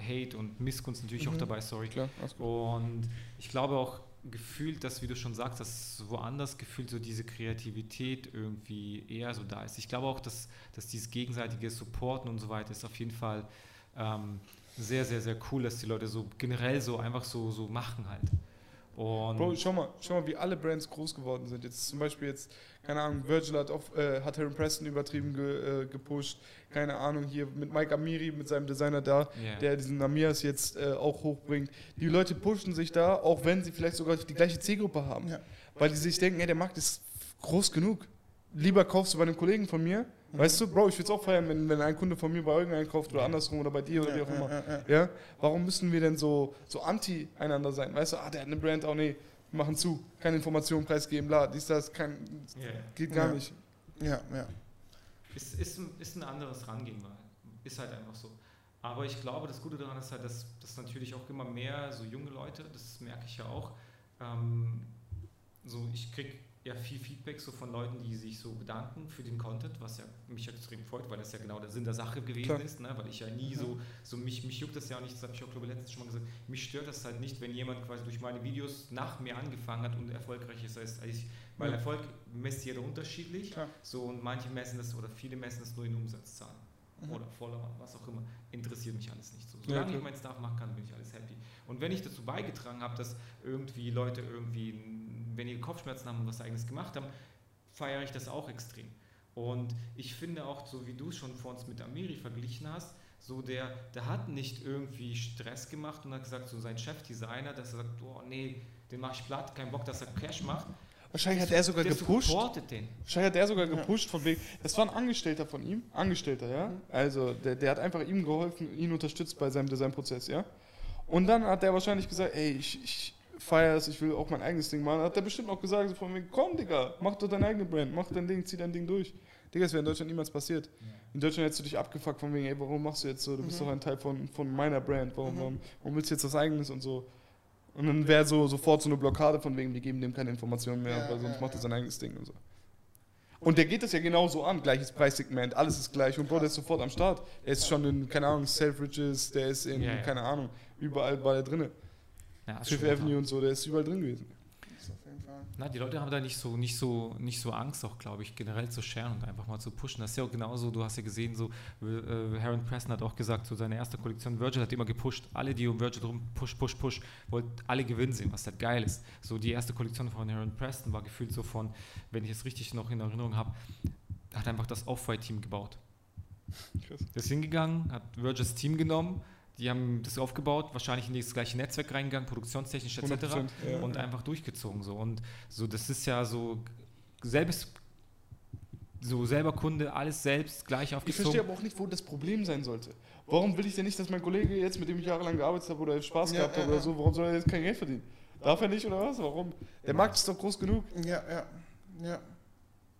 Hate und Missgunst natürlich auch Mhm. dabei, sorry. Klar. Und ich glaube auch gefühlt, dass, wie du schon sagst, dass woanders gefühlt so diese Kreativität irgendwie eher so da ist. Ich glaube auch, dass, dass dieses gegenseitige Supporten und so weiter ist auf jeden Fall ähm, sehr, sehr, sehr cool, dass die Leute so generell so einfach so, so machen halt. Und Bro, schau mal, schau mal, wie alle Brands groß geworden sind. Jetzt zum Beispiel jetzt, keine Ahnung, Virgil hat, auf, äh, hat Heron Preston übertrieben ge, äh, gepusht. Keine Ahnung, hier mit Mike Amiri, mit seinem Designer da, Ja. der diesen Namias jetzt äh, auch hochbringt. Die Leute pushen sich da, auch wenn sie vielleicht sogar die gleiche Zielgruppe haben. Ja. Weil die sich denken, ey, der Markt ist groß genug. Lieber kaufst du bei einem Kollegen von mir. Weißt du, Bro, ich würde es auch feiern, wenn, wenn ein Kunde von mir bei Eugen einkauft oder Ja. andersrum oder bei dir oder wie auch immer. Ja, ja, Ja, warum müssen wir denn so, so anti einander sein? Weißt du, ah, der hat eine Brand, oh nee, wir machen zu, keine Informationen preisgeben, bla, dies, das, kein, Ja. geht gar Ja. nicht. ja, ja. Ist, ist, ein, ist ein anderes Rangehen, weil ist halt einfach so. Aber ich glaube, das Gute daran ist halt, dass, dass natürlich auch immer mehr so junge Leute, das merke ich ja auch, ähm, so ich kriege ja viel Feedback so von Leuten, die sich so bedanken für den Content, was ja mich extrem freut, weil das ja genau der Sinn der Sache gewesen Klar. ist, ne? weil ich ja nie so, so mich, mich juckt das ja auch nicht, das habe ich auch glaube ich letztens schon mal gesagt, mich stört das halt nicht, wenn jemand quasi durch meine Videos nach mir angefangen hat und erfolgreich ist als als ich, weil Ja. Erfolg misst jeder unterschiedlich, Klar. so und manche messen das oder viele messen das nur in Umsatzzahlen Mhm. oder Follower, was auch immer, interessiert mich alles nicht so. Ja, Solange klar. ich meinen Stuff machen kann, bin ich alles happy. Und wenn ich dazu beigetragen habe, dass irgendwie Leute irgendwie, wenn die Kopfschmerzen haben und was eigenes gemacht haben, feiere ich das auch extrem. Und ich finde auch, so wie du es schon vor uns mit Amiri verglichen hast, so der, der hat nicht irgendwie Stress gemacht und hat gesagt, so sein Chefdesigner, dass er sagt, oh nee, den mach ich platt, kein Bock, dass er Cash macht. Wahrscheinlich hat er sogar der gepusht. den. Wahrscheinlich hat er sogar Ja. gepusht von wegen, das war ein Angestellter von ihm, Angestellter, ja. Mhm. Also der, der hat einfach ihm geholfen, ihn unterstützt bei seinem Designprozess, ja. Und dann hat er wahrscheinlich gesagt, ey, ich, ich feiere es, ich will auch mein eigenes Ding machen. Hat er bestimmt auch gesagt, so von wegen, komm, Digga, mach doch deine eigene Brand, mach dein Ding, zieh dein Ding durch. Digga, das wäre in Deutschland niemals passiert. In Deutschland hättest du dich abgefuckt von wegen, ey, warum machst du jetzt so? Du bist Mhm. doch ein Teil von, von meiner Brand, warum, Mhm. warum, warum willst du jetzt was eigenes und so? Und dann wäre so sofort so eine Blockade von wegen, die geben dem keine Informationen mehr, Ja, weil sonst ja, macht er ja. sein eigenes Ding und so. Und der geht das ja genauso an, gleiches Preissegment, alles ist gleich und Bro, der ist sofort am Start. Der ist schon in, keine Ahnung, Selfridges, der ist in, Ja, ja. keine Ahnung, überall war der drinne. Ja, Fifth Avenue und so, der ist überall drin gewesen. Na, die Leute haben da nicht so, nicht so, nicht so Angst, auch glaube ich, generell zu sharen und einfach mal zu pushen. Das ist ja auch genauso, du hast ja gesehen, so äh, Heron Preston hat auch gesagt, so seine erste Kollektion, Virgil hat immer gepusht, alle, die um Virgil drum push, push, push, wollten alle gewinnen sehen, was halt geil ist. So die erste Kollektion von Heron Preston war gefühlt so von, wenn ich es richtig noch in Erinnerung habe, hat einfach das Off-White-Team gebaut. Krass. Der ist hingegangen, hat Virgils Team genommen, die haben das aufgebaut, wahrscheinlich in das gleiche Netzwerk reingegangen, produktionstechnisch etc 100%, ja. und einfach durchgezogen so und so das ist ja so selbst so selber Kunde alles selbst gleich Ich aufgezogen verstehe aber auch nicht, wo das Problem sein sollte. Warum will ich denn nicht, dass mein Kollege jetzt, mit dem ich jahrelang gearbeitet habe oder Spaß Ja, gehabt ja, habe oder ja. so, warum soll er jetzt kein Geld verdienen? Darf er nicht oder was? Warum? Der Markt ist doch groß genug. Ja, ja, ja.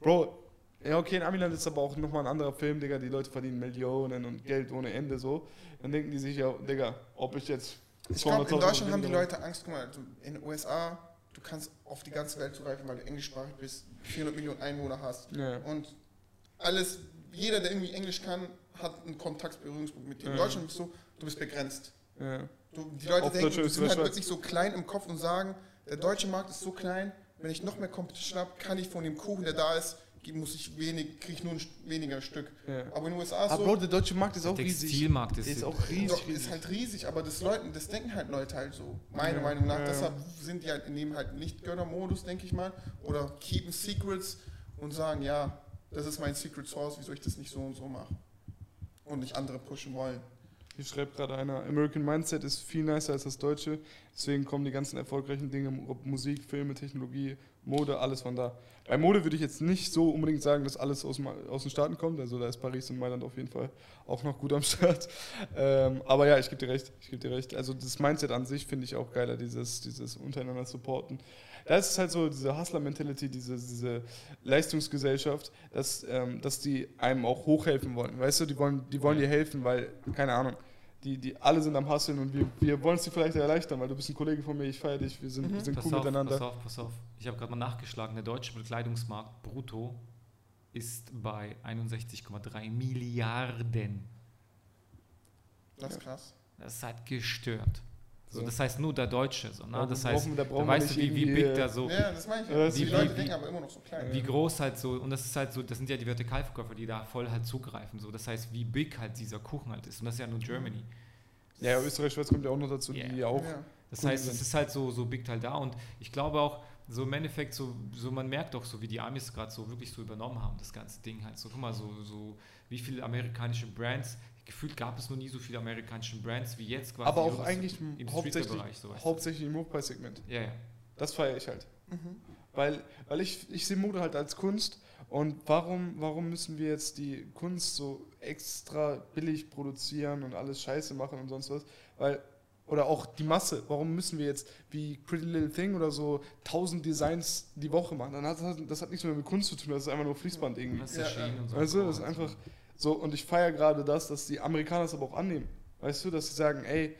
Bro, ja okay, in Amiland ist aber auch nochmal ein anderer Film, Digga, die Leute verdienen Millionen und Geld ohne Ende so. Dann denken die sich ja, Digga, ob ich jetzt... Ich glaube, in 200.000 Deutschland haben die Leute Angst. Guck mal, du, in den USA, du kannst auf die ganze Welt zugreifen, weil du englischsprachig bist, 400 Millionen Einwohner hast. Ja. Und alles, jeder, der irgendwie Englisch kann, hat einen Kontaktberührungspunkt mit dir. In Ja. Deutschland bist du, du bist begrenzt. Ja. Du, die Leute Auf denken, Deutsch, sind Österreich, halt wirklich so klein im Kopf und sagen, der deutsche Markt ist so klein, wenn ich noch mehr Competition habe, kann ich von dem Kuchen, der da ist, muss ich wenig, kriege ich nur weniger Stück. Ja. Aber in den USA ist Aber so, Bro, der deutsche Markt ist auch Der riesig. Textilmarkt ist, ist auch Doch, riesig. ist riesig. halt riesig, aber das Leuten, das denken halt Leute halt so. Meiner Ja, Meinung nach. ja, ja. Deshalb sind die halt in dem halt nicht Gönner-Modus, denke ich mal. Oder keepen Secrets und sagen, ja, das ist mein Secret Source, wieso ich das nicht so und so mache. Und nicht andere pushen wollen. Hier schreibt gerade einer, American Mindset ist viel nicer als das deutsche. Deswegen kommen die ganzen erfolgreichen Dinge, ob Musik, Filme, Technologie, Mode, alles von da. Bei Mode würde ich jetzt nicht so unbedingt sagen, dass alles aus, aus den Staaten kommt. Also da ist Paris und Mailand auf jeden Fall auch noch gut am Start. Ähm, aber ja, ich gebe dir recht. Ich gebe dir recht. Also das Mindset an sich finde ich auch geiler, dieses, dieses untereinander supporten. Das ist halt so diese Hustler-Mentality, diese, diese Leistungsgesellschaft, dass, ähm, dass die einem auch hochhelfen wollen. Weißt du, die wollen, die wollen dir helfen, weil, keine Ahnung, die, die alle sind am Hustlen und wir, wir wollen es dir vielleicht erleichtern, weil du bist ein Kollege von mir, ich feiere dich, wir sind, wir sind Pass cool auf, miteinander. pass auf, pass auf. Ich habe gerade mal nachgeschlagen, der deutsche Bekleidungsmarkt brutto ist bei 61,3 Milliarden. Das ist krass. Das ist halt gestört. So, das heißt nur der Deutsche. So, ne? Da Das heißt, da da weißt du, nicht wie, wie big da so, Ja, das meine ich. Ja, Ja, das die ist Leute wie- denken aber immer noch so klein. wie groß halt so, und das ist halt so, das sind ja die Vertikalverkäufer, die da voll halt zugreifen. So. Das heißt, wie big halt dieser Kuchen halt ist. Und das ist ja nur Germany. Ja, ja, Österreich, Schweiz kommt ja auch noch dazu, Yeah. die ja auch. Ja. Das heißt, es ist halt so, so big halt da und ich glaube auch, so im Endeffekt, so, so man merkt auch so, wie die Amis gerade so wirklich so übernommen haben, das ganze Ding halt. So, guck mal, so, so wie viele amerikanische Brands, gefühlt gab es noch nie so viele amerikanische Brands wie jetzt quasi. Aber auch eigentlich im hauptsächlich, Streetwear-Bereich, so weißt du. hauptsächlich im Hochpreissegment. Ja, ja. Das feiere ich halt. Mhm. Weil, weil ich, ich sehe Mode halt als Kunst und warum, warum müssen wir jetzt die Kunst so extra billig produzieren und alles scheiße machen und sonst was? Weil, oder auch die Masse, warum müssen wir jetzt wie Pretty Little Thing oder so 1000 Designs die Woche machen? Dann hat das, das hat nichts mehr mit Kunst zu tun, das ist einfach nur Fließband irgendwie. Ja, erschienen und so. Weißt du, das ist Also, einfach so, und ich feiere gerade das, dass die Amerikaner es aber auch annehmen. Weißt du, dass sie sagen, ey,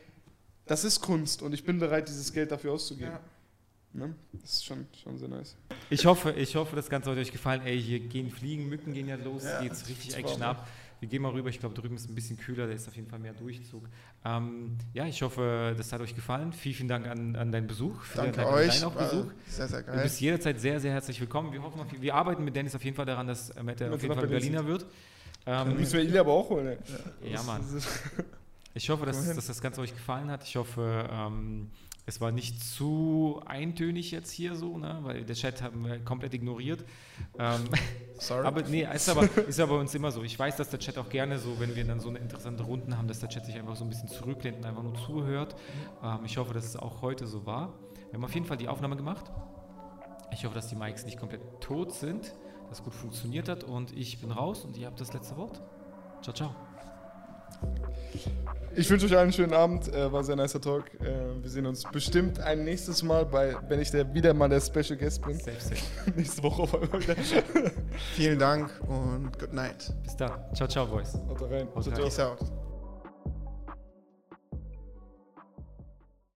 das ist Kunst und ich bin bereit, dieses Geld dafür auszugeben. Ja. Ne? Das ist schon, schon sehr nice. Ich hoffe, ich hoffe, das Ganze hat euch gefallen. Ey, hier gehen Fliegen, Mücken gehen ja los, Ja, geht's richtig Action ab. Wir gehen mal rüber, ich glaube, drüben ist ein bisschen kühler, da ist auf jeden Fall mehr Durchzug. Ähm, ja, ich hoffe, das hat euch gefallen. Vielen, vielen Dank an, an deinen Besuch. Vielen Danke Dank an euch. deinen auch war Besuch. Sehr, sehr Du geil. bist jederzeit sehr, sehr herzlich willkommen. Wir hoffen, auf, wir arbeiten mit Dennis auf jeden Fall daran, dass Mette auf jeden Fall Berlin Berliner wird. Dann Ähm, müssen wir ihn aber auch holen. Ey. ja, Mann. Ich hoffe, dass, dass das Ganze euch gefallen hat. Ich hoffe, ähm, es war nicht zu eintönig jetzt hier so, ne? weil der Chat haben wir komplett ignoriert. Ähm, Sorry. aber nee, ist aber, ist aber bei uns immer so. Ich weiß, dass der Chat auch gerne so, wenn wir dann so eine interessante Runden haben, dass der Chat sich einfach so ein bisschen zurücklehnt und einfach nur zuhört. Ähm, ich hoffe, dass es auch heute so war. Wir haben auf jeden Fall die Aufnahme gemacht. Ich hoffe, dass die Mics nicht komplett tot sind, dass es gut funktioniert hat und ich bin raus und ihr habt das letzte Wort. Ciao, ciao. Ich wünsche euch allen einen schönen Abend. Äh, war ein sehr nicer Talk. Äh, wir sehen uns bestimmt ein nächstes Mal, bei, wenn ich der, wieder mal der Special Guest bin. Safe, safe. Nächste Woche auf einmal wieder. Vielen Dank und good night. Bis dann. Ciao, ciao, Boys. Haut rein. Haut rein. Ciao, ciao. Peace out.